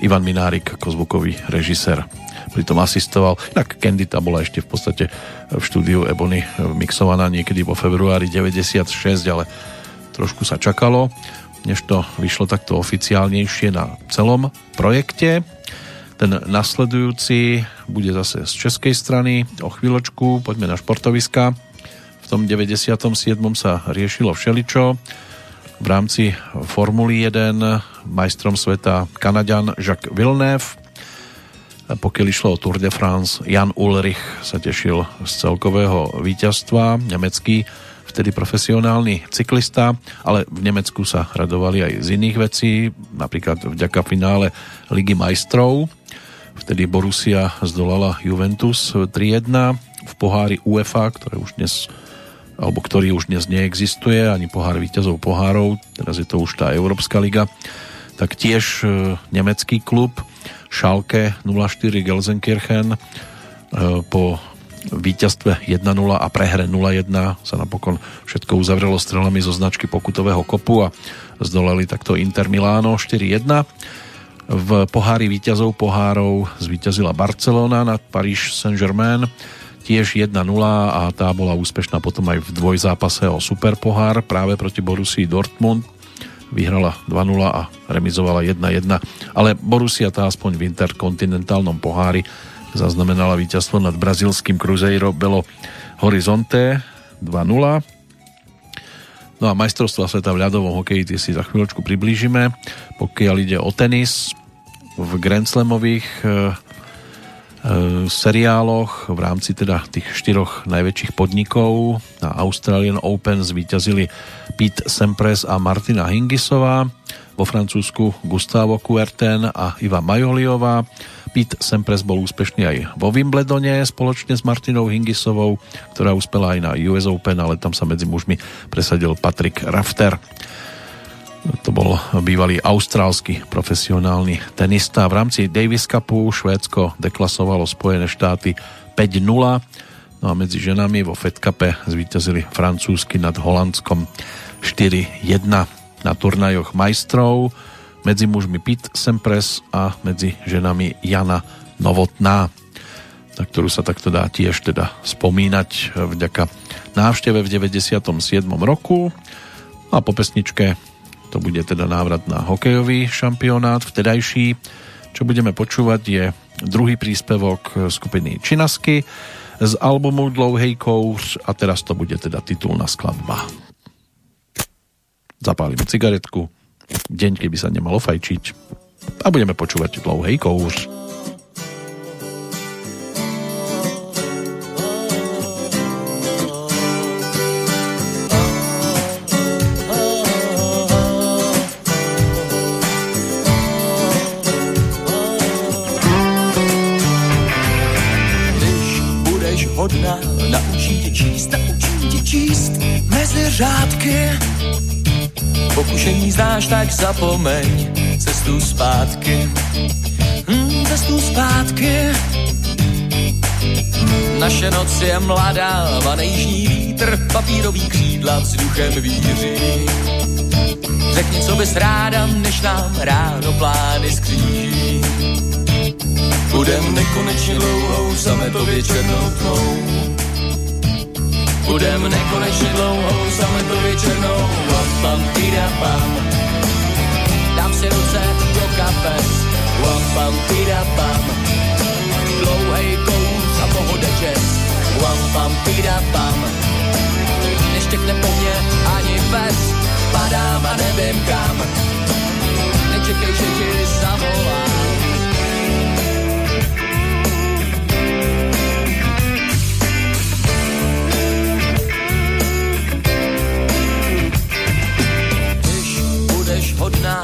Ivan Minárik ako zvukový režisér pritom asistoval. Tak Candida bola ešte v podstate v štúdiu Ebony mixovaná niekedy vo februári 96, ale trošku sa čakalo, než to vyšlo takto oficiálnejšie na celom projekte. Ten nasledujúci bude zase z českej strany. O chvíľočku poďme na športoviska. V tom 97. sa riešilo všeličo. V rámci Formuly 1 majstrom sveta Kanaďan Jacques Villeneuve pokiaľ išlo o Tour de France, Jan Ulrich sa tešil z celkového víťazstva. Nemecký, vtedy profesionálny cyklista, ale v Nemecku sa radovali aj z iných vecí, napríklad vďaka finále Ligy majstrov. Vtedy Borussia zdolala Juventus 3-1 v pohári UEFA, ktoré už dnes alebo ktorý už dnes neexistuje, ani pohár víťazov pohárov, teraz je to už tá Európska liga, tak tiež e, nemecký klub Schalke 04 Gelsenkirchen e, po víťazstve 1-0 a prehre 0-1 sa napokon všetko uzavrelo strelami zo značky pokutového kopu a zdolali takto Inter Miláno 4-1. V pohári víťazov pohárov zvíťazila Barcelona nad Paríž Saint-Germain tiež 1-0 a tá bola úspešná potom aj v dvojzápase o super pohár práve proti Borussii Dortmund vyhrala 2-0 a remizovala 1-1, ale Borussia tá aspoň v interkontinentálnom pohári zaznamenala víťazstvo nad brazilským Cruzeiro Belo Horizonte 2-0. No a majstrovstva sveta v ľadovom hokeji tie si za chvíľočku priblížime. Pokiaľ ide o tenis, v Grand Slamových e, seriáloch v rámci teda tých štyroch najväčších podnikov na Australian Open zvíťazili Pete Sampras a Martina Hingisová, vo Francúzsku Gustavo Kuerten a Iva Majoliová. Pete Sampras bol úspešný aj vo Wimbledone spoločne s Martinou Hingisovou, ktorá uspela aj na US Open, ale tam sa medzi mužmi presadil Patrick Rafter. To bol bývalý austrálsky profesionálny tenista. V rámci Davis Cupu Švédsko deklasovalo Spojené štáty 5-0. No a medzi ženami vo Fed Cupe zvíťazili francúzsky nad Holandskom 4-1 na turnajoch majstrov medzi mužmi Pete Sempres a medzi ženami Jana Novotná na ktorú sa takto dá tiež teda spomínať vďaka návšteve v 97. roku a po pesničke to bude teda návrat na hokejový šampionát vtedajší. Čo budeme počúvať je druhý príspevok skupiny Činasky z albumu Dlouhej kouř a teraz to bude teda titulná skladba zapálime cigaretku, deň, keby sa nemalo fajčiť a budeme počúvať dlouhej kouř. Tak zapomeň cestu zpátky. Hmm, cestu zpátky. Naše noc je mladá, vanejší vítr, papírový křídla vzduchem víří. Řekni, co bys ráda, než nám ráno plány skříží. Budem nekonečně dlouhou sametově černou tmou Budem nekonečně dlouhou sametově černou pam pam Dám si ruce do kapes Wam pam tira pam Dlouhej kous a pohoda jazz pam, pída pam. Neštěkne po mně ani pes, padám a nevím kam. Nečekej, že ti zavolám. Hodná,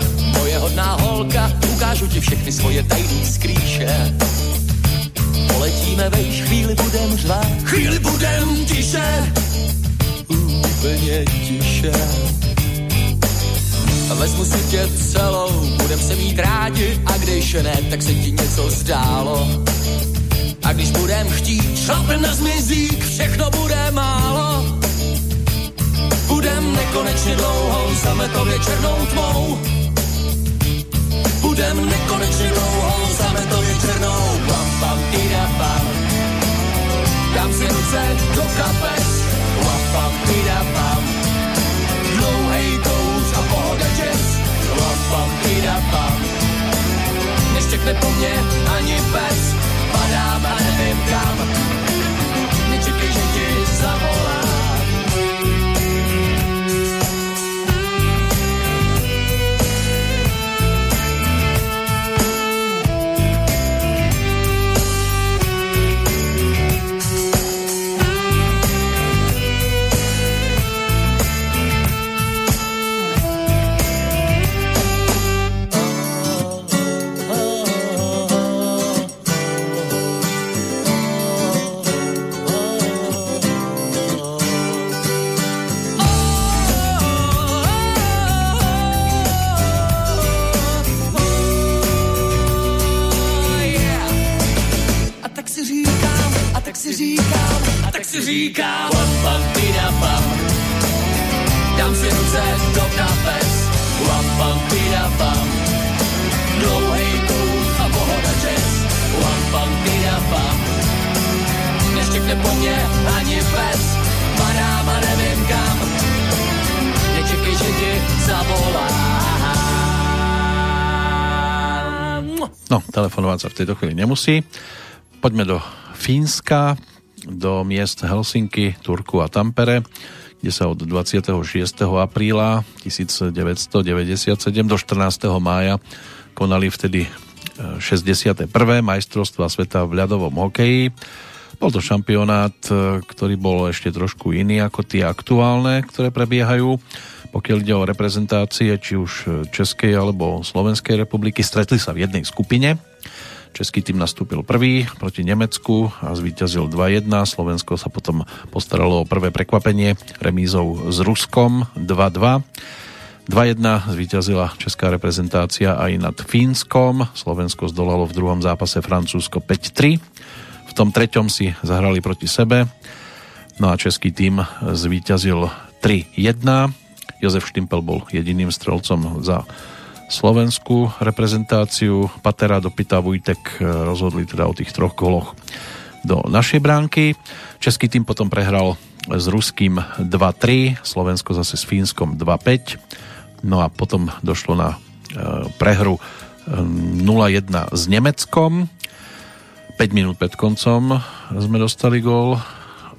hodná holka, ukážu ti všechny svoje tajný skrýše. Poletíme vejš, chvíli budem řvát, chvíli budem tiše, úplně tiše. Vezmu si tě celou, budem se mít rádi, a když ne, tak se ti něco zdálo. A když budem chtít, šlapem na zmizík, všechno bude málo. Budem nekonečně dlouhou, sametově černou tmou. Budem nekonečně dlouhou, sametově černou. Pam, pam, tida, pam. Dám si ruce do kapes. Pam, pam, tida, pam. Dlouhej kouř a pohoda jazz. Pam, pam, tida, pam. Neštěkne po mně ani pes. Padám a nevím kam. Nečekej, že ti zavolám. Telefonovať sa v tejto chvíli nemusí. Poďme do Fínska, do miest Helsinky, Turku a Tampere, kde sa od 26. apríla 1997 do 14. mája konali vtedy e, 61. majstrovstva sveta v ľadovom hokeji. Bol to šampionát, e, ktorý bol ešte trošku iný ako tie aktuálne, ktoré prebiehajú. Pokiaľ ide o reprezentácie, či už Českej alebo Slovenskej republiky, stretli sa v jednej skupine. Český tým nastúpil prvý proti Nemecku a zvíťazil 2-1. Slovensko sa potom postaralo o prvé prekvapenie remízou s Ruskom 2-2. 2-1 zvíťazila česká reprezentácia aj nad Fínskom. Slovensko zdolalo v druhom zápase Francúzsko 5-3. V tom treťom si zahrali proti sebe. No a český tým zvíťazil 3-1. Jozef Štimpel bol jediným strelcom za slovenskú reprezentáciu. Patera, Dopita, Vujtek rozhodli teda o tých troch goloch do našej bránky. Český tým potom prehral s Ruským 2-3, Slovensko zase s Fínskom 2-5. No a potom došlo na e, prehru e, 0-1 s Nemeckom. 5 minút pred koncom sme dostali gól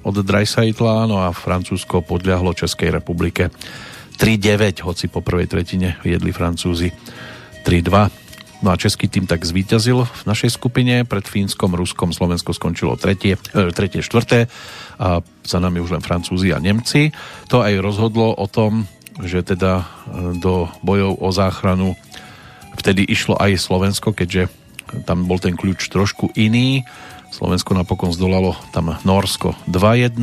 od Dreisaitla, no a Francúzsko podľahlo Českej republike 3-9, hoci po prvej tretine viedli Francúzi 3-2. No a český tým tak zvíťazil v našej skupine, pred Fínskom, Ruskom, Slovensko skončilo tretie, e, tretie, štvrté a za nami už len Francúzi a Nemci. To aj rozhodlo o tom, že teda e, do bojov o záchranu vtedy išlo aj Slovensko, keďže tam bol ten kľúč trošku iný. Slovensko napokon zdolalo tam Norsko 2-1,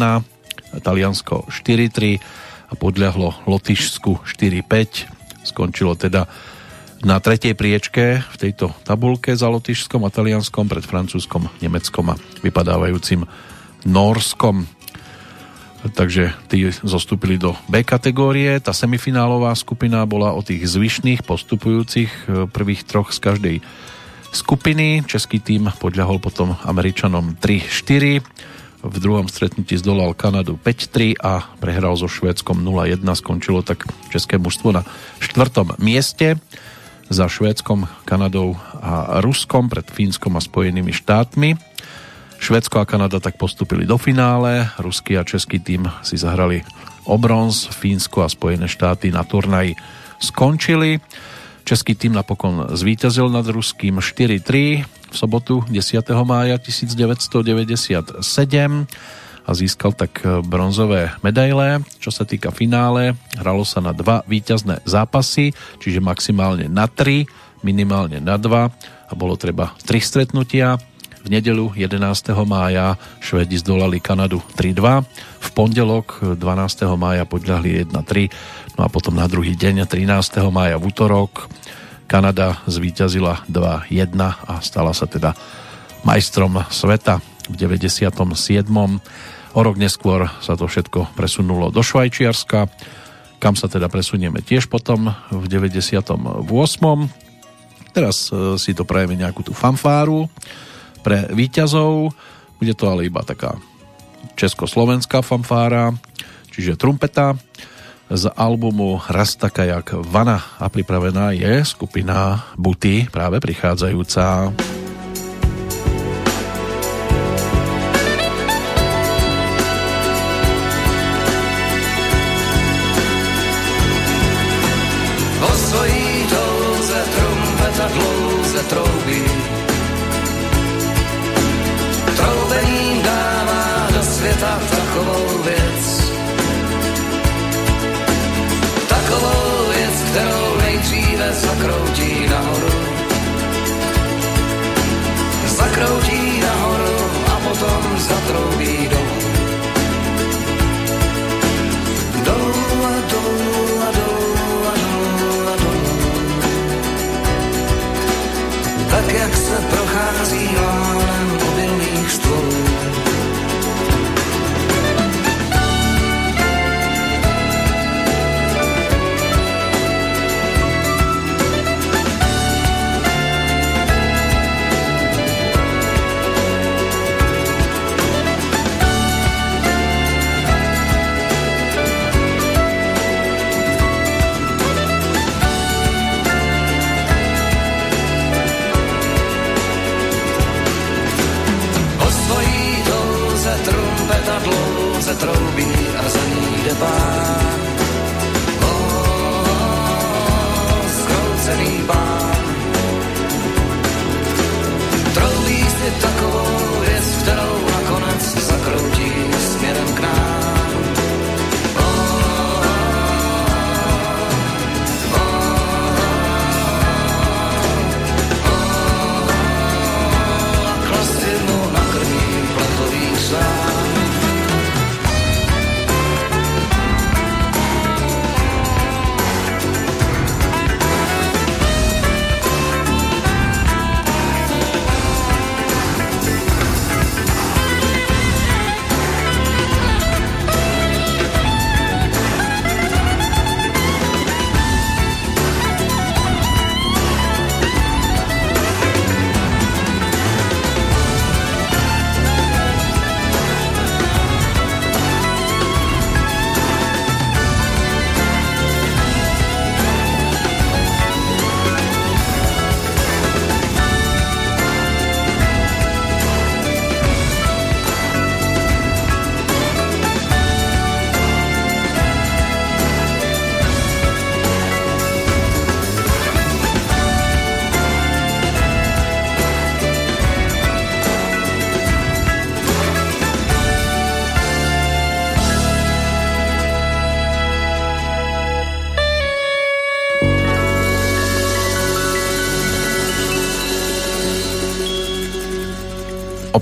Taliansko 4-3 a podľahlo Lotyšsku 4-5. Skončilo teda na tretej priečke v tejto tabulke za Lotyšskom a Talianskom pred Francúzskom, Nemeckom a vypadávajúcim Norskom. Takže tí zostúpili do B kategórie. Tá semifinálová skupina bola o tých zvyšných postupujúcich e, prvých troch z každej skupiny. Český tým podľahol potom Američanom 3-4 v druhom stretnutí zdolal Kanadu 5-3 a prehral so Švédskom 0-1. Skončilo tak české mužstvo na štvrtom mieste za Švédskom, Kanadou a Ruskom pred Fínskom a Spojenými štátmi. Švedsko a Kanada tak postupili do finále, ruský a český tým si zahrali o bronz, Fínsko a Spojené štáty na turnaji skončili. Český tým napokon zvíťazil nad ruským 4-3 v sobotu 10. mája 1997 a získal tak bronzové medaile. Čo sa týka finále, hralo sa na dva víťazné zápasy, čiže maximálne na tri, minimálne na dva a bolo treba tri stretnutia. V nedelu 11. mája Švedi zdolali Kanadu 3-2, v pondelok 12. mája podľahli 1-3, no a potom na druhý deň 13. mája v útorok Kanada zvíťazila 2-1 a stala sa teda majstrom sveta v 97. O rok neskôr sa to všetko presunulo do Švajčiarska, kam sa teda presunieme tiež potom v 98. Teraz e, si to prajeme nejakú tú fanfáru pre výťazov. Bude to ale iba taká československá fanfára, čiže trumpeta z albumu Raz taká jak Vana a pripravená je skupina Buty, práve prichádzajúca. zakroutí nahoru. Zakroutí nahoru a potom zatroubí dolů. Dolů. Tak jak se prochází láska, trouby a za ní jde.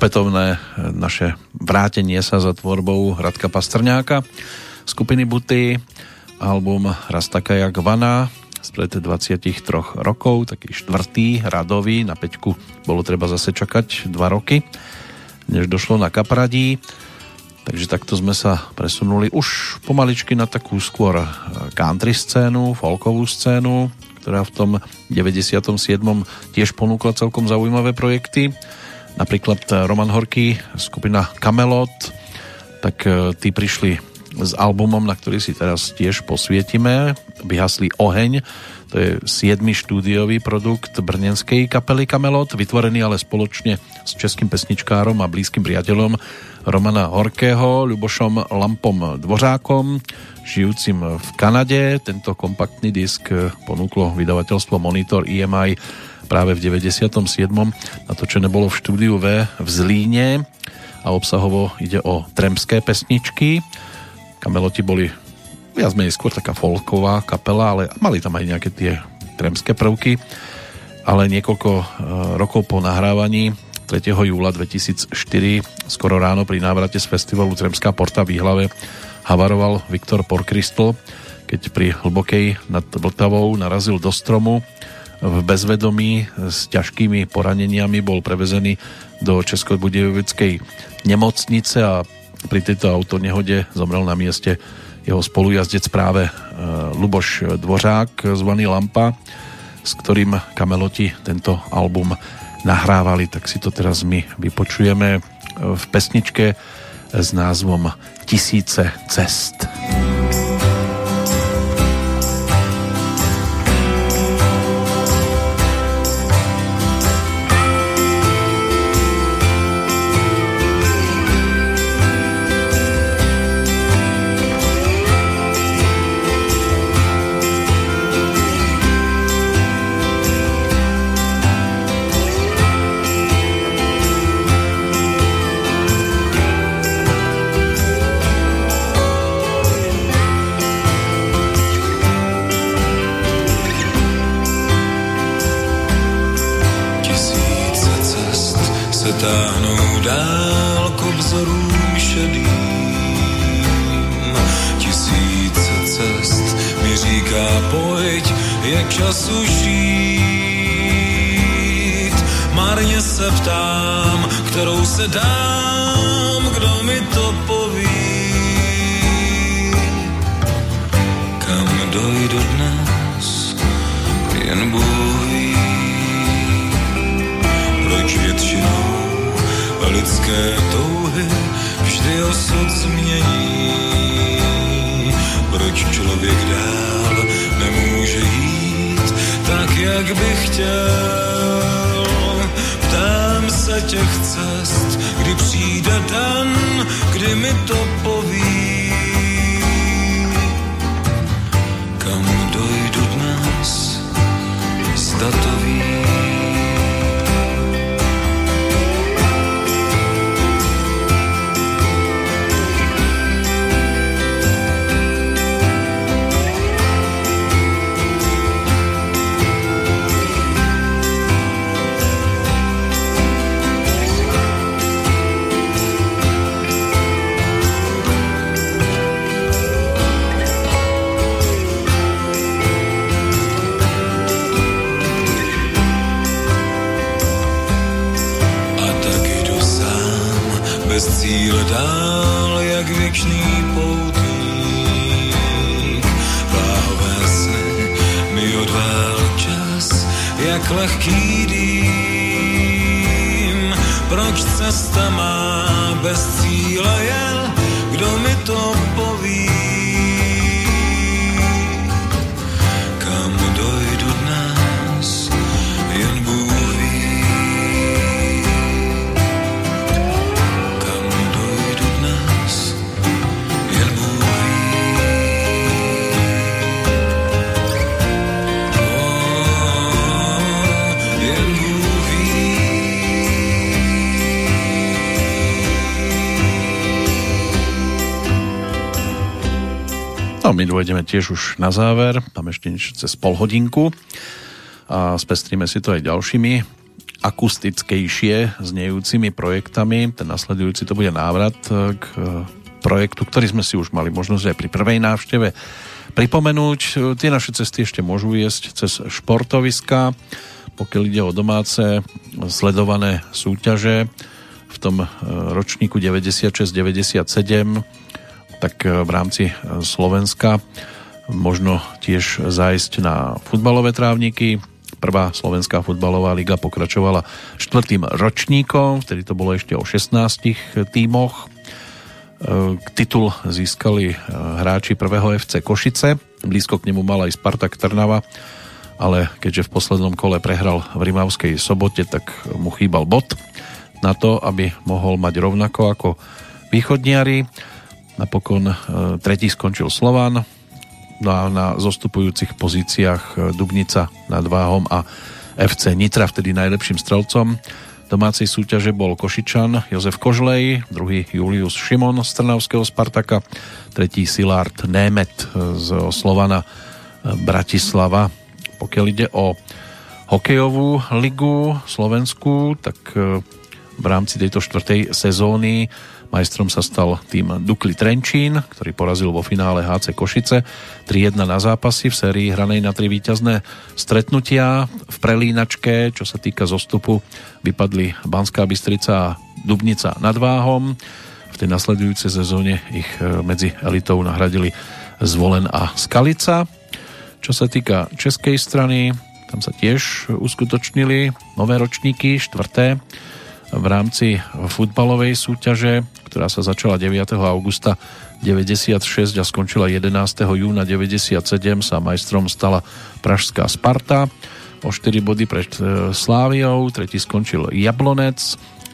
Opätovné e, naše vrátenie sa za tvorbou Radka Pastrňáka skupiny Buty album Raz taká jak Vana spred 23 rokov, taký štvrtý radový, na peťku bolo treba zase čakať 2 roky, než došlo na Kapradí. Takže takto sme sa presunuli už pomaličky na takú skôr e, country scénu, folkovú scénu, ktorá v tom 97. tiež ponúkla celkom zaujímavé projekty napríklad Roman Horký, skupina Camelot, tak e, tí prišli s albumom, na ktorý si teraz tiež posvietime. Vyhaslý oheň, to je 7. štúdiový produkt brnenskej kapely Kamelot, vytvorený ale spoločne s českým pesničkárom a blízkym priateľom Romana Horkého, Ľubošom Lampom Dvořákom, žijúcim v Kanade. Tento kompaktný disk ponúklo vydavateľstvo Monitor EMI práve v 97. Natočené bolo v štúdiu V v Zlíne a obsahovo ide o tremské pesničky. Kameloti boli viac menej skôr taká folková kapela, ale mali tam aj nejaké tie tremské prvky. Ale niekoľko e, rokov po nahrávaní 3. júla 2004 skoro ráno pri návrate z festivalu Tremská porta v Výhlave havaroval Viktor Porkristl, keď pri hlbokej nad Vltavou narazil do stromu v bezvedomí s ťažkými poraneniami bol prevezený do Českobudejovickej nemocnice a pri tejto autonehode zomrel na mieste jeho spolujazdec práve e, Luboš Dvořák, zvaný Lampa, s ktorým kameloti tento album nahrávali, tak si to teraz my vypočujeme v pesničke s názvom Tisíce cest. my dôjdeme tiež už na záver, tam ešte niečo cez pol hodinku a spestríme si to aj ďalšími akustickejšie znejúcimi projektami. Ten nasledujúci to bude návrat k projektu, ktorý sme si už mali možnosť aj pri prvej návšteve pripomenúť. Tie naše cesty ešte môžu viesť cez športoviska, pokiaľ ide o domáce sledované súťaže v tom ročníku 96-97 tak e, v rámci e, Slovenska možno tiež zájsť na futbalové trávniky. Prvá slovenská futbalová liga pokračovala štvrtým ročníkom, vtedy to bolo ešte o 16 tímoch. titul získali e, hráči prvého FC Košice. Blízko k nemu mal aj Spartak Trnava, ale keďže v poslednom kole prehral v Rimavskej sobote, tak mu chýbal bod na to, aby mohol mať rovnako ako východniari. Napokon e, tretí skončil Slovan, no a na zostupujúcich pozíciách Dubnica nad Váhom a FC Nitra, vtedy najlepším strelcom domácej súťaže bol Košičan Jozef Kožlej, druhý Julius Šimon z Trnavského Spartaka, tretí Silard Német z Slovana Bratislava. Pokiaľ ide o hokejovú ligu Slovensku, tak e, v rámci tejto štvrtej sezóny Majstrom sa stal tým Dukli Trenčín, ktorý porazil vo finále HC Košice 3-1 na zápasy v sérii hranej na tri víťazné stretnutia. V prelínačke, čo sa týka zostupu, vypadli Banská Bystrica a Dubnica nad Váhom. V tej nasledujúcej sezóne ich e, medzi elitou nahradili Zvolen a Skalica. Čo sa týka českej strany, tam sa tiež uskutočnili nové ročníky, štvrté v rámci futbalovej súťaže, ktorá sa začala 9. augusta 96 a skončila 11. júna 97 sa majstrom stala Pražská Sparta o 4 body pred e, Sláviou, tretí skončil Jablonec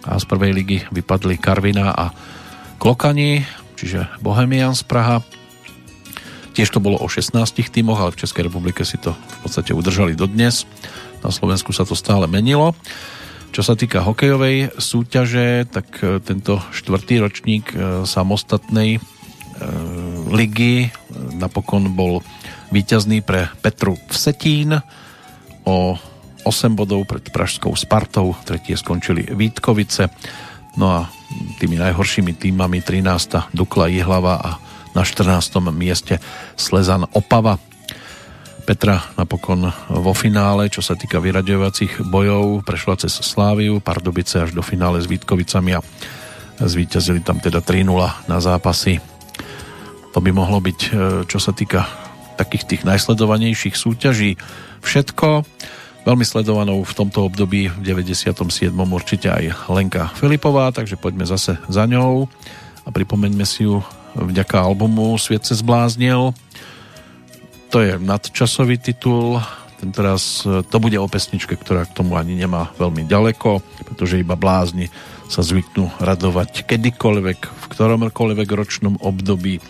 a z prvej ligy vypadli Karvina a Klokani, čiže Bohemians Praha. Tiež to bolo o 16 týmoch, ale v Českej republike si to v podstate udržali dodnes. Na Slovensku sa to stále menilo. Čo sa týka hokejovej súťaže, tak e, tento štvrtý ročník e, samostatnej e, ligy napokon bol víťazný pre Petru Vsetín o 8 bodov pred Pražskou Spartou, tretie skončili Vítkovice, no a tými najhoršími týmami 13. Dukla Jihlava a na 14. mieste Slezan Opava. Petra napokon vo finále, čo sa týka vyraďovacích bojov, prešla cez Sláviu, Pardubice až do finále s Vítkovicami a zvíťazili tam teda 3-0 na zápasy. To by mohlo byť, e, čo sa týka takých tých najsledovanejších súťaží, všetko. Veľmi sledovanou v tomto období v 97. určite aj Lenka Filipová, takže poďme zase za ňou a pripomeňme si ju vďaka albumu Sviet se zbláznil to je nadčasový titul, teraz e, to bude o pesničke, ktorá k tomu ani nemá veľmi ďaleko, pretože iba blázni sa zvyknú radovať kedykoľvek, v ktoromkoľvek ročnom období,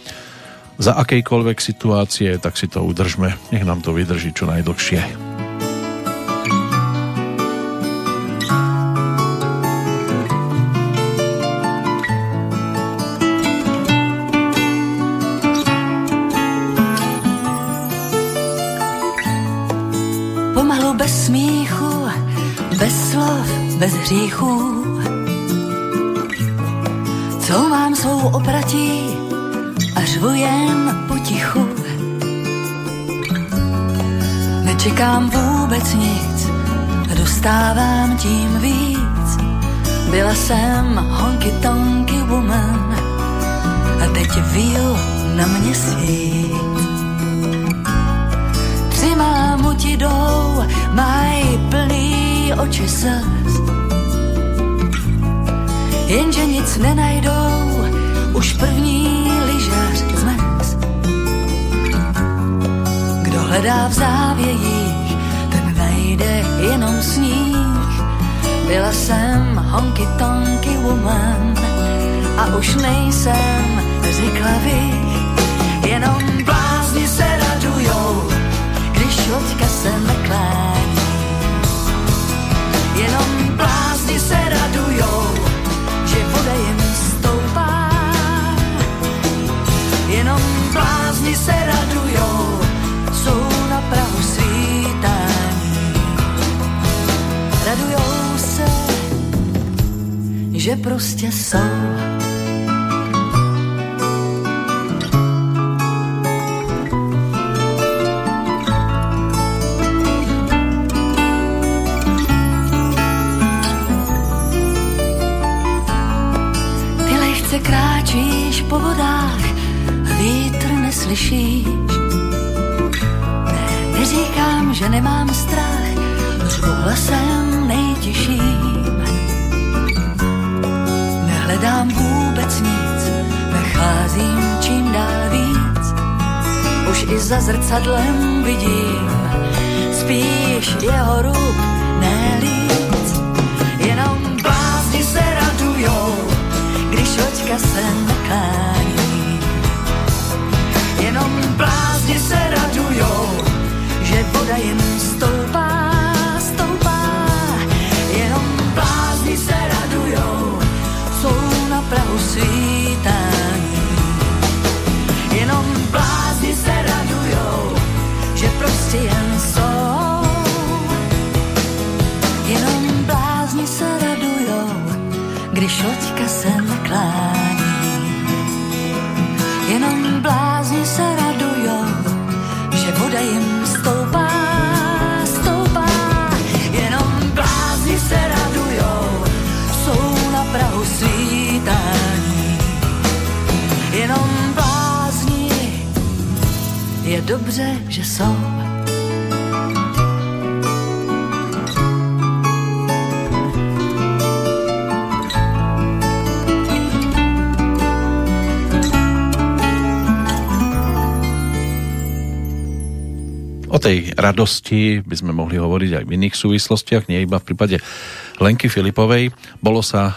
za akejkoľvek situácie, tak si to udržme. Nech nám to vydrží čo najdlhšie. Bez hříchů. Co mám svou opratí a řvu jen potichu. Nečekám vůbec nic, dostávám tím víc. Byla jsem honky tonky woman a teď víl na mě svít. Tři mámuti jdou, mají plný oči slz jenže nic nenajdou, už první lyžař zmez. Kdo hledá v závějích, ten najde jenom sníh. Byla jsem honky tonky woman a už nejsem, řekla jenom blázni se radujou, když loďka se neklání. Jenom blázni se radujou, že voda jim stoupá. Jenom blázni se radujou, jsou na prahu svítání. Radujou se, že prostě jsou. Ne, neříkám, že nemám strach, řvu hlasem nejtiším. Nehledám vůbec nic, nech Procházím čím dál víc, už i za zrcadlem vidím spíš jeho růb, ne líc. Jenom blázni se radujou, když hoďka se naklání. Jenom blázni se radujou, že voda jim stoupá, stoupá. Jenom blázni se radujou, jsou na prahu svítání. Jenom blázni se radujou, že prostě jen jsou. Jenom blázni se radujou, když loďka se naklání. Dobře, že jsou. O tej radosti by sme mohli hovoriť aj v iných súvislostiach, nie iba v prípade Lenky Filipovej. Bolo sa e,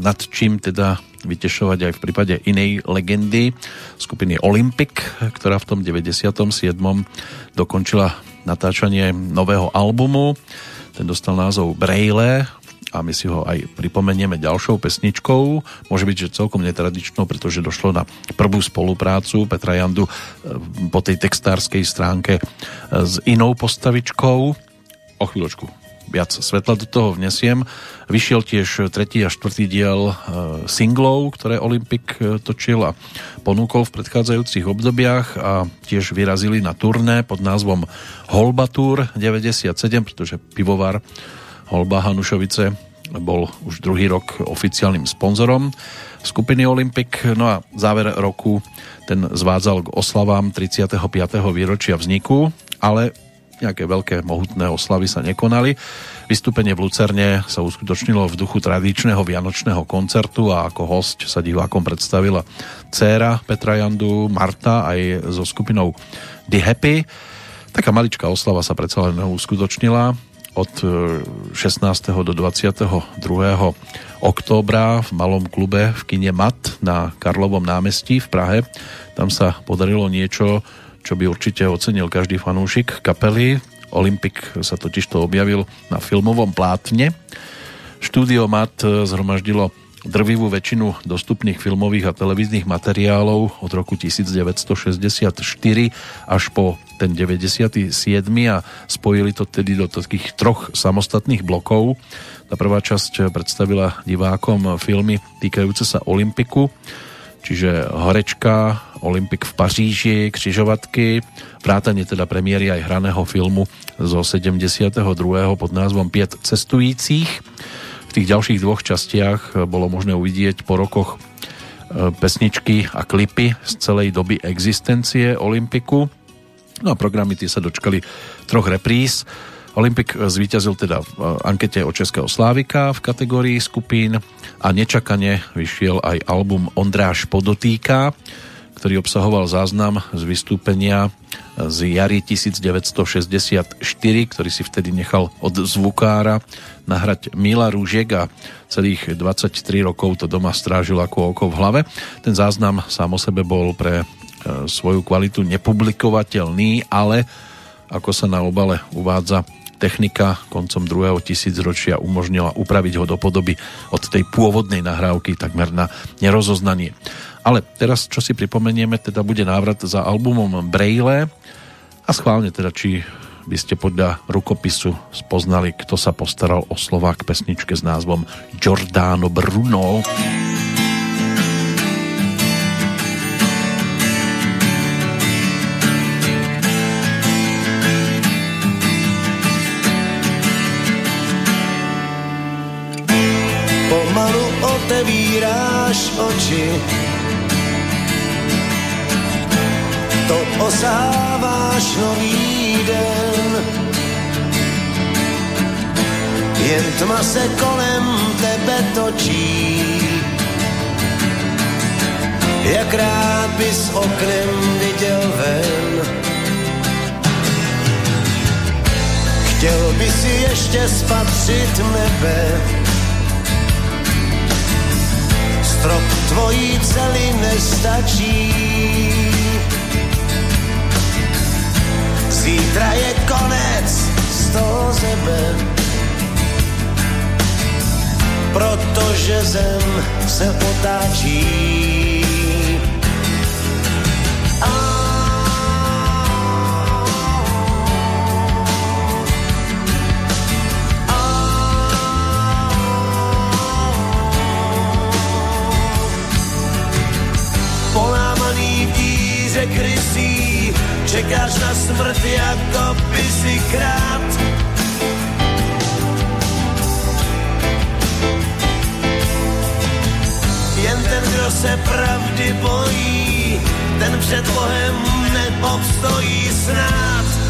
nad čím teda vytešovať aj v prípade inej legendy skupiny Olympic, ktorá v tom 97. dokončila natáčanie nového albumu. Ten dostal názov Braille a my si ho aj pripomenieme ďalšou pesničkou. Môže byť, že celkom netradičnou, pretože došlo na prvú spoluprácu Petra Jandu e, po tej textárskej stránke e, s inou postavičkou. O chvíľočku viac svetla do toho vnesiem. Vyšiel tiež tretí a štvrtý diel e, singlov, ktoré Olympik točil a ponúkol v predchádzajúcich obdobiach a tiež vyrazili na turné pod názvom Holba Tour 97, pretože pivovar Holba Hanušovice bol už druhý rok oficiálnym sponzorom skupiny Olympic. No a záver roku ten zvádzal k oslavám 35. výročia vzniku, ale nejaké veľké mohutné oslavy sa nekonali. Vystúpenie v Lucerne sa uskutočnilo v duchu tradičného vianočného koncertu a ako host sa divákom predstavila dcéra Petra Jandu, Marta aj so skupinou The Happy. Taká maličká oslava sa predsa len uskutočnila od 16. do 22. októbra v malom klube v kine Mat na Karlovom námestí v Prahe. Tam sa podarilo niečo, čo by určite ocenil každý fanúšik kapely. Olympik sa totiž to objavil na filmovom plátne. Štúdio Mat zhromaždilo drvivú väčšinu dostupných filmových a televíznych materiálov od roku 1964 až po ten 97. a spojili to tedy do takých troch samostatných blokov. Tá prvá časť predstavila divákom filmy týkajúce sa Olympiku, čiže Horečka, Olympik v Paříži, Křižovatky, vrátanie teda premiéry aj hraného filmu zo 72. pod názvom Piet cestujících. V tých ďalších dvoch častiach bolo možné uvidieť po rokoch e, pesničky a klipy z celej doby existencie Olympiku No a programy tie sa dočkali troch repríz. Olympik zvíťazil teda v eh, ankete o Českého Slávika v kategórii skupín a nečakane vyšiel aj album Ondráš podotýka, ktorý obsahoval záznam z vystúpenia z jary 1964, ktorý si vtedy nechal od zvukára nahrať Mila Rúžiek a celých 23 rokov to doma strážil ako oko v hlave. Ten záznam sám o sebe bol pre E, svoju kvalitu nepublikovateľný, ale ako sa na obale uvádza, technika koncom druhého tisícročia umožnila upraviť ho do podoby od tej pôvodnej nahrávky takmer na nerozoznanie. Ale teraz, čo si pripomenieme, teda bude návrat za albumom Braille a schválne teda, či by ste podľa rukopisu spoznali, kto sa postaral o slova k pesničke s názvom Giordano Bruno. Otevíráš oči, to osáváš nový den. Jen tma se kolem tebe točí, jak rád bys oknem viděl ven. Chtěl by si ještě spatřit nebe, strop tvojí celý nestačí. Zítra je konec z toho zebe, protože zem se otáčí. Krysí, čekáš na smrt jako by krát. Jen ten, kdo se pravdy bojí, ten před Bohem neobstojí snad.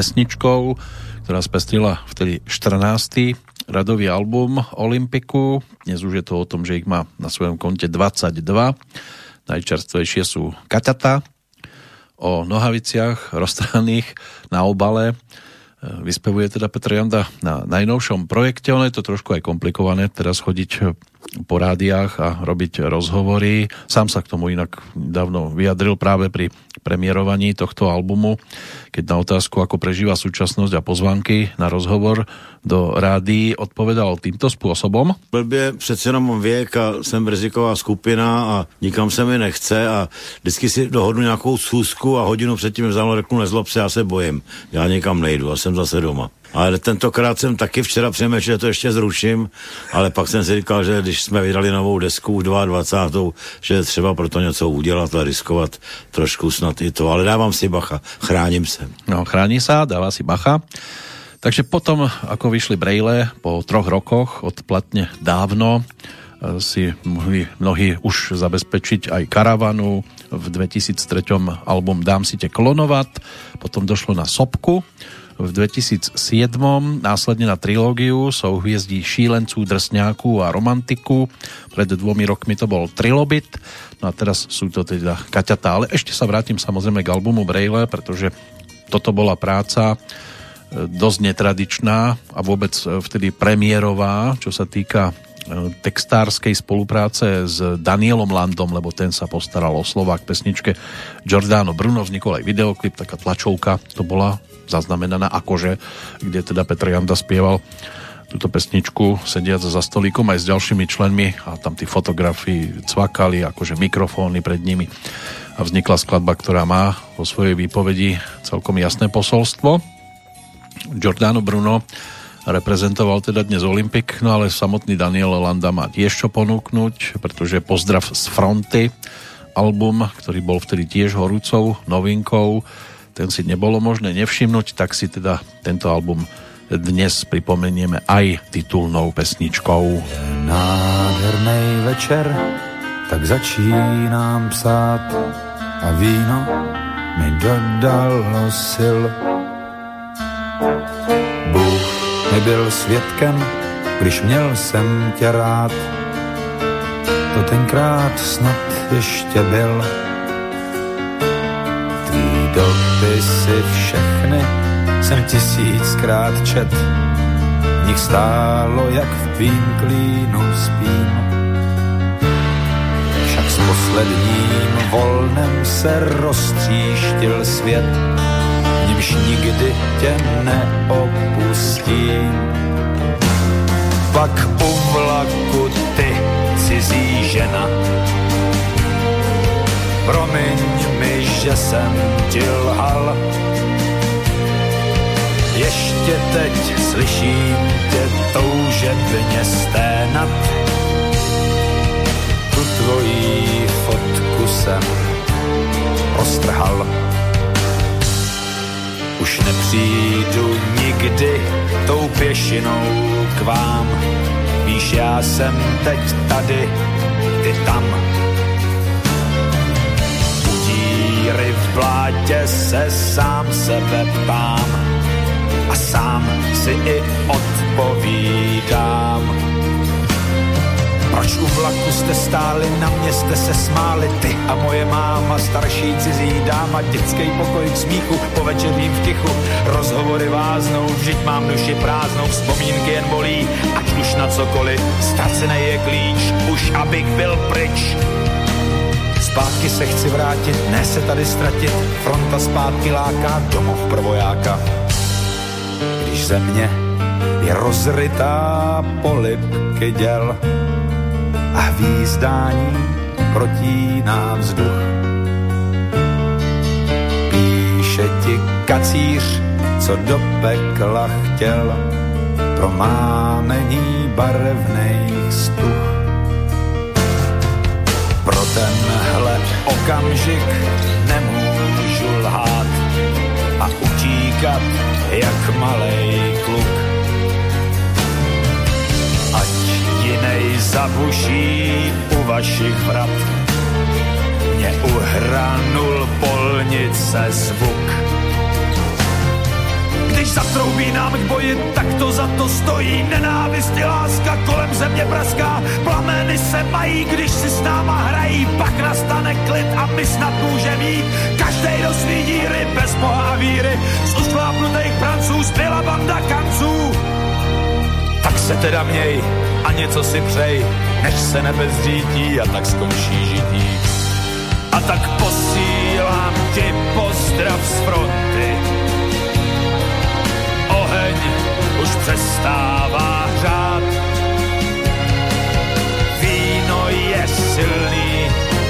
Pesničkou, ktorá spestrila vtedy 14. radový album Olympiku. Dnes už je to o tom, že ich má na svojom konte 22. Najčerstvejšie sú Kaťata o nohaviciach roztrhaných na obale. E, Vyspevuje teda Petr Janda na najnovšom projekte. Ono je to trošku aj komplikované teraz chodiť po rádiách a robiť rozhovory. Sám sa k tomu inak dávno vyjadril práve pri premiérovaní tohto albumu, keď na otázku, ako prežíva súčasnosť a pozvánky na rozhovor do rádií odpovedal týmto spôsobom. Blbě přece jenom mám věk a jsem riziková skupina a nikam se mi nechce a vždycky si dohodnu nějakou schůzku a hodinu předtím vzal řeknu nezlob se, já se bojím. Já nikam nejdu a jsem zase doma. Ale tentokrát jsem taky včera přemýšlel, že to ještě zruším, ale pak jsem si říkal, že když jsme vydali novou desku už 22. že je třeba pro to něco udělat a riskovat trošku snad i to. Ale dávám si bacha, chráním se. No, chráni sa, dáva si bacha. Takže potom, ako vyšli Braille po troch rokoch od platne dávno, e, si mohli mnohí už zabezpečiť aj karavanu. V 2003 album Dám si te klonovat, potom došlo na Sopku, v 2007 následne na trilógiu souhviezdí šílenců, drsňáků a romantiku. Pred dvomi rokmi to bol Trilobit, no a teraz sú to teda Kaťatá. Ale ešte sa vrátim samozrejme k albumu Braille, pretože toto bola práca, dosť netradičná a vôbec vtedy premiérová, čo sa týka textárskej spolupráce s Danielom Landom, lebo ten sa postaral o slova k pesničke Giordano Bruno, vznikol aj videoklip, taká tlačovka to bola zaznamenaná akože, kde teda Petr Janda spieval túto pesničku sediac za stolíkom aj s ďalšími členmi a tam tí fotografi cvakali, akože mikrofóny pred nimi a vznikla skladba, ktorá má vo svojej výpovedi celkom jasné posolstvo. Giordano Bruno reprezentoval teda dnes Olympik, no ale samotný Daniel Landa má tiež čo ponúknuť, pretože Pozdrav z fronty, album, ktorý bol vtedy tiež horúcou novinkou, ten si nebolo možné nevšimnúť, tak si teda tento album dnes pripomenieme aj titulnou pesničkou. Nádherný večer, tak začínám psát a víno mi dodalo sil. Bůh mi byl svědkem, když měl jsem tě rád. To tenkrát snad ještě byl. Tvý dopisy všechny jsem tisíckrát čet. V nich stálo, jak v tvým klínu spím. Však s posledním volnem se roztříštil svět nímž nikdy tě neopustím. Pak u vlaku ty, cizí žena, promiň mi, že jsem ti lhal. Ještě teď slyším tě toužebně sténat, tu tvojí fotku jsem roztrhal už nepřijdu nikdy tou pěšinou k vám. Víš, já jsem teď tady, ty tam. Díry v blátě se sám sebe pám a sám si i odpovídám. Proč u vlaku jste stáli, na mě jste se smáli, ty a moje máma, starší cizí dáma, dětský pokoj k smíchu, po večerním v tichu, rozhovory váznou, vždyť mám duši prázdnou, vzpomínky jen bolí, ať už na cokoliv, ztracený je klíč, už abych byl pryč. Zpátky se chci vrátit, ne se tady ztratit, fronta zpátky láká domov pro vojáka. Když země je rozrytá polipky děl, a hvízdání protíná vzduch. Píše ti kacíř, co do pekla chtěl, pro mámení tenhle okamžik nemůžu lhát a utíkat jak malej kluk jinej zabuší u vašich vrat. Mě uhranul polnice zvuk. Když zatroubí nám k boji, tak to za to stojí. Nenávist i láska kolem země praská. Plameny se mají, když si s náma hrají. Pak nastane klid a my snad můžeme jít. Každej do svý díry, bez boha víry. Z ušklápnutých pranců zbyla banda kanců. Tak se teda měj, a něco si přej, než se nebe zřítí a tak skončí žití. A tak posílám ti pozdrav z fronty. Už přestává hřát. Víno je silný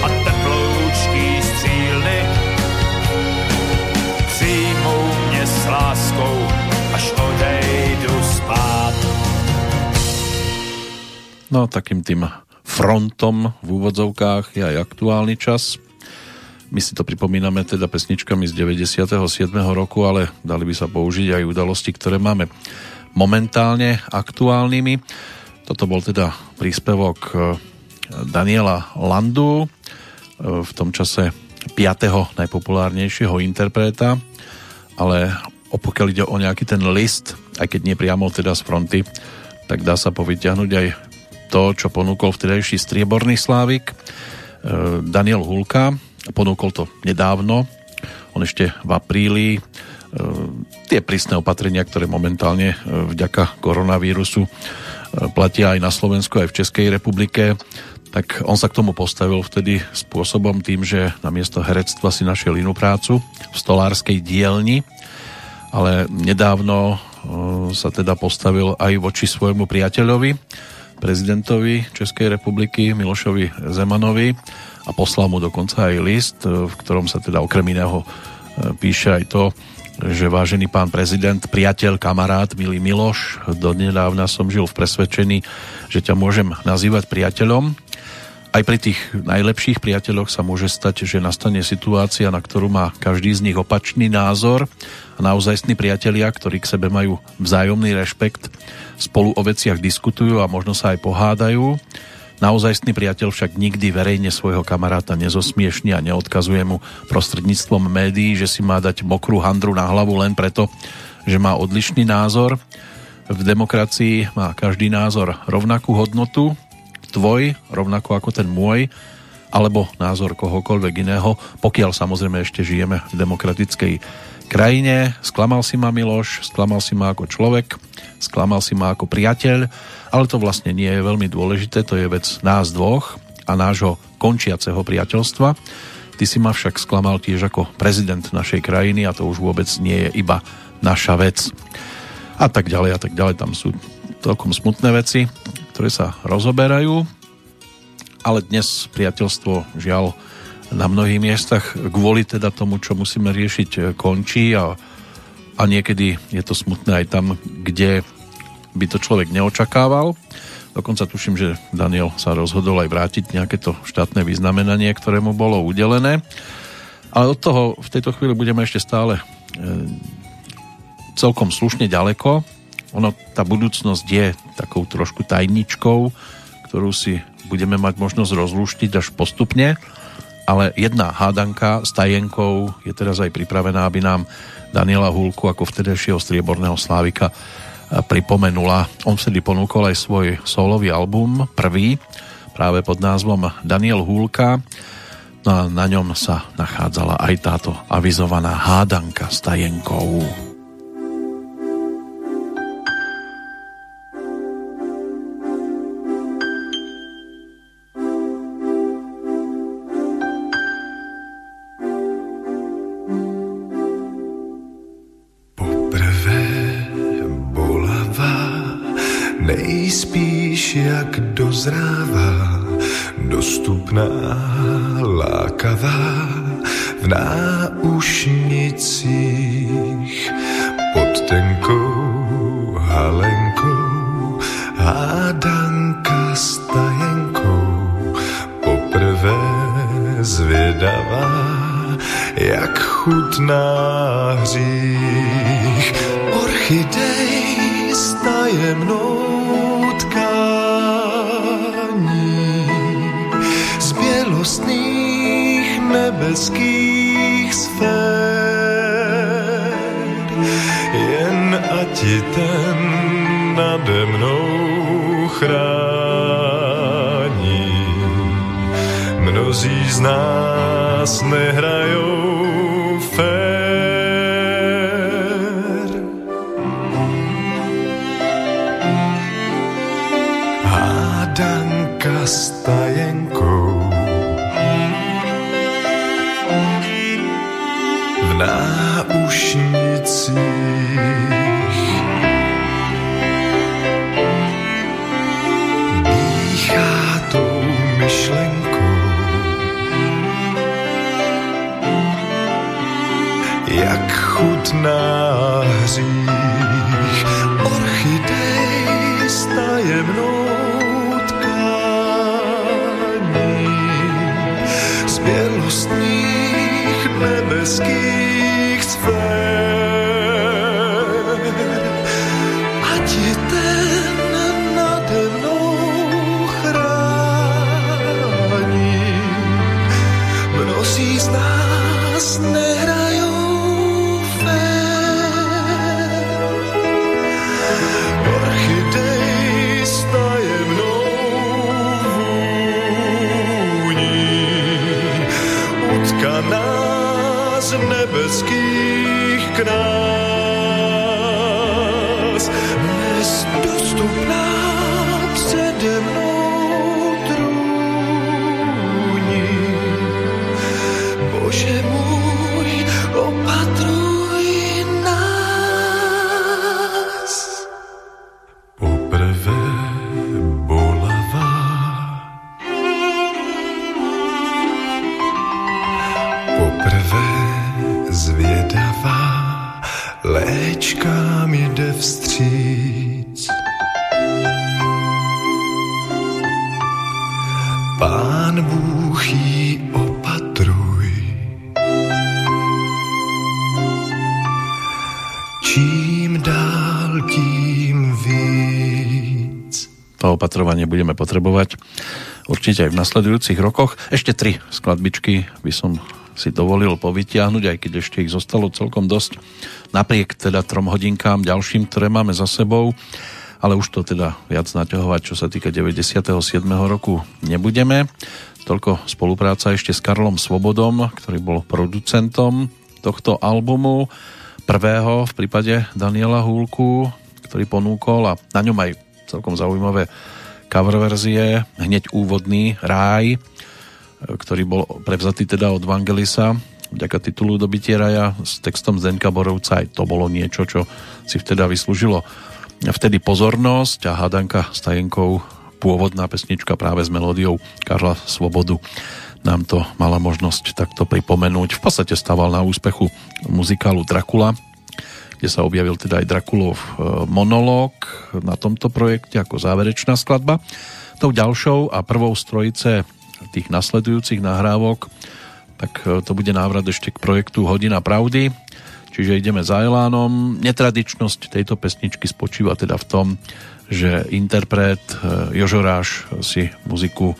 a teploučký střílny přijmou mě s láskou, až odejdu spát. No takým tým frontom v úvodzovkách je aj aktuálny čas. My si to pripomíname teda pesničkami z 97. roku, ale dali by sa použiť aj udalosti, ktoré máme momentálne aktuálnymi. Toto bol teda príspevok e, Daniela Landu, e, v tom čase 5. najpopulárnejšieho interpreta, ale pokiaľ ide o nejaký ten list, aj keď nie priamo teda z fronty, tak dá sa povyťahnuť aj to, čo ponúkol vtedajší strieborný slávik e, Daniel Hulka. Ponúkol to nedávno. On ešte v apríli tie prísne opatrenia, ktoré momentálne e, vďaka koronavírusu e, platia aj na Slovensku, aj v Českej republike, tak on sa k tomu postavil vtedy spôsobom tým, že namiesto herectva si našiel inú prácu v stolárskej dielni, ale nedávno sa teda postavil aj voči svojmu priateľovi, prezidentovi Českej republiky Milošovi Zemanovi a poslal mu dokonca aj list, v ktorom sa teda okrem iného píše aj to, že vážený pán prezident, priateľ, kamarát, milý Miloš, donedávna som žil v presvedčení, že ťa môžem nazývať priateľom. Aj pri tých najlepších priateľoch sa môže stať, že nastane situácia, na ktorú má každý z nich opačný názor a naozajstní priatelia, ktorí k sebe majú vzájomný rešpekt, spolu o veciach diskutujú a možno sa aj pohádajú Naozajstný priateľ však nikdy verejne svojho kamaráta nezosmiešni a neodkazuje mu prostredníctvom médií, že si má dať mokrú handru na hlavu len preto, že má odlišný názor. V demokracii má každý názor rovnakú hodnotu, tvoj rovnako ako ten môj, alebo názor kohokoľvek iného, pokiaľ samozrejme ešte žijeme v demokratickej krajine. Sklamal si ma Miloš, sklamal si ma ako človek, sklamal si ma ako priateľ, ale to vlastne nie je veľmi dôležité, to je vec nás dvoch a nášho končiaceho priateľstva. Ty si ma však sklamal tiež ako prezident našej krajiny a to už vôbec nie je iba naša vec. A tak ďalej a tak ďalej, tam sú celkom smutné veci, ktoré sa rozoberajú, ale dnes priateľstvo žiaľ na mnohých miestach kvôli teda tomu, čo musíme riešiť, končí a, a niekedy je to smutné aj tam, kde by to človek neočakával. Dokonca tuším, že Daniel sa rozhodol aj vrátiť nejaké to štátne vyznamenanie, ktoré mu bolo udelené. Ale od toho v tejto chvíli budeme ešte stále e, celkom slušne ďaleko. Ono, tá budúcnosť je takou trošku tajničkou, ktorú si budeme mať možnosť rozlúštiť až postupne. Ale jedna hádanka s tajenkou je teraz aj pripravená, aby nám Daniela Hulku ako vtedejšieho strieborného slávika pripomenula. On vtedy ponúkol aj svoj solový album, prvý, práve pod názvom Daniel Húlka. No a na ňom sa nachádzala aj táto avizovaná hádanka s tajenkou. Jak dozrává, dostupná, lákavá v náušnicích pod tenkou halenkou hádanka s tajenkou poprvé zvědavá, jak chutná hřích. Orchidej s tajemnou nebeských sfér. Jen a ti ten nade mnou chrání. Mnozí z nás nehrajou opatrovanie budeme potrebovať určite aj v nasledujúcich rokoch. Ešte tri skladbičky by som si dovolil povytiahnuť, aj keď ešte ich zostalo celkom dosť. Napriek teda trom hodinkám ďalším, ktoré máme za sebou, ale už to teda viac naťahovať, čo sa týka 97. roku nebudeme. Toľko spolupráca ešte s Karlom Svobodom, ktorý bol producentom tohto albumu prvého v prípade Daniela Húlku, ktorý ponúkol a na ňom aj celkom zaujímavé cover verzie, hneď úvodný Ráj, ktorý bol prevzatý teda od Vangelisa vďaka titulu Dobitie raja s textom Zdenka Borovca. Aj to bolo niečo, čo si vteda vyslúžilo. Vtedy pozornosť a hádanka s tajenkou pôvodná pesnička práve s melódiou Karla Svobodu. Nám to mala možnosť takto pripomenúť. V podstate stával na úspechu muzikálu Dracula, kde sa objavil teda aj Drakulov e, monológ na tomto projekte ako záverečná skladba. Tou ďalšou a prvou z trojice tých nasledujúcich nahrávok tak e, to bude návrat ešte k projektu Hodina pravdy, čiže ideme za Elánom. Netradičnosť tejto pesničky spočíva teda v tom, že interpret e, Jožoráš si muziku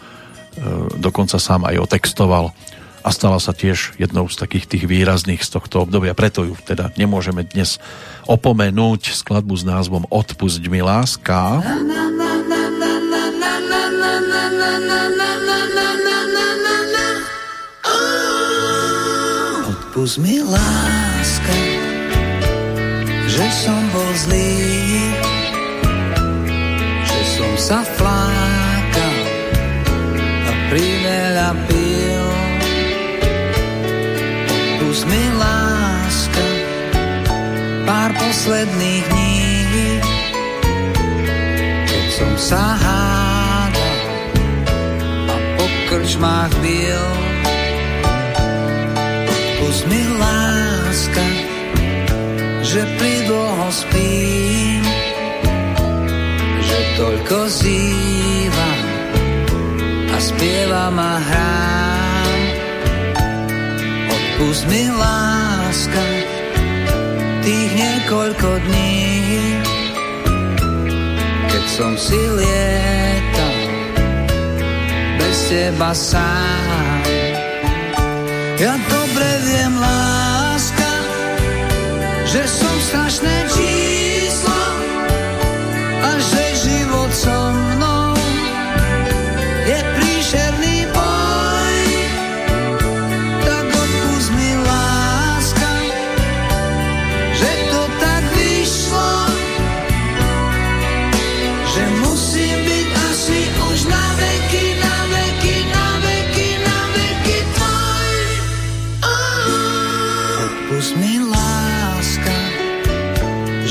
dokonca sám aj otextoval a stala sa tiež jednou z takých tých výrazných z tohto obdobia. Preto ju teda nemôžeme dnes opomenúť skladbu s názvom Odpusť mi láska. Odpusť mi láska, že som bol zlý, že som sa flákal a priveľa pil. Odpusť mi láska, pár posledných dní, keď som sa hádal a po krčmách bil. Odpusť mi láska, že pridlho spím, že toľko zývam a spievam a hrám. Odpusť mi láska, tých niekoľko dní, keď som si lietal bez teba sám. Ja dobre viem, láska, že som strašné číslo a že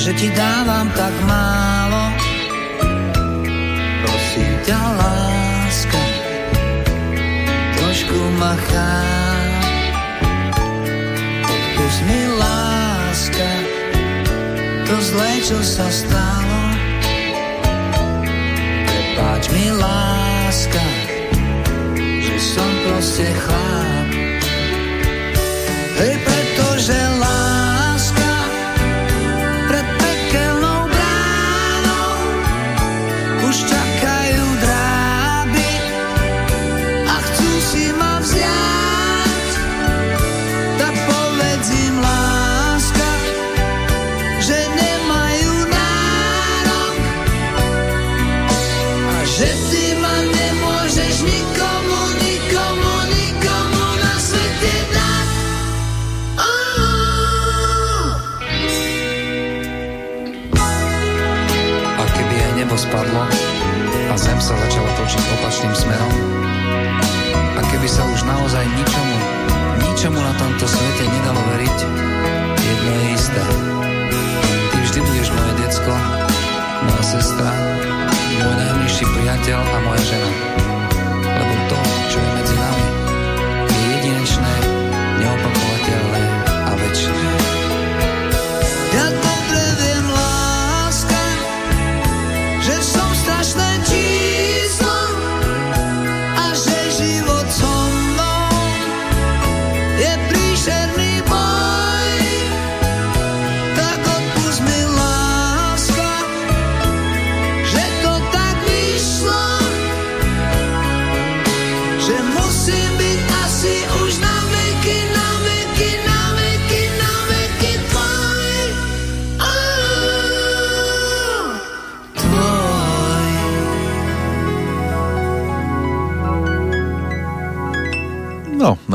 že ti dávam tak málo. Prosím ťa láska, trošku ma cháp. Mi láska, to zlé, čo sa stalo. Prepáč mi láska, že som proste chlap. Sa začala točiť opačným smerom, a keby sa už naozaj ničomu, ničomu na tomto svete nedalo veriť, jedno je isté. Ty vždy budeš moje decko, moja sestra, môj najbližší priateľ a moja žena.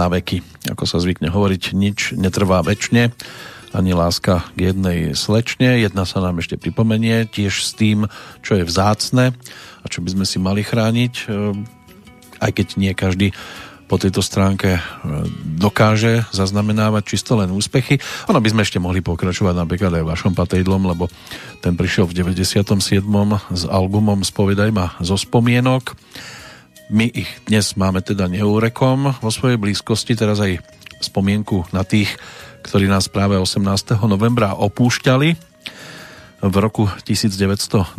Na veky, ako sa zvykne hovoriť, nič netrvá väčšine, ani láska k jednej slečne. Jedna sa nám ešte pripomenie, tiež s tým, čo je vzácne a čo by sme si mali chrániť, e, aj keď nie každý po tejto stránke e, dokáže zaznamenávať čisto len úspechy. Ono by sme ešte mohli pokračovať napríklad aj vašom patejdlom, lebo ten prišiel v 97. s albumom Spovedaj ma zo spomienok my ich dnes máme teda neúrekom vo svojej blízkosti, teraz aj spomienku na tých, ktorí nás práve 18. novembra opúšťali. V roku 1922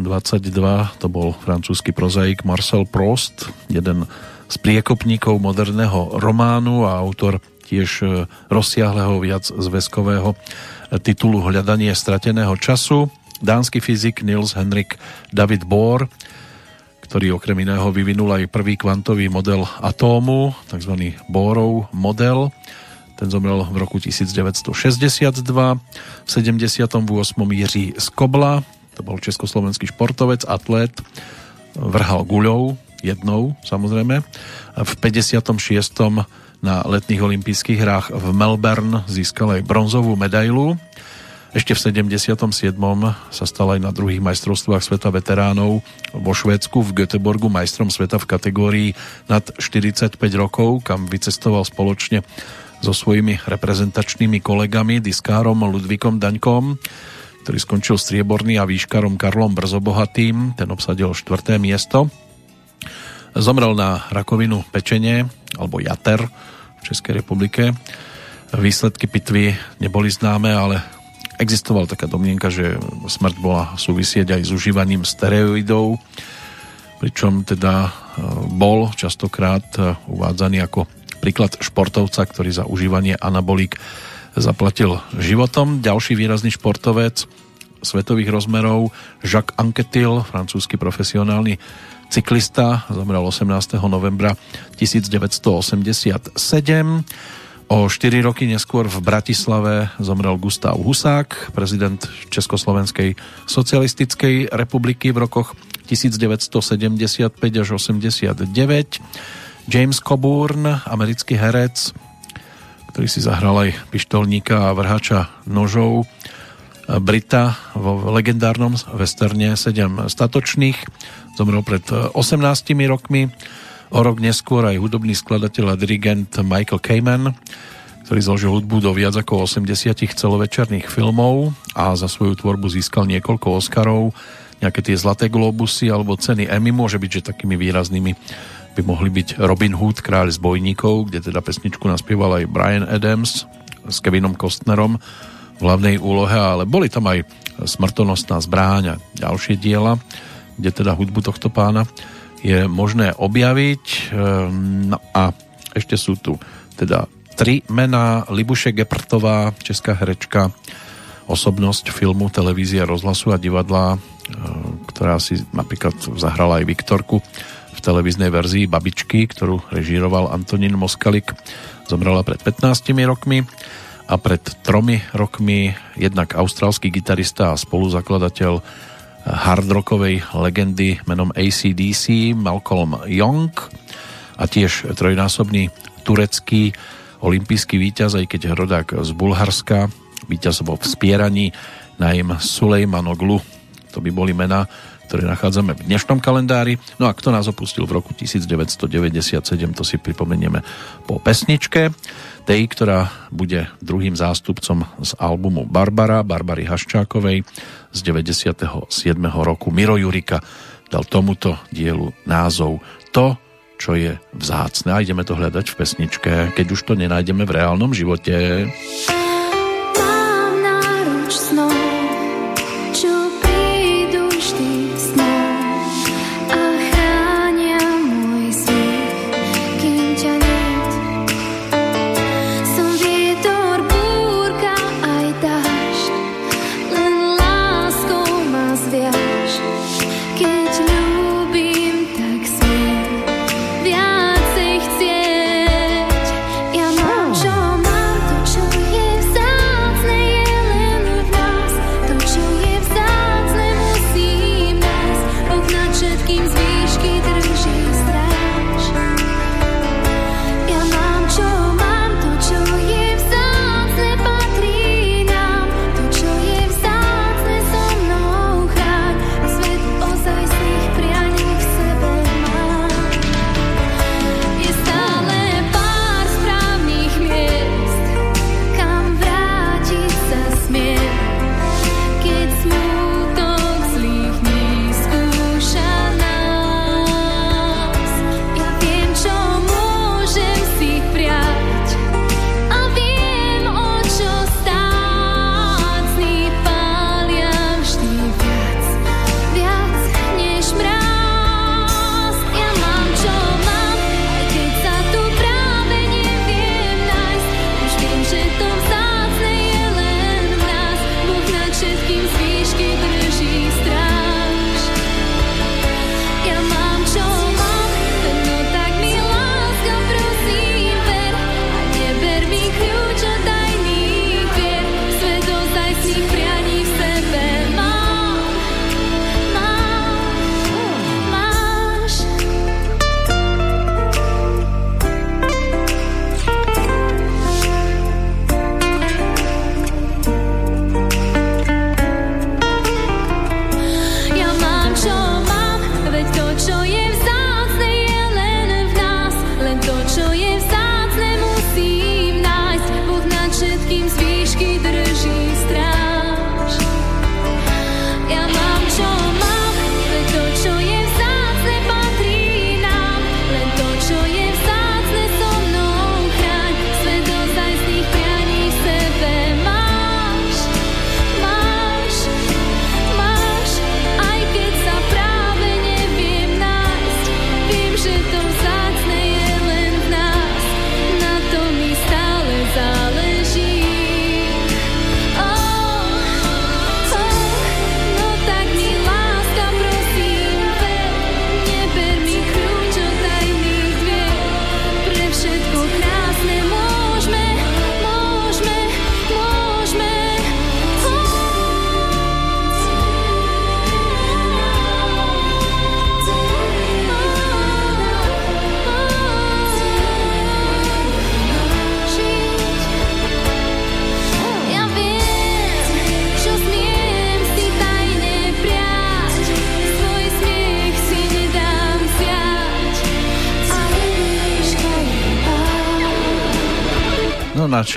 to bol francúzsky prozaik Marcel Proust, jeden z priekopníkov moderného románu a autor tiež e, rozsiahleho viac zväzkového titulu Hľadanie strateného času. Dánsky fyzik Niels Henrik David Bohr ktorý okrem iného vyvinul aj prvý kvantový model atómu, tzv. Bohrov model. Ten zomrel v roku 1962. V 78. Jiří Skobla, to bol československý športovec, atlét, vrhal guľou, jednou samozrejme. V 56. na letných olympijských hrách v Melbourne získal aj bronzovú medailu ešte v 77. sa stal aj na druhých majstrovstvách sveta veteránov vo Švédsku v Göteborgu majstrom sveta v kategórii nad 45 rokov, kam vycestoval spoločne so svojimi reprezentačnými kolegami, diskárom Ludvíkom Daňkom, ktorý skončil strieborný a výškarom Karlom Brzobohatým, ten obsadil štvrté miesto. Zomrel na rakovinu pečenie, alebo jater v Českej republike. Výsledky pitvy neboli známe, ale Existovala taká domnienka, že smrť bola súvisieť aj s užívaním steroidov, pričom teda e, bol častokrát e, uvádzaný ako príklad športovca, ktorý za užívanie anabolík zaplatil životom. Ďalší výrazný športovec svetových rozmerov Jacques Anquetil, francúzsky profesionálny cyklista, zomrel 18. novembra 1987. O 4 roky neskôr v Bratislave zomrel Gustav Husák, prezident Československej socialistickej republiky v rokoch 1975 až 89. James Coburn, americký herec, ktorý si zahral aj pištolníka a vrhača nožov, Brita vo legendárnom westerne 7 statočných, zomrel pred 18 rokmi. O rok neskôr aj hudobný skladateľ a dirigent Michael Kamen, ktorý zložil hudbu do viac ako 80 celovečerných filmov a za svoju tvorbu získal niekoľko Oscarov, nejaké tie Zlaté globusy alebo ceny Emmy, môže byť, že takými výraznými by mohli byť Robin Hood, kráľ zbojníkov, kde teda pesničku naspieval aj Brian Adams s Kevinom Kostnerom v hlavnej úlohe, ale boli tam aj Smrtonostná zbráň a ďalšie diela, kde teda hudbu tohto pána je možné objaviť. Ehm, no a ešte sú tu teda tri mená. Libuše Geprtová, česká herečka, osobnosť filmu, televízie, rozhlasu a divadla, ehm, ktorá si napríklad zahrala aj Viktorku v televíznej verzii Babičky, ktorú režíroval Antonín Moskalik. Zomrela pred 15 rokmi a pred tromi rokmi jednak austrálsky gitarista a spoluzakladateľ hardrockovej legendy menom ACDC Malcolm Young a tiež trojnásobný turecký olimpijský víťaz, aj keď rodák z Bulharska, víťaz vo vspieraní najem Sulejmanoglu. To by boli mená, ktoré nachádzame v dnešnom kalendári. No a kto nás opustil v roku 1997, to si pripomenieme po pesničke tej, ktorá bude druhým zástupcom z albumu Barbara, Barbary Haščákovej z 97. roku. Miro Jurika dal tomuto dielu názov To, čo je vzácne. A ideme to hľadať v pesničke, keď už to nenájdeme v reálnom živote.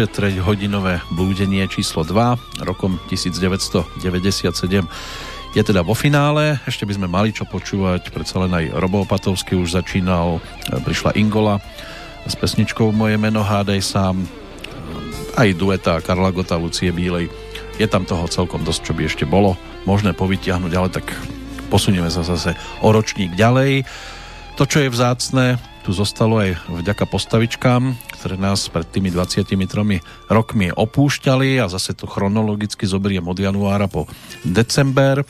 3 hodinové blúdenie číslo 2 rokom 1997 je teda vo finále, ešte by sme mali čo počúvať, predsa len aj Robo Opatovský už začínal, e, prišla Ingola s pesničkou Moje meno hádej sám, e, aj dueta Karla Gota, Lucie Bílej. Je tam toho celkom dosť, čo by ešte bolo možné povytiahnuť, ale tak posunieme sa zase o ročník ďalej. To, čo je vzácne, tu zostalo aj vďaka postavičkám, ktoré nás pred tými 23 rokmi opúšťali a zase to chronologicky zoberiem od januára po december.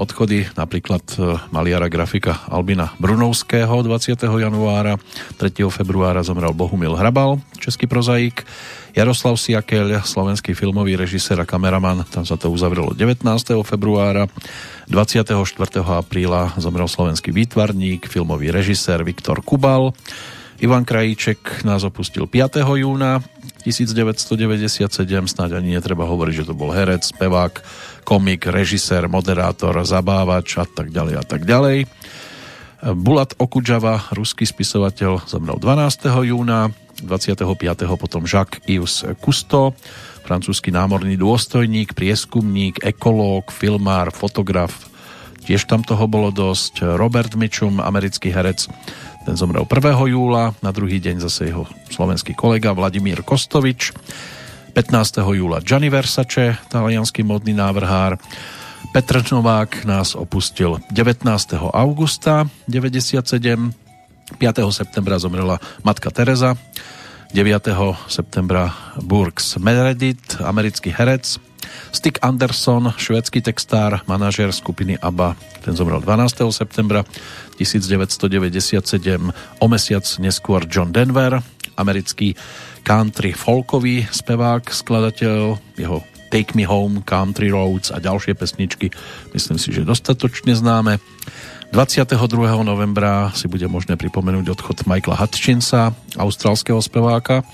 Odchody napríklad e, maliara grafika Albina Brunovského 20. januára, 3. februára zomrel Bohumil Hrabal, český prozaik, Jaroslav Siakeľ, slovenský filmový režisér a kameraman, tam sa to uzavrelo 19. februára, 24. apríla zomrel slovenský výtvarník, filmový režisér Viktor Kubal, Ivan Krajíček nás opustil 5. júna 1997, snáď ani netreba hovoriť, že to bol herec, spevák, komik, režisér, moderátor, zabávač a tak ďalej a tak ďalej. Bulat Okudžava, ruský spisovateľ, zomrel 12. júna, 25. potom Jacques Yves Cousteau, francúzsky námorný dôstojník, prieskumník, ekológ, filmár, fotograf, tiež tam toho bolo dosť. Robert Mitchum, americký herec, ten zomrel 1. júla, na druhý deň zase jeho slovenský kolega Vladimír Kostovič. 15. júla Gianni Versace, talianský modný návrhár. Petr Novák nás opustil 19. augusta 97. 5. septembra zomrela matka Teresa. 9. septembra Burks Meredith, americký herec. Stick Anderson, švédsky textár, manažér skupiny ABBA, ten zomrel 12. septembra 1997. O mesiac neskôr John Denver, americký country folkový spevák, skladateľ, jeho Take Me Home, Country Roads a ďalšie pesničky, myslím si, že dostatočne známe. 22. novembra si bude možné pripomenúť odchod Michaela Hutchinsa, austrálskeho speváka,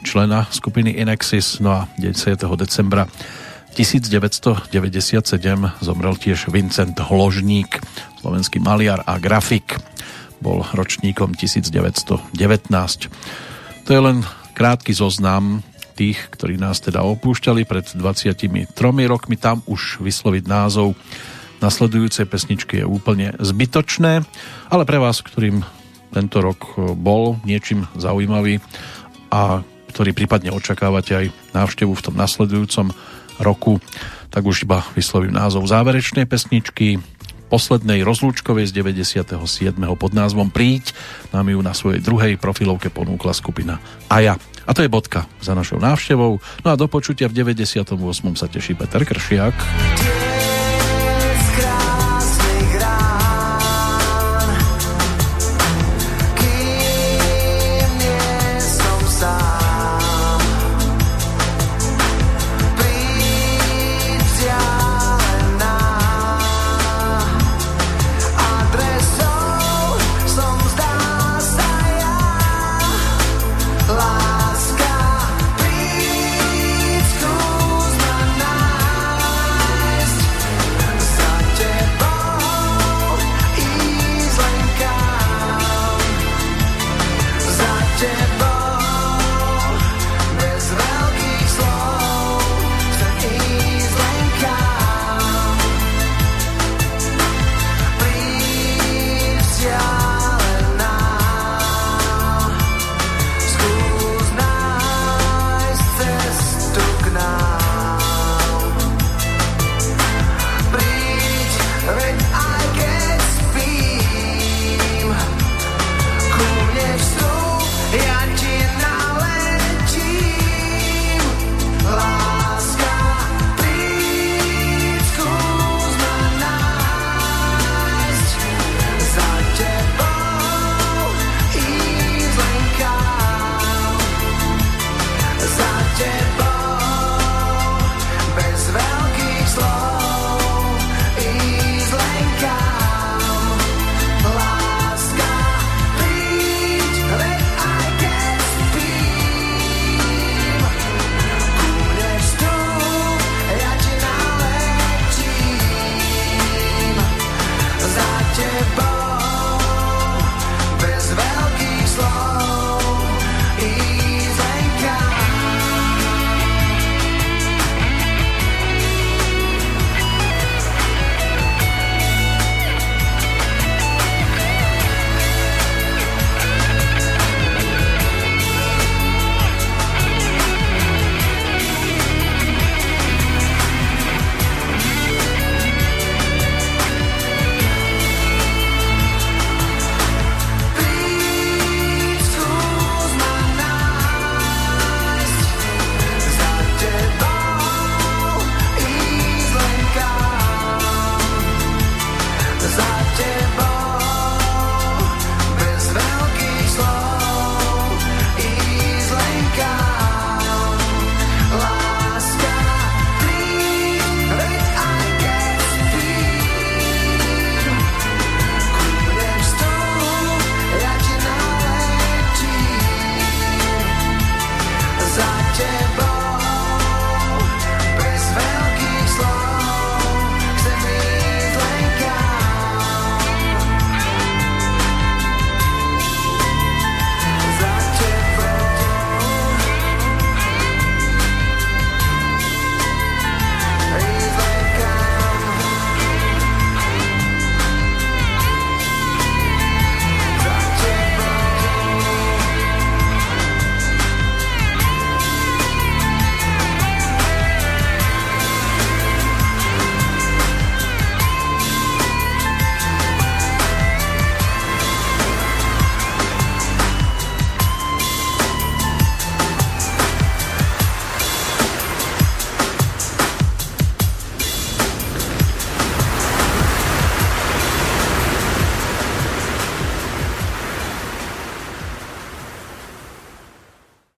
člena skupiny Inexis, no a 10. decembra 1997 zomrel tiež Vincent Hložník, slovenský maliar a grafik. Bol ročníkom 1919. To je len krátky zoznam tých, ktorí nás teda opúšťali pred 23 rokmi. Tam už vysloviť názov nasledujúcej pesničky je úplne zbytočné, ale pre vás, ktorým tento rok bol niečím zaujímavý a ktorý prípadne očakávate aj návštevu v tom nasledujúcom roku, tak už iba vyslovím názov záverečnej pesničky poslednej rozlúčkovej z 97. pod názvom Príď. Nám ju na svojej druhej profilovke ponúkla skupina Aja. A to je bodka za našou návštevou. No a do počutia v 98. sa teší Peter Kršiak.